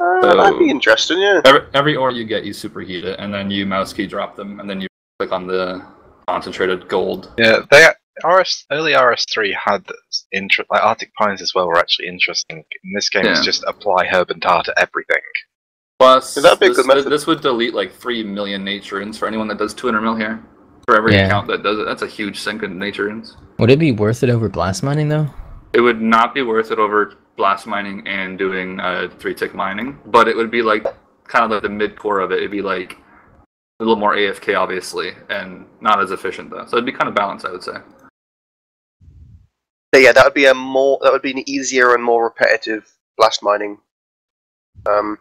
Uh, So- that'd be interesting. Yeah. Every, every ore you get, you superheat it, and then you mouse key drop them, and then you click on the concentrated gold. Yeah, they RS early RS3 had inter- like Arctic Pines as well were actually interesting. In this game, it's just apply herb and tar to everything. Plus, Yeah, that'd be a this, good method. this would delete like three million nature runes for anyone that does 200 mil here. For every Yeah. account that does it, that's a huge sink in nature runes. Would it be worth it over blast mining though? It would not be worth it over blast mining and doing uh, three tick mining, but it would be like kind of like the mid core of it. It'd be like a little more AFK, obviously, and not as efficient though. So it'd be kind of balanced, I would say. But yeah, that would be a more that would be an easier and more repetitive blast mining. Um,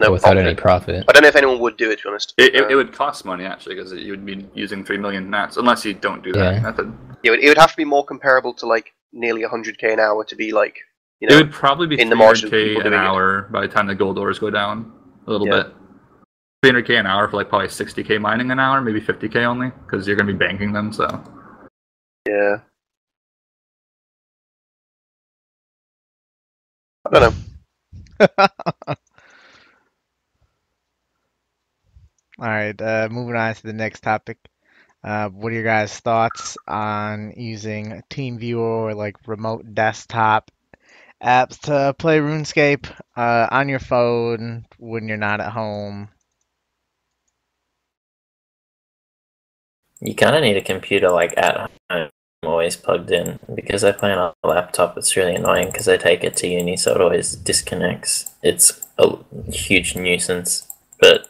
no without profit. any profit. I don't know if anyone would do it. To be honest, It, it, Uh, it would cost money actually because you would be using three million nats unless you don't do that Yeah. method. it would, it would have to be more comparable to like nearly 100k an hour to be like you It would probably be in the margin 300k an doing it. hour by the time the gold ores go down a little Yeah. bit. 300k an hour for like probably 60k mining an hour, maybe 50k only, because you're gonna be banking them. So yeah. I don't know. All right, uh, moving on to the next topic. Uh, what are your guys' thoughts on using TeamViewer or like remote desktop apps to play RuneScape uh, on your phone when you're not at home? You kind of need a computer like at home, always plugged in. Because I play on a laptop, it's really annoying because I take it to uni, so it always disconnects. It's a huge nuisance. But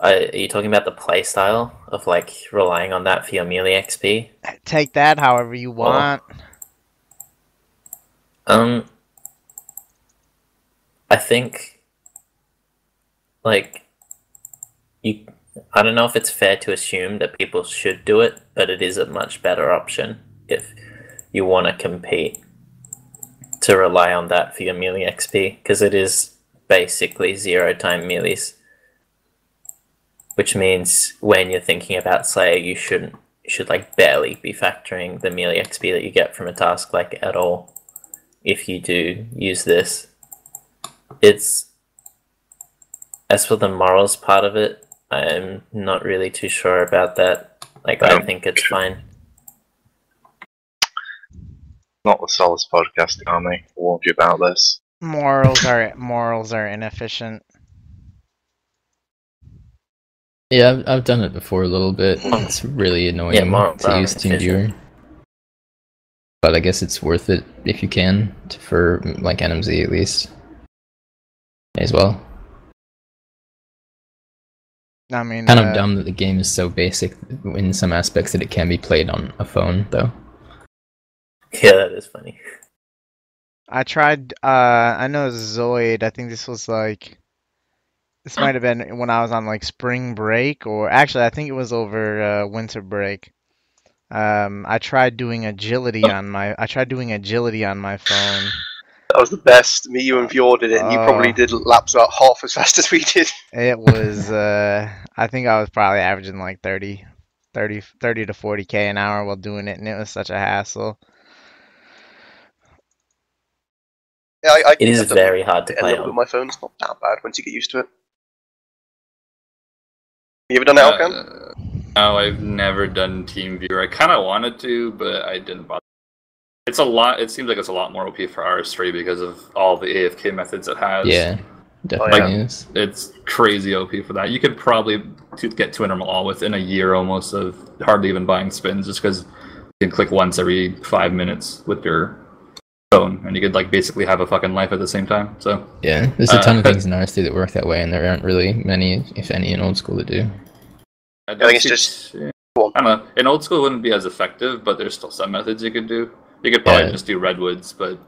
I, are you talking about the play style of like relying on that for your melee XP? Take that however you want. Um, I think, like, you. I don't know if it's fair to assume that people should do it, but it is a much better option if you want to compete to rely on that for your melee XP, because it is basically zero time melees. Which means when you're thinking about Slayer, you shouldn't you should like barely be factoring the melee XP that you get from a task like at all if you do use this. It's as for the morals part of it, I'm not really too sure about that. Like I Um, think it's fine. Not the Solace podcast, Army. I warned you about this. Morals are morals are inefficient. Yeah, I've, I've done it before a little bit. It's really annoying Yeah, more to use about efficient. TeamViewer. But I guess it's worth it if you can for like NMZ at least. As well. I mean, Kind uh, of dumb that the game is so basic in some aspects that it can be played on a phone though. Yeah, that is funny. I tried. Uh, I know Zoid. I think this was like. This might have been when I was on like spring break, or actually, I think it was over uh, winter break. Um, I tried doing agility on my. I tried doing agility on my phone. That was the best. Me, you, and Fjord did it, and you probably Oh. did laps about half as fast as we did. It was. Uh, I think I was probably averaging like 30, 30, 30 to forty k an hour while doing it, and it was such a hassle. Yeah, I, I It is very hard to play little on. my phone. It's not that bad once you get used to it. You ever done it, Alkan? Uh, no, I've never done TeamViewer. I kind of wanted to, but I didn't bother. It's a lot. It seems like it's a lot more OP for RS3 because of all the AFK methods it has. Yeah, definitely is. It's crazy OP for that. You could probably get to an all within a year almost of hardly even buying spins, just because you can click once every five minutes with your phone, and you could like basically have a fucking life at the same time. So Yeah, there's a ton of Uh, things in RS3 that work that way, and there aren't really many, if any, in old school that do. I, think it's see- just- yeah. Go. I don't know. In old school, it wouldn't be as effective, but there's still some methods you could do. You could probably Yeah. just do redwoods, but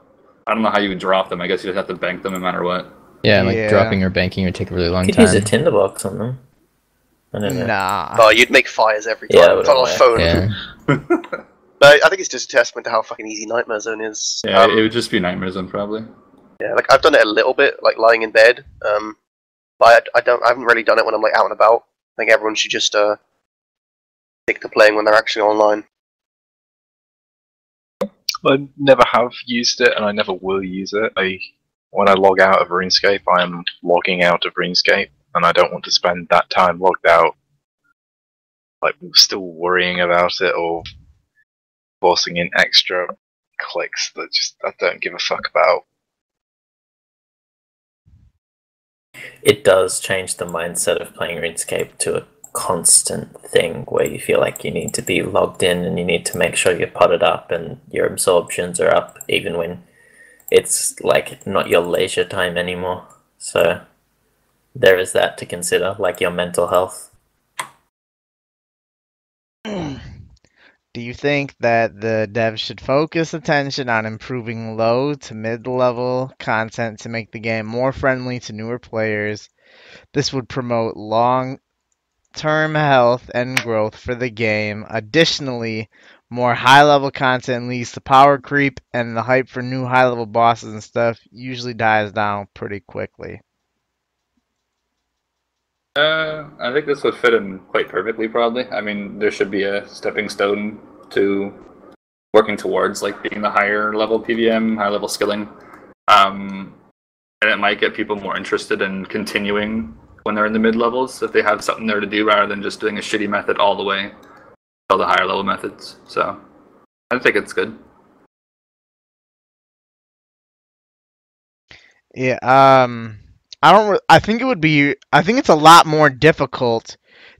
I don't know how you would drop them. I guess you just have to bank them no matter what. Yeah, like Yeah. dropping or banking would take a really long You could time. use a tinderbox on them. I don't know. Nah. Oh, you'd make fires every time. would It's on a phone. Yeah, But I think it's just a testament to how fucking easy Nightmare Zone is. Yeah, Um, it would just be Nightmare Zone probably. Yeah, like I've done it a little bit, like lying in bed. Um, but I, I don't, I haven't really done it when I'm like out and about. I think everyone should just uh stick to playing when they're actually online. I never have used it, and I never will use it. I, when I log out of RuneScape, I am logging out of RuneScape, and I don't want to spend that time logged out, like still worrying about it or forcing in extra clicks that just I don't give a fuck about. It does change the mindset of playing RuneScape to a constant thing where you feel like you need to be logged in and you need to make sure you're potted up and your absorptions are up even when it's like not your leisure time anymore. So there is that to consider, like your mental health. Do you think that the devs should focus attention on improving low to mid level content to make the game more friendly to newer players? This would promote long term health and growth for the game. Additionally, more high level content leads to power creep, and the hype for new high level bosses and stuff usually dies down pretty quickly. Uh, I think this would fit in quite perfectly. Probably. I mean, there should be a stepping stone to working towards like being the higher level PVM, higher level skilling. Um, and it might get people more interested in continuing when they're in the mid levels if they have something there to do rather than just doing a shitty method all the way all the higher level methods. So I think it's good. Yeah, um I don't re- I think it would be I think it's a lot more difficult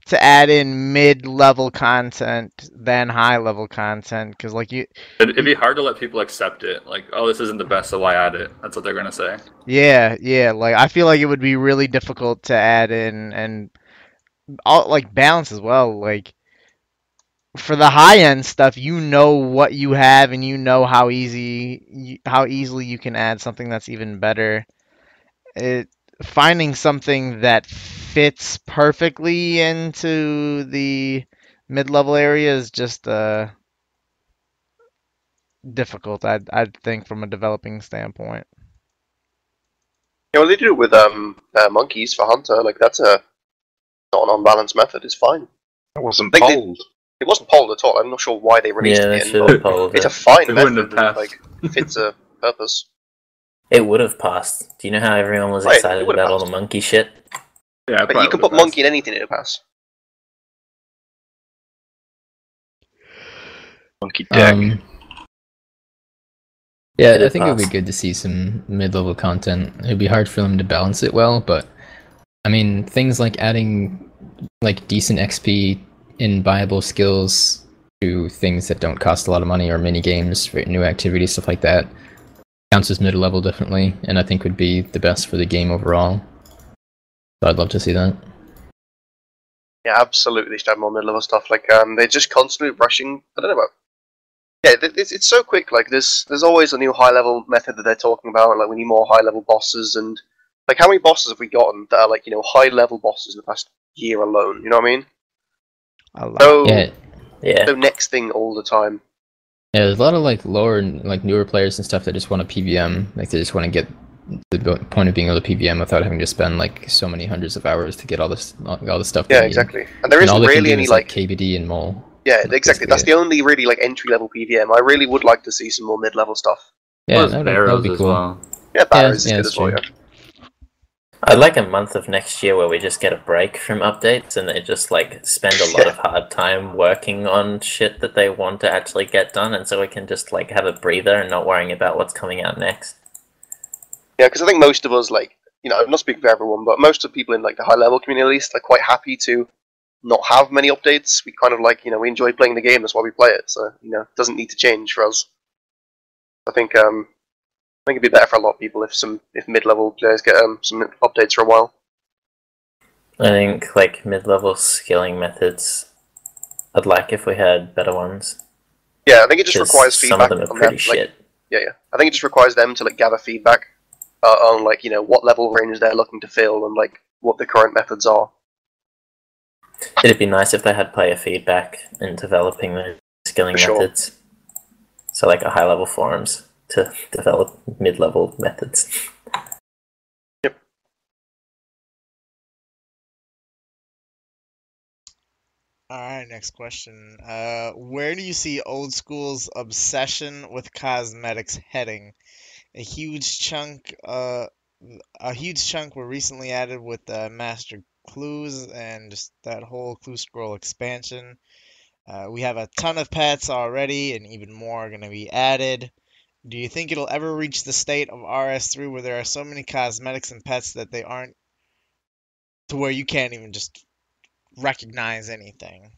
to add in mid-level content than high-level content cuz like you It'd, it'd be hard to let people accept it. Like, oh, this isn't the best, so why add it? That's what they're gonna say. Yeah, yeah, like I feel like it would be really difficult to add in and all like balance as well. Like for the high end stuff, you know what you have and you know how easy you, how easily you can add something that's even better. It finding something that fits perfectly into the mid-level area is just uh difficult. I I think from a developing standpoint. Yeah, well, they do it with um uh, monkeys for hunter. Like that's a not an unbalanced method. It's fine. It wasn't They did- polled. It wasn't polled at all. I'm not sure why they released Yeah, it. should but have polled It's a it. fine It method. wouldn't have passed. like fits a purpose. It would have passed. Do you know how everyone was Right, excited would have about all the monkey shit? Yeah, But you can put monkey in anything it'll pass. Monkey dick. Um, yeah, It'd I think it would be good to see some mid-level content. It'd be hard for them to balance it well, but I mean, things like adding like decent XP in viable skills to things that don't cost a lot of money or mini games for new activities, stuff like that, counts as mid-level definitely, and I think would be the best for the game overall. So I'd love to see that. Yeah, absolutely. They should have more mid-level stuff. Like um, they're just constantly rushing. I don't know about. Yeah, it's, it's so quick. Like there's there's always a new high-level method that they're talking about. Like we need more high-level bosses, and like how many bosses have we gotten that are like you know high-level bosses in the past year alone? You know what I mean? A lot. So Yeah, Yeah. so next thing all the time. Yeah, there's a lot of like lower, and like newer players and stuff that just want a PVM. Like they just want to get the point of being able to PVM without having to spend like so many hundreds of hours to get all this, all all the stuff. they Yeah, exactly. And there And all isn't they can really any is, like KBD and mole. yeah, like, exactly. basically That's the only really like entry-level PVM. I really would like to see some more mid-level stuff. Yeah, Those that would, that would be as cool. well. Yeah, Barrows yeah, is good as well. Yeah. I'd like a month of next year where we just get a break from updates and they just like spend a lot of hard time working on shit that they want to actually get done, and so we can just like have a breather and not worrying about what's coming out next. Yeah, because I think most of us, like, you know, I'm not speaking for everyone, but most of the people in like the high level community, at least, are quite happy to not have many updates. We kind of like, you know, we enjoy playing the game. That's why we play it. So, you know, it doesn't need to change for us. I think, um, I think it'd be better for a lot of people if some if mid level players get um some updates for a while. I think like mid-level skilling methods. I'd like if we had better ones. Yeah, I think it just requires feedback. some of them are pretty them. Like, shit. yeah, yeah. I think it just requires them to like gather feedback uh, on like you know what level range they're looking to fill and like what the current methods are. It'd be nice if they had player feedback in developing the skilling For sure. methods. So like a high level forums to develop mid level methods. Yep. All right, next question. Uh, where do you see old school's obsession with cosmetics heading? A huge chunk, uh, a huge chunk were recently added with the master clues and just that whole clue scroll expansion. Uh, we have a ton of pets already, and even more are going to be added. Do you think it'll ever reach the state of RS3 where there are so many cosmetics and pets that they aren't to where you can't even just recognize anything.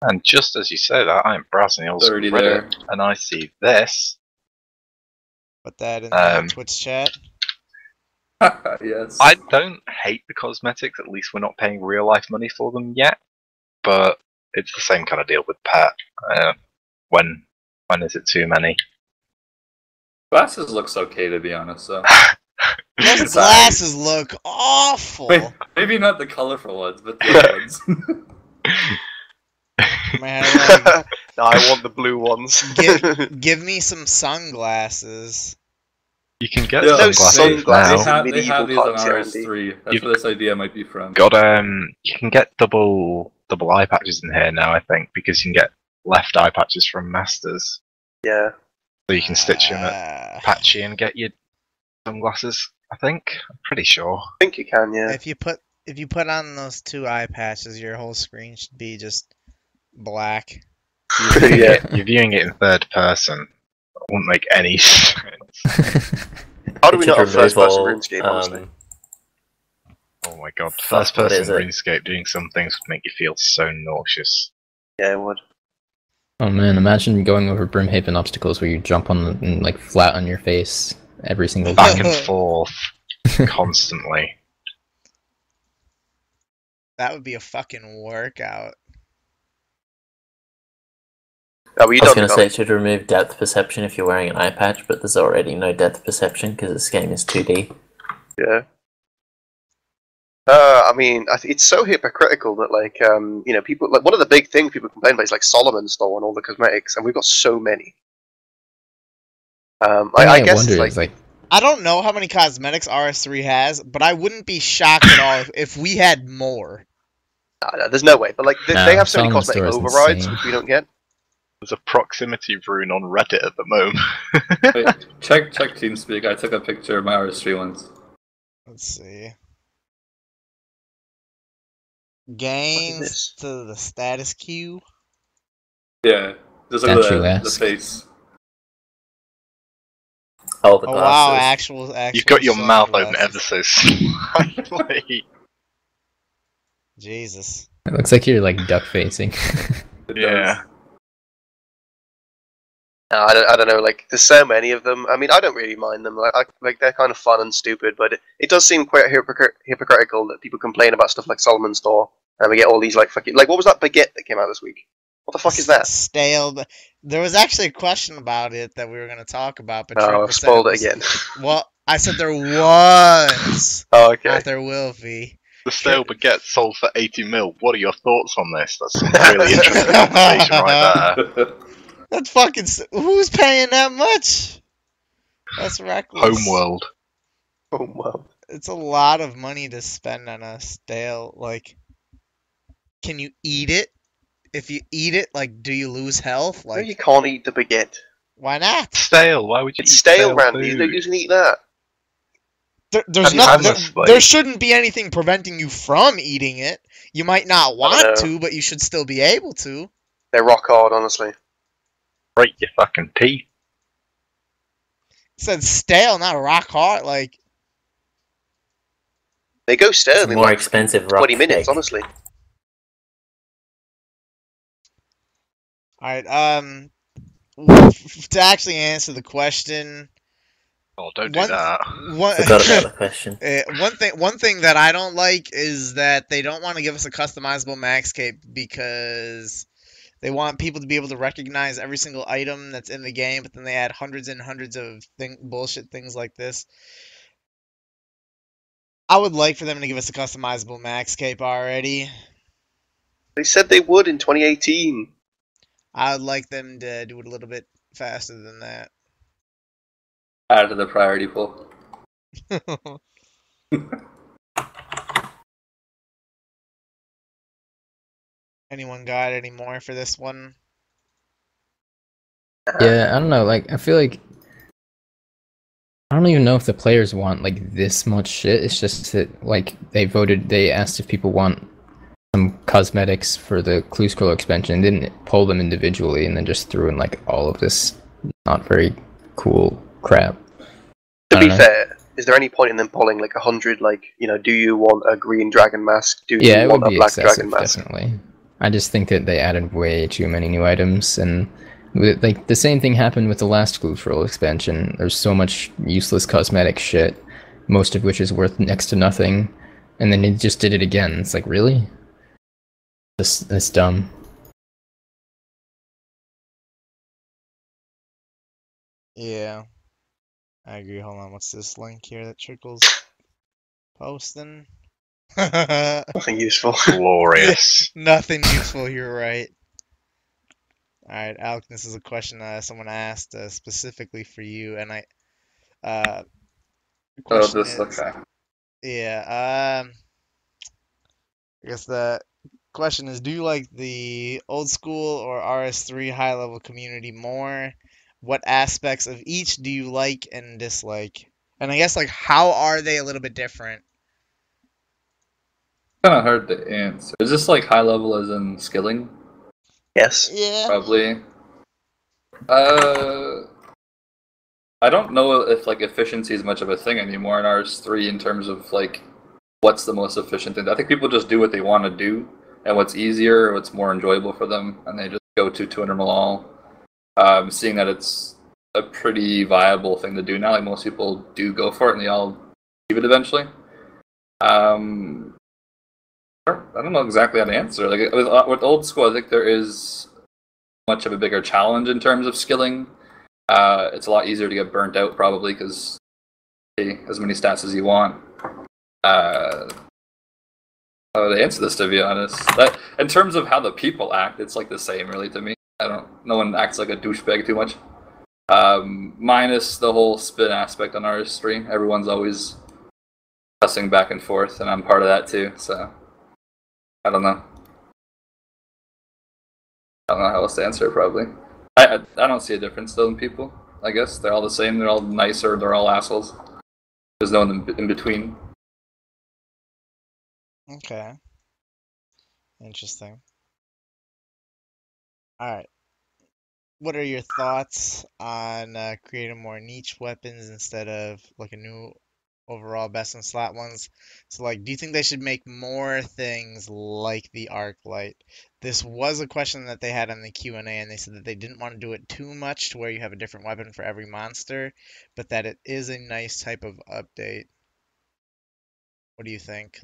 And just as you say that, I'm browsing the old Reddit, there. and I see this. Put that in the Um, Twitch chat. yes. I don't hate the cosmetics. At least we're not paying real life money for them yet. But it's the same kind of deal with pet. Uh, when when is it too many? Glasses looks okay to be honest. So Those glasses look awful. Wait, maybe not the colorful ones, but the other ones. Man, like, no, I want the blue ones. Give- give me some sunglasses. You can get Yeah, those sunglasses sunglasses they now. have- have, they have these Medieval on RS3. That's You've- where this idea might be from. Got um, you can get double double eye patches in here now. I think because you can get left eye patches from Masters, yeah. so you can stitch them at Ah. patchy and get your sunglasses. I think I'm pretty sure. I think you can, yeah. If you put if you put on those two eye patches, your whole screen should be just black. You're viewing, Yeah. it, you're viewing it in third person. It wouldn't make any sense. How do we It not should have first person remove all, RuneScape, honestly? um, Oh my god, first person is? RuneScape doing some things would make you feel so nauseous. Yeah, it would. Oh man, imagine going over Brimhaven obstacles where you jump on the, and, like flat on your face every single Back time. and forth constantly. That would be a fucking workout. Oh, well, you I was don't going to know. say it should remove depth perception if you're wearing an eye patch, but there's already no depth perception because this game is 2D. Yeah. Uh, I mean, it's so hypocritical that, like, um, you know, people like one of the big things people complain about is like Solomon Store and all the cosmetics, and we've got so many. Um, I, I guess wonder it's like, like I don't know how many cosmetics RS3 has, but I wouldn't be shocked at all if, if we had more. nah, nah, there's no way. But like, they, No, they have so many cosmetic overrides insane. which we don't get. There's a proximity rune on Reddit at the moment. Wait, check check TeamSpeak. I took a picture of my RS3 ones. Let's see. Gains to the status queue. Yeah, just look at the, the Statuesque. face. Oh, the Oh glasses. wow, actual actual. You've got your mouth open ever so slightly. Jesus. it looks like you're like duck facing. It Yeah. Does. I don't, I don't know. Like, there's so many of them. I mean, I don't really mind them. Like, I, like they're kind of fun and stupid, but it, it does seem quite hypocr- hypocritical that people complain about stuff like Solomon Store, and we get all these like fucking like what was that baguette that came out this week? What the fuck is that? Stale. but There was actually a question about it that we were going to talk about, but Oh, I've said spoiled it was- again. Well, I said there was. oh, okay. Not there will be. The stale baguette sold for 80 mil. What are your thoughts on this? That's some really interesting conversation right there. That's fucking. Who's paying that much? That's reckless. Homeworld. Oh wow. It's a lot of money to spend on a stale. Like, can you eat it? If you eat it, like, do you lose health? No, you can't eat the baguette. why not? Stale. Why would you It's eat stale, Randy. You food? don't usually eat that. There, there's And not. There, honestly- there shouldn't be anything preventing you from eating it. You might not want to, but you should still be able to. They're rock hard, honestly. Break your fucking teeth. It said stale, not rock hard. Like, They go stale in more like expensive rock 20 minutes, cake. honestly. all right. Um, to actually answer the question, Oh, don't do One- that. one, Forgot about the question. Uh, one thing one thing that I don't like is that they don't want to give us a customizable max cape because they want people to be able to recognize every single item that's in the game, but then they add hundreds and hundreds of thing bullshit things like this. I would like for them to give us a customizable max cape already. They said they would in 2018. I would like them to do it a little bit faster than that. Add to the priority pool. Anyone got any more for this one? yeah, I don't know. Like I feel like I don't even know if the players want like this much shit. It's just that like they voted. They asked if people want some cosmetics for the Clue Scroll expansion. Didn't poll them individually, and then just threw in like all of this not very cool crap. To be know. fair, is there any point in them pulling like a hundred? Like, you know, do you want a green dragon mask? Do Yeah, you it want would a be black dragon mask? definitely. I just think that they added way too many new items, and like the same thing happened with the last Clue Scroll expansion. There's so much useless cosmetic shit, most of which is worth next to nothing, and then they just did it again. It's like really, this it's dumb. Yeah. I agree. Hold on. What's this link here that Trickool's posting? Nothing useful. Glorious. Nothing useful. You're right. All right, Alec. This is a question uh, someone asked uh, specifically for you, and I. Uh, Oh, this is- okay. Yeah. Um. I guess the question is: Do you like the old school or RS3 high level community more? What aspects of each do you like and dislike? And I guess like how are they a little bit different? Kind of hard to answer. Is this like high level as in skilling? yes. Yeah. Probably. Uh, I don't know if like efficiency is much of a thing anymore in RS3 in terms of like what's the most efficient thing. I think people just do what they want to do and what's easier, what's more enjoyable for them, and they just go to 200 Malal. Um, seeing that it's a pretty viable thing to do now, like most people do go for it, and they all leave it eventually. Um, I don't know exactly how to answer. Like with, with old school, I think there is much of a bigger challenge in terms of skilling. Uh, it's a lot easier to get burnt out probably because as many stats as you want. Uh, how answer this to be honest? That in terms of how the people act, it's like the same really to me. I don't. No one acts like a douchebag too much. Um, minus the whole spin aspect on RS3. Everyone's always cussing back and forth, and I'm part of that too. So I don't know. I don't know how else to answer it. Probably. I, I don't see a difference though in people. I guess they're all the same. They're all nicer. They're all assholes. There's no one in, in between. Okay. Interesting. All right. What are your thoughts on uh, creating more niche weapons instead of like a new overall best in slot ones? So like, do you think they should make more things like the Arclight? This was a question that they had in the Q&A and they said that they didn't want to do it too much to where you have a different weapon for every monster, but that it is a nice type of update. What do you think?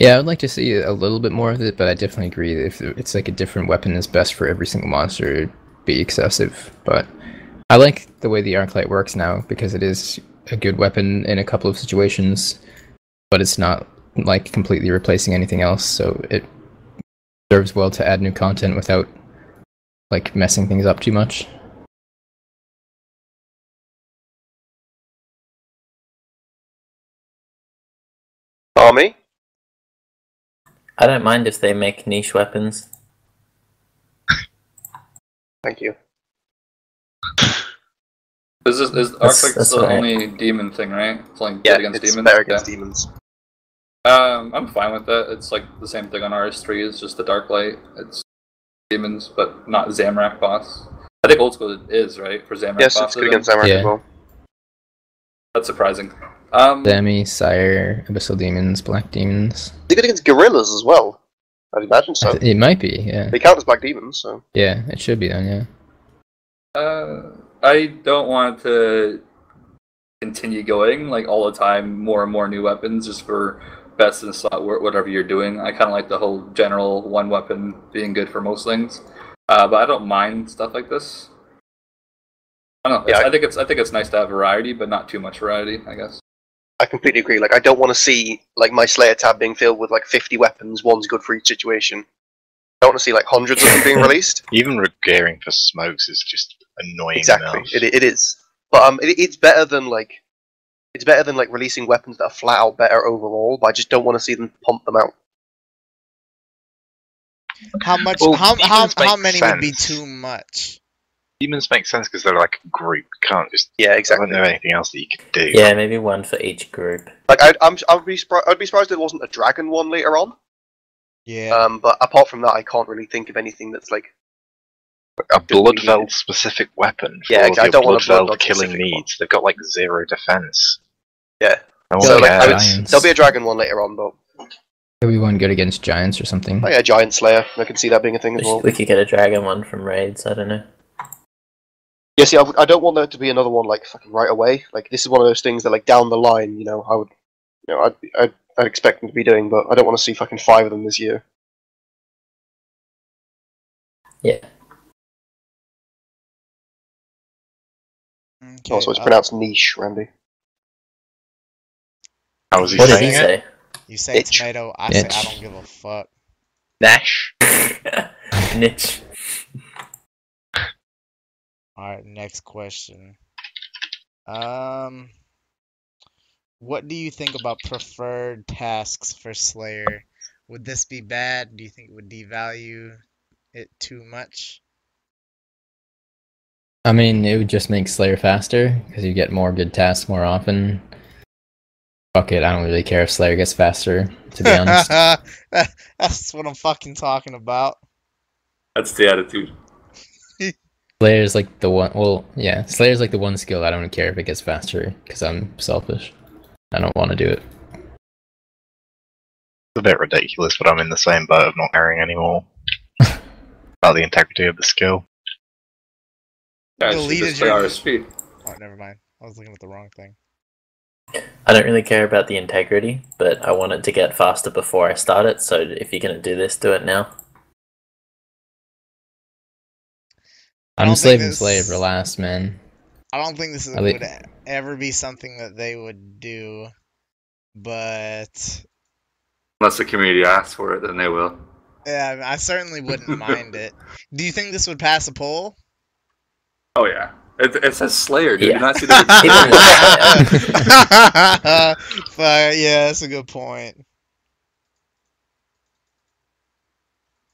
Yeah, I would like to see a little bit more of it, but I definitely agree that if it's like a different weapon is best for every single monster, it'd be excessive. But I like the way the Arclight works now because it is a good weapon in a couple of situations, but it's not like completely replacing anything else, so it serves well to add new content without like messing things up too much. Army? I don't mind if they make niche weapons. Thank you. Is this is That's- Arclight that's the right. only demon thing, right? It's like Yeah, good against it's demons. better against Yeah. demons. Um, I'm fine with that. It's like the same thing on RS3. It's just the dark light. It's demons, but not Zamorak boss. I think old school is right for Zamorak Yes, boss. it's good against Zamorak Yeah. as well. That's surprising. Um, Demi, Sire, Abyssal Demons, Black Demons. They're good against gorillas as well. I'd imagine so. th- It might be, yeah. They count as black demons, so. Yeah, it should be then, yeah. Uh, I don't want to continue going like all the time, more and more new weapons just for best in slot, whatever you're doing. I kind of like the whole general one weapon being good for most things, uh, but I don't mind stuff like this. I don't know. Yeah, I- I think it's I think it's nice to have variety, but not too much variety. I guess. I completely agree. Like, I don't want to see like my Slayer tab being filled with like 50 weapons. One's good for each situation. I don't want to see like hundreds of them being released. Even gearing for smokes is just annoying exactly, it, it is. But um, it, it's better than like it's better than like releasing weapons that are flat out better overall. But I just don't want to see them pump them out. How much? Well, how how how make many would be too much? Demons make sense because they're like a group. You can't just. Yeah, exactly. I exactly. don't know anything else that you could do. Yeah, maybe one for each group. Like I'd, I'm, I'd be surprised. I'd be surprised if there wasn't a dragon one later on. Yeah. Um, but apart from that, I can't really think of anything that's like A Don't blood need veld it. specific weapon for Yeah, all exactly. I don't want a bloodveld veld killing specific one. needs. They've got like zero defense. Yeah. No so, like, I would, there'll be a dragon one later on, but Maybe one good against giants or something. oh yeah, giant slayer. I can see that being a thing We, as well. we could get a dragon one from raids. I don't know. Yeah, see, I, w- I don't want there to be another one like fucking right away. Like this is one of those things that like down the line, you know, I would, you know, I'd I'd, I'd expect them to be doing, but I don't want to see fucking five of them this year. Yeah. Okay, Also, it's uh, pronounced niche, Randy. How was he What did saying he it? say? You say Itch. tomato, I say I don't give a fuck. Nash. Niche. Alright, next question. Um, what do you think about preferred tasks for Slayer? Would this be bad? Do you think it would devalue it too much? I mean, it would just make Slayer faster because you get more good tasks more often. Fuck it, I don't really care if Slayer gets faster. To be honest, That's what I'm fucking talking about. That's the attitude. Slayer's like the one. Well, yeah, Slayer's like the one skill I don't care if it gets faster because I'm selfish. I don't want to do it. It's a bit ridiculous, but I'm in the same boat of not caring anymore about the integrity of the skill. Yeah, Deleted should just play your- RSP. Oh, never mind. I was looking at the wrong thing. I don't really care about the integrity, but I want it to get faster before I start it. So if you're gonna do this, do it now. I I'm don't think saving this- Slayer for last, man. I don't think this is, I think- would ever be something that they would do, but Unless the community asks for it, then they will. yeah, I certainly wouldn't mind it. Do you think this would pass a poll? Oh yeah, it, it says Slayer. Did Yeah. you not see the? Even but yeah, that's a good point.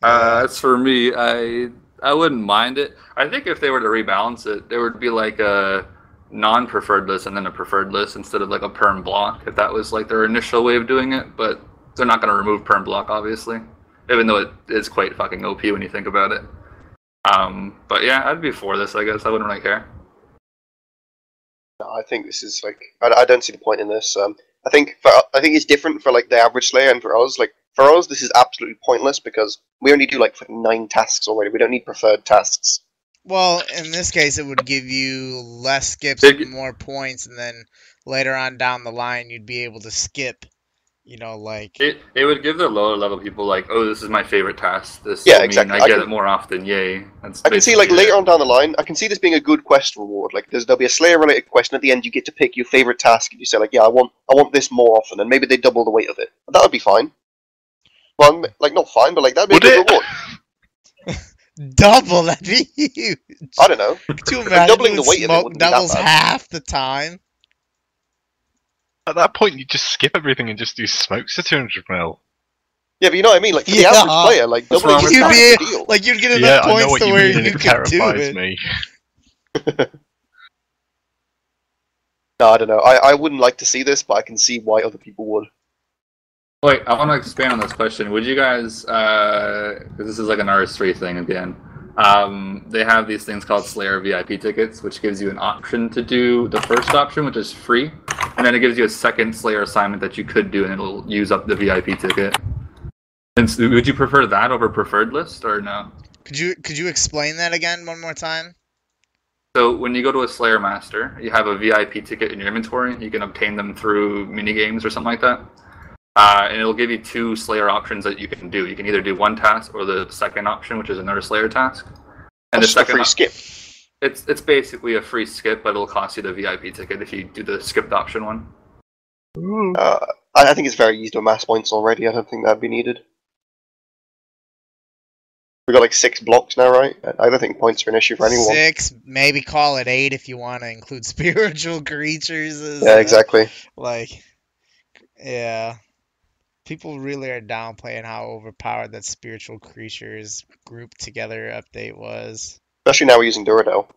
Uh, as for me, I I wouldn't mind it. I think if they were to rebalance it, there would be like a non-preferred list and then a preferred list instead of like a perm block. If that was like their initial way of doing it, but they're not going to remove perm block, obviously, even though it is quite fucking OP when you think about it. Um, but yeah, I'd be for this. I guess I wouldn't really care. No, I think this is like I, I don't see the point in this. Um, I think for I think it's different for like the average Slayer and for us. Like for us, this is absolutely pointless because we only do like nine tasks already. We don't need preferred tasks. Well, in this case, it would give you less skips, Big- with more points, and then later on down the line, you'd be able to skip. You know, like It it would give the lower level people like, oh, this is my favorite task. This Yeah, will mean exactly. I I get can- it more often. Yay! That's I can see like basically later on down the line, I can see this being a good quest reward. Like there's there'll be a Slayer related quest, and at the end you get to pick your favorite task, and you say like, yeah, I want I want this more often, and maybe they double the weight of it. That would be fine. Well, I'm- like not fine, but like that'd be Would a good it? reward. double. That'd be huge. I don't know. Could you Like, doubling the weight of it smoke be that doubles bad. half the time? At that point, you just skip everything and just do smokes to 200 mil. Yeah, but you know what I mean. Like for Yeah. the average player, like What's doubling wrong is with a deal. Like you'd get enough Yeah, I know points what to you where mean, you it could do terrifies it. me. No, I don't know. I, I wouldn't like to see this, but I can see why other people would. Wait, I want to expand on this question. Would you guys, uh, 'cause this is like an RS3 thing again, um, they have these things called Slayer VIP tickets, which gives you an option to do the first option, which is free, and then it gives you a second Slayer assignment that you could do, and it'll use up the VIP ticket. And so would you prefer that over preferred list, or no? Could you could you explain that again one more time? So when you go to a Slayer Master, you have a VIP ticket in your inventory. You can obtain them through mini games or something like that. Uh, and it'll give you two Slayer options that you can do. You can either do one task or the second option, which is another Slayer task. And That's the just a second free op- skip. it's it's basically a free skip, but it'll cost you the VIP ticket if you do the skipped option one. Uh, I, I think it's very easy to amass points already. I don't think that'd be needed. We've got like six blocks now, right? I I don't think points are an issue for anyone. Six, maybe call it eight if you want to include spiritual creatures. As, Yeah, exactly. Like, yeah, people really are downplaying how overpowered that spiritual creatures group together update was. Especially now we're using Duradel.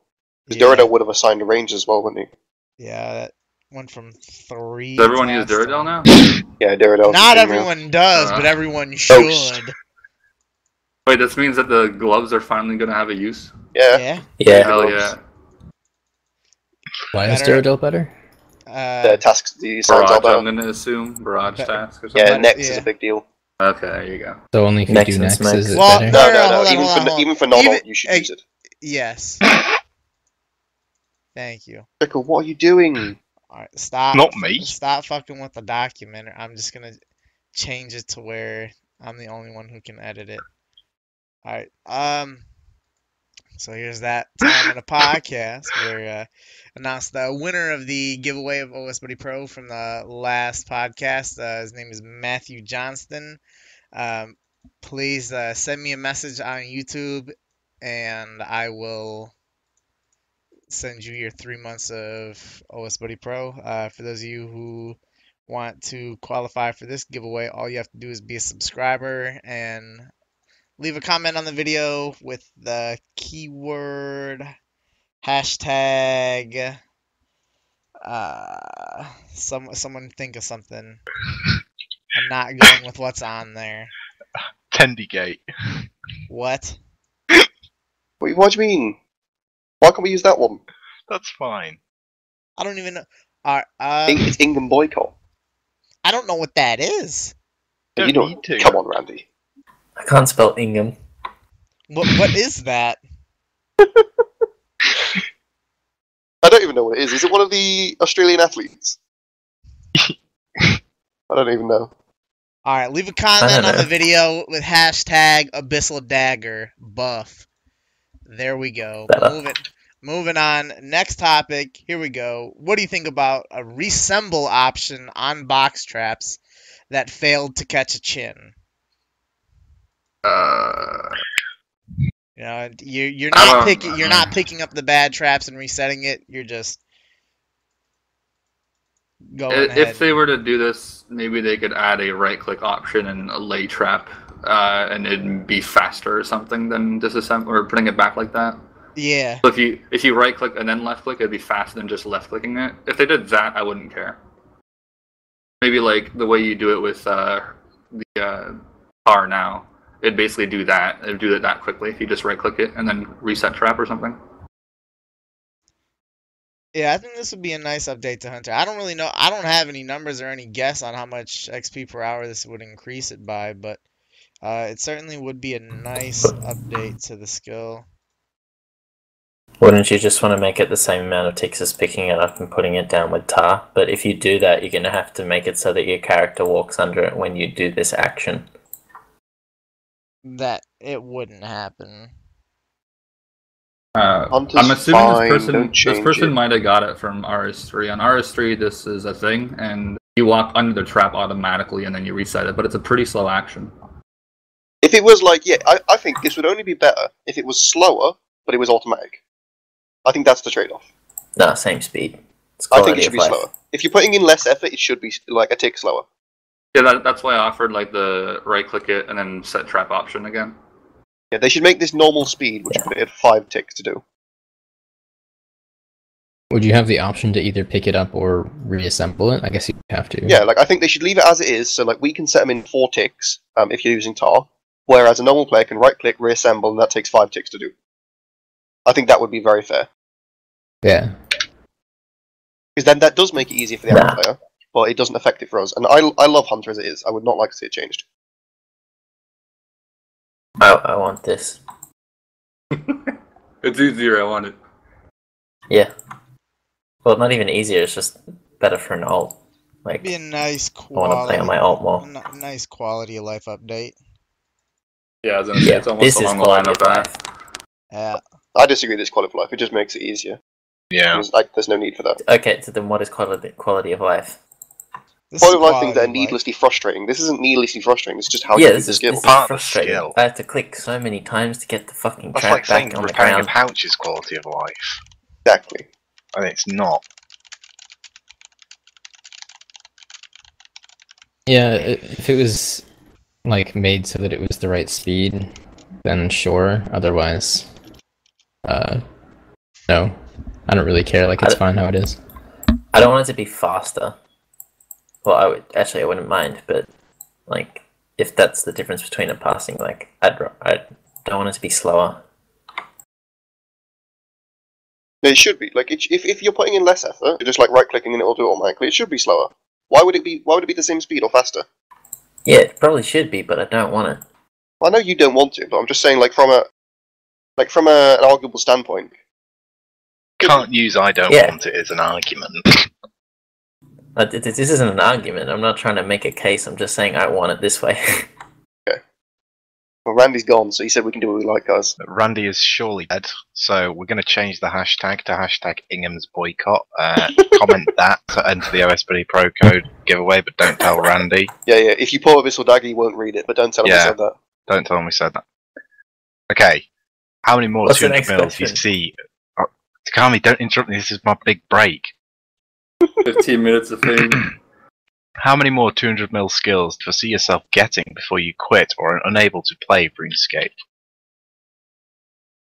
Because Yeah, Duradel would have assigned a range as well, wouldn't he? yeah, that went from three. Does everyone use tasks Duradel to- now? Yeah, Duradel. Not everyone does, but Uh, everyone should. Ghost. Wait, this means that the gloves are finally gonna have a use. Yeah. Yeah. Yeah, Hell yeah! Why is Better- Gyarados better? Uh, The tasks, the signs are Barrage, I'm gonna assume barrage But- task or something. Yeah, But- next is a big deal. Okay, there you go. So only if you Next do and next is it Well, better? No, No, no, no, no. hold on, even hold for on, hold on. even for non Even- you should hey, use it. yes. Thank you. Pickle, what are you doing? All right, stop. Not me. Stop fucking with the document. or I'm just gonna change it to where I'm the only one who can edit it. All right. Um. So here's that time in the podcast where uh, announced the winner of the giveaway of OS Buddy Pro from the last podcast. Uh, his name is Matthew Johnston. Um, please uh, send me a message on YouTube, and I will send you your three months of OS Buddy Pro. Uh, for those of you who want to qualify for this giveaway, all you have to do is be a subscriber and leave a comment on the video with the keyword hashtag uh some someone think of something. I'm not going with what's on there. Tendygate. What? What, what do you mean? Why can't we use that one? That's fine. I don't even know. Alright, uh, it's Ingham Boycott. I don't know what that is. Don't you don't. need to. Come on, Randy. I can't spell Ingham. What what is that? I don't even know what it is. Is it one of the Australian athletes? I don't even know. All right, leave a comment on the video with hashtag Abyssal Dagger buff. There we go. Moving, moving on. Next topic. Here we go. What do you think about a reassemble option on box traps that failed to catch a chin? Uh, You know, you're you're not picking you're not picking up the bad traps and resetting it. You're just going i- ahead. if they were to do this, maybe they could add a right-click option and a lay trap, uh, and it'd be faster or something than disassemble or putting it back like that. yeah. So if you if you right click and then left click, it'd be faster than just left clicking it. If they did that, I wouldn't care. Maybe like the way you do it with uh, the uh, car now, it'd basically do that. It'd do it that quickly if you just right click it and then reset trap or something. Yeah, I think this would be a nice update to Hunter. I don't really know. I don't have any numbers or any guess on how much XP per hour this would increase it by, but uh, it certainly would be a nice update to the skill. Wouldn't you just want to make it the same amount of ticks as picking it up and putting it down with tar? But if you do that, you're going to have to make it so that your character walks under it when you do this action. That it wouldn't happen. Uh, Hunter's I'm assuming fine, this person this person it. might have got it from RS3. On RS3, this is a thing, and you walk under the trap automatically, and then you reset it. But it's a pretty slow action. If it was like, yeah, I, I think this would only be better if it was slower, but it was automatic. I think that's the trade-off. No, same speed. I think it should be life. slower. If you're putting in less effort, it should be like a tick slower. Yeah, that, that's why I offered like the right click it and then set trap option again. Yeah, they should make this normal speed, which Yeah. would add five ticks to do. Would you have the option to either pick it up or reassemble it? I guess you have to. Yeah, like I think they should leave it as it is. So like we can set them in four ticks um, if you're using tar, whereas a normal player can right-click, reassemble, and that takes five ticks to do. I think that would be very fair Yeah. because then that does make it easier for the Nah. average player, but it doesn't affect it for us. And I, I love Hunter as it is. I would not like to see it changed. I, I want this. It's easier. I want it. Yeah. Well, not even easier. It's just better for an alt. Like Be a nice I want to quality. play on my alt more. n- nice quality of life update. Yeah, I was gonna say Yeah, it's almost this is along the line quality of of that. Yeah. I disagree with this quality of life. It just makes it easier. Yeah. There's, like, there's no need for that. Okay, so then what is quality quality of life? This Quality is of life things that are quality of needlessly frustrating. This isn't needlessly frustrating. It's just how yeah, you do this the is, skill. this is Part of the frustrating. skill. I have to click so many times to get the fucking That's track like saying back on the repairing a ground. pouch is quality of life. Exactly. And it's not. Yeah, i- if it was like made so that it was the right speed, then sure. Otherwise, uh, no. I don't really care. Like it's I- fine how it is. I don't want it to be faster. Well, I would actually I wouldn't mind, but like if that's the difference between a passing, like I'd r- I don't want it to be slower. It should be like it, if if you're putting in less effort, you're just like right clicking and it'll do it automatically. It should be slower. Why would it be? Why would it be the same speed or faster? Yeah, it probably should be, but I don't want it. I know you don't want to, but I'm just saying, like from a like from a, an arguable standpoint. Can't use I don't Yeah. want it as an argument. Uh, th- th- This isn't an argument. I'm not trying to make a case. I'm just saying I want it this way. Okay. Well, Randy's gone, so he said we can do what we like, guys. Randy is surely dead, so we're going to change the hashtag to hashtag Ingham's boycott. Uh, comment that to enter the OSBD Pro Code giveaway, but don't tell Randy. Yeah, yeah. If you pull Abyssal dagger, he won't read it, but don't tell him I Yeah. said that. Don't tell him we said that. Okay. How many more What's the 200 mils do you question? see? Oh, Dookami, don't interrupt me. This is my big break. 15 minutes of fame. How many more 200 mil skills do you see yourself getting before you quit or are unable to play RuneScape?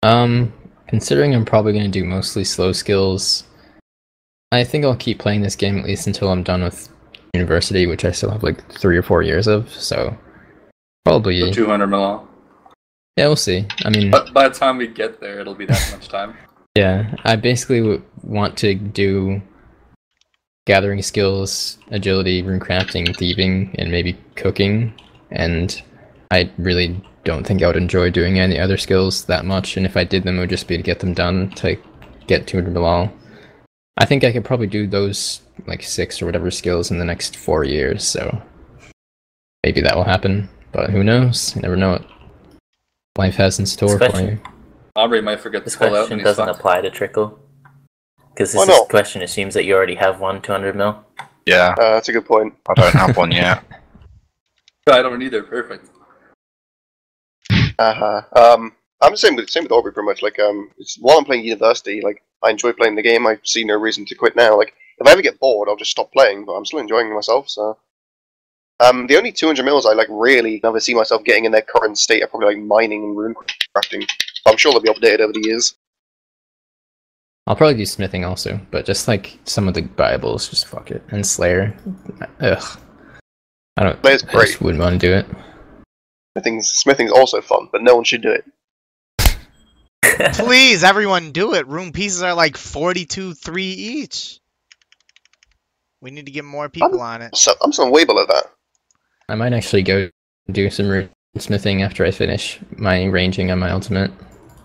Um, considering I'm probably going to do mostly slow skills, I think I'll keep playing this game at least until I'm done with university, which I still have like three or four years of. So probably, So 200 mil. yeah, we'll see. I mean, But by the time we get there, it'll be that much time. yeah, I basically w- want to do gathering skills, agility, rune crafting, thieving, and maybe cooking. And I really don't think I would enjoy doing any other skills that much. And if I did them, it would just be to get them done to get 200 Bilal. I think I could probably do those like six or whatever skills in the next four years. So maybe that will happen. But who knows? You never know what life has in store for you. Aubrey might forget this to pull out question and he's doesn't fucked. apply to Trickool. Because this is- not? question assumes that you already have one 200 mil. Yeah, Uh, that's a good point. I don't have one yet. I don't either. Perfect. Uh-huh. Um, I'm the same with same with Aubrey pretty much. Like, um, it's, while I'm playing university, like I enjoy playing the game. I see no reason to quit now. Like, if I ever get bored, I'll just stop playing. But I'm still enjoying myself. So, um, the only 200 mils I like really never see myself getting in their current state are probably like mining and rune crafting. I'm sure they'll be updated over the years. I'll probably do smithing also, but just like some of the Bibles, just fuck it. And Slayer, ugh. I don't. Slayer's I great. just wouldn't want to do it. Smithing's smithing's also fun, but no one should do it. Please, everyone, do it. Room pieces are like 42, 3 each. We need to get more people on it. So I'm still way below that. I might actually go do some rune smithing after I finish my ranging on my ultimate.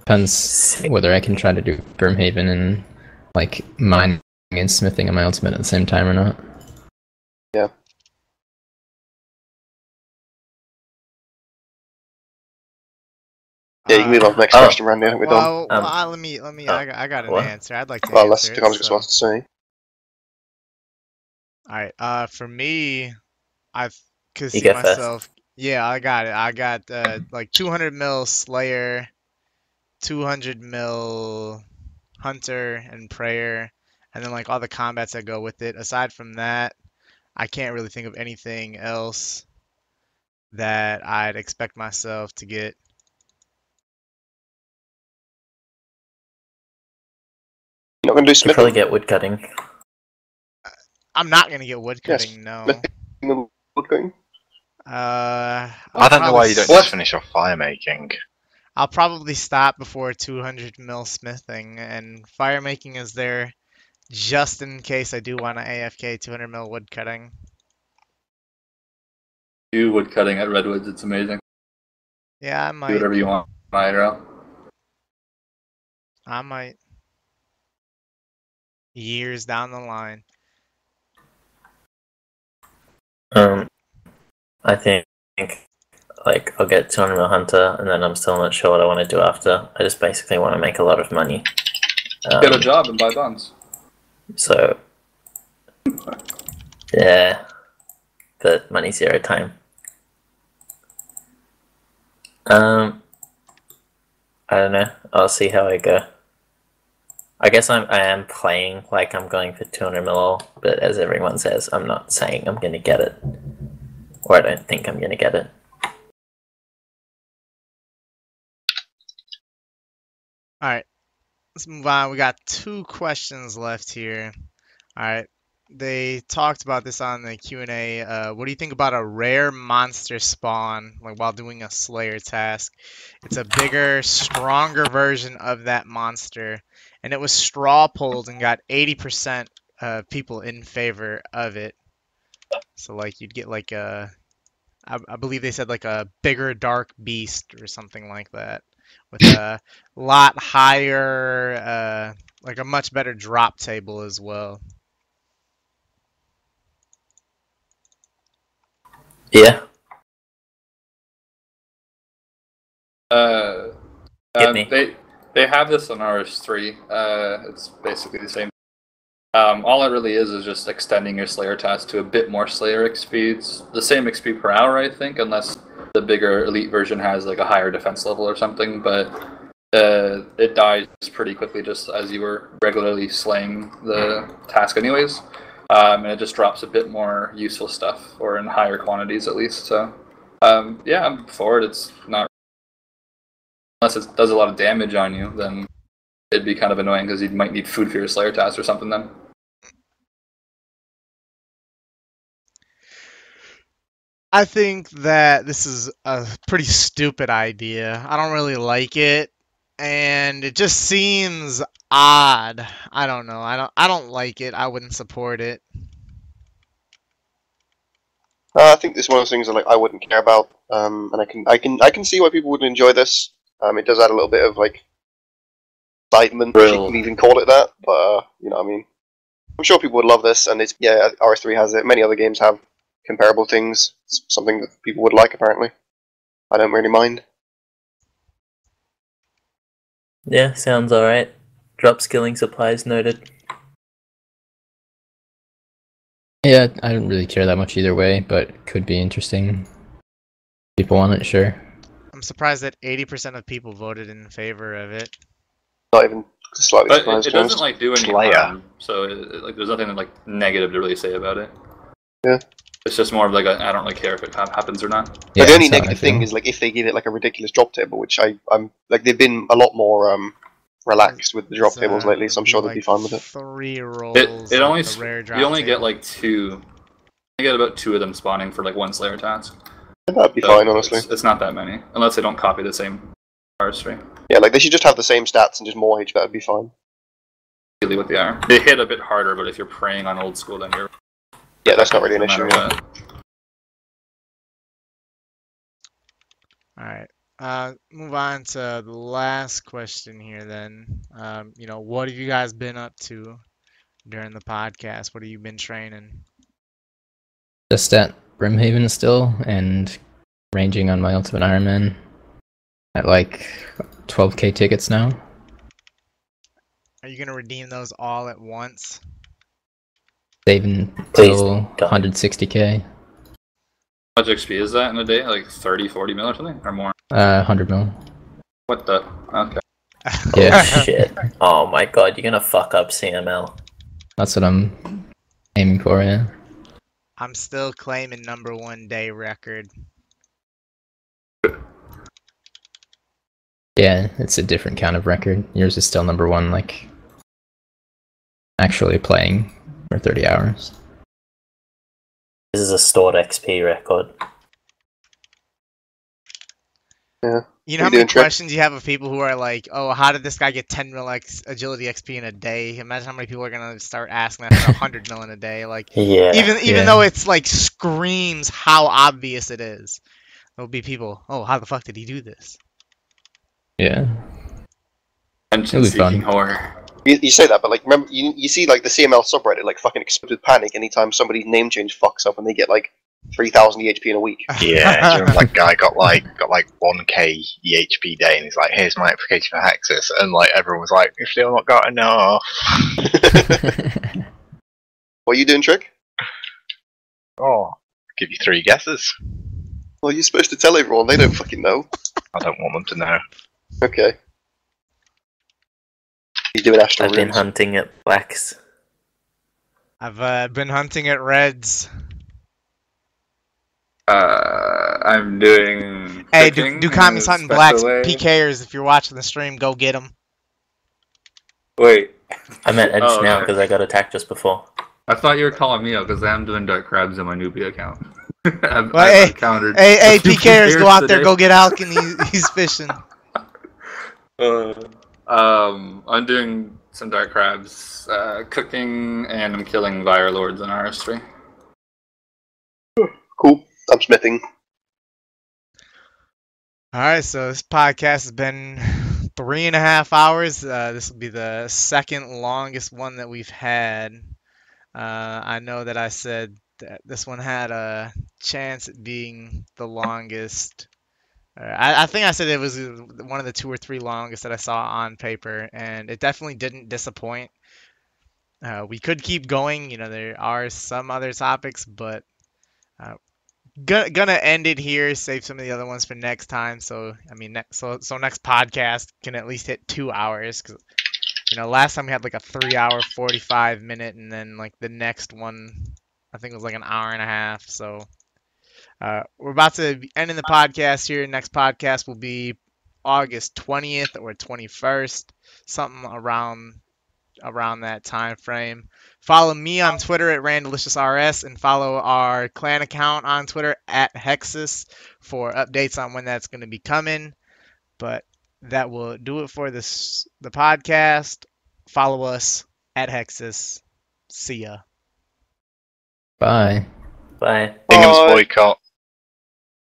Depends whether I can try to do Brimhaven and like mining and smithing on my ultimate at the same time or not. Yeah, Yeah, you can move on to the next Oh. question, Randy. I think we're done. Well, Um, well, let me, let me. oh, I, got- I got an what? answer. I'd like to Well, unless answer. Takam's it, got so- something to say. All right. Uh, for me, I could You see go first. myself. Yeah, I got it. I got uh like 200 mil Slayer, 200 mil Hunter and Prayer, and then like all the combats that go with it. Aside from that, I can't really think of anything else that I'd expect myself to get. You're not going to do You probably smithing? get woodcutting. I'm not gonna get woodcutting. Yes, No. Woodcutting? Uh, I don't know why you don't probably just finish off fire making. I'll probably stop before 200 mil smithing, and fire making is there just in case I do want to AFK 200 mil wood cutting. Do wood cutting at Redwoods. It's amazing. Yeah, I Do might. whatever you want. IRL. I might. Years down the line. Um, I think like I'll get 200 mil hunter, and then I'm still not sure what I want to do after. I just basically want to make a lot of money. Um, Get a job and buy bonds. So, yeah, but money zero time. Um, I don't know. I'll see how I go. I guess I'm I am playing like I'm going for 200 mil, but as everyone says, I'm not saying I'm gonna get it, or I don't think I'm gonna get it. All right, let's move on. We got two questions left here. All right, they talked about this on the Q and A. Uh, what do you think about a rare monster spawn, like while doing a Slayer task? It's a bigger, stronger version of that monster, and it was straw polled and got 80% uh, people in favor of it. So like you'd get like a, I, I believe they said like a bigger dark beast or something like that, with a lot higher, uh, like a much better drop table as well. Yeah. Uh, Hit uh, they they have this on RS3. Uh, it's basically the same. Um, all it really is is just extending your Slayer task to a bit more Slayer XP. It's the same XP per hour, I think, unless the bigger Elite version has like a higher defense level or something. But uh, it dies pretty quickly just as you were regularly slaying the task, anyways. Um, and it just drops a bit more useful stuff, or in higher quantities at least. So, um, yeah, I'm for it. It's not unless it does a lot of damage on you, then it'd be kind of annoying because you might need food for your Slayer task or something. Then I think that this is a pretty stupid idea. I don't really like it, and it just seems odd. I don't know. I don't. I don't like it. I wouldn't support it. Uh, I think this is one of those things that like I wouldn't care about, um, and I can I can I can see why people would enjoy this. Um, it does add a little bit of like excitement, if you can even call it that. But uh, you know, what I mean, I'm sure people would love this, and it's yeah, RS3 has it. Many other games have comparable things. It's something that people would like apparently. I don't really mind. Yeah, sounds alright. Drop skilling supplies noted. Yeah, I don't really care that much either way, but could be interesting. People want it, sure. I'm surprised that 80% of people voted in favor of it. Not even slightly but it, surprised. it to be honest. doesn't like do any Slayer. harm. So it, it- like, there's nothing like negative to really say about it. Yeah. It's just more of like a, I don't really care if it hap- happens or not. Yeah, But the only that's how negative thing feel. is like if they give it like a ridiculous drop table, which I I'm like they've been a lot more um relaxed with the drop It's, tables uh, lately, so I'm it'd sure they'll be like fine with it. Three rolls. It, it only with s- the rare you drop only get table. like two. You get about two of them spawning for like one Slayer task. That'd be So fine, honestly. It's, it's not that many, unless they don't copy the same RS3. Yeah, like they should just have the same stats and just more HP. That'd be fine. Really, what they are. They hit a bit harder, but if you're praying on old school, then you're. Yeah, that's not really an no issue. yeah. All right. Uh, move on to the last question here. Then, um, you know, what have you guys been up to during the podcast? What have you been training? Just at Brimhaven still, and ranging on my Ultimate Ironman at like 12k tickets now. Are you gonna redeem those all at once? Saving Please till 160k, How much XP is that in a day? Like 30, 40 mil or something? Or more? uh, 100 mil. What the? Okay. Yeah. Shit. Oh my god, you're gonna fuck up CML. That's what I'm aiming for. Yeah. I'm still claiming number one day record. Yeah, it's a different kind of record. Yours is still number one, like actually playing for 30 hours. This is a stored XP record. Yeah. You know how many Trip? questions you have of people who are like, "Oh, how did this guy get 10 mil X agility XP in a day?" Imagine how many people are gonna start asking that for 100 mil in a day. Like, Yeah. even even Yeah. though it's like screams how obvious it is, there'll be people. Oh, how the fuck did he do this? Yeah. Attention It'll be fun. seeking horror. You, you say that, but like, remember, you, you see like the CML subreddit like fucking explode with panic anytime somebody's name change fucks up and they get like three thousand EHP in a week. Yeah, do you that guy got like got like one K EHP day, and he's like, "Here's my application for Hexis," and like everyone was like, "We've still not got enough." what are you doing, Trick? Oh, give you three guesses. Well, you're supposed to tell everyone. They don't fucking know. I don't want them to know. Okay. He's doing astral I've been runes. hunting at blacks. I've uh, been hunting at reds. Uh, I'm doing. Hey, do, picking do in commies hunting blacks. way. PKers, if you're watching the stream, go get them. Wait. I'm at edge Oh, now okay. because I got attacked just before. I thought you were calling me out because I am doing dark crabs in my newbie account. I've, Well, I've hey, encountered. Hey, hey, a PKers, go out there, go get Alkan. He's, he's fishing. Uh, um, I'm doing some dark crabs, uh, cooking, and I'm killing Fire Lords in RS3. Cool. I'm smithing. All right, so this podcast has been three and a half hours. Uh, this will be the second longest one that we've had. Uh, I know that I said that this one had a chance at being the longest. I, I think I said it was one of the two or three longest that I saw on paper, and it definitely didn't disappoint. Uh, we could keep going. You know, there are some other topics, but uh, gonna gonna end it here. Save some of the other ones for next time. So I mean, next so so next podcast can at least hit two hours because you know last time we had like a three hour forty five minute, and then like the next one I think it was like an hour and a half. So uh, we're about to be ending the podcast here. Next podcast will be August twentieth or twenty first, something around around that time frame. Follow me on Twitter at RandaliciousRS and follow our clan account on Twitter at Hexis for updates on when that's going to be coming. But that will do it for this the podcast. Follow us at Hexis. See ya. Bye. Bye. Bingham's boycott.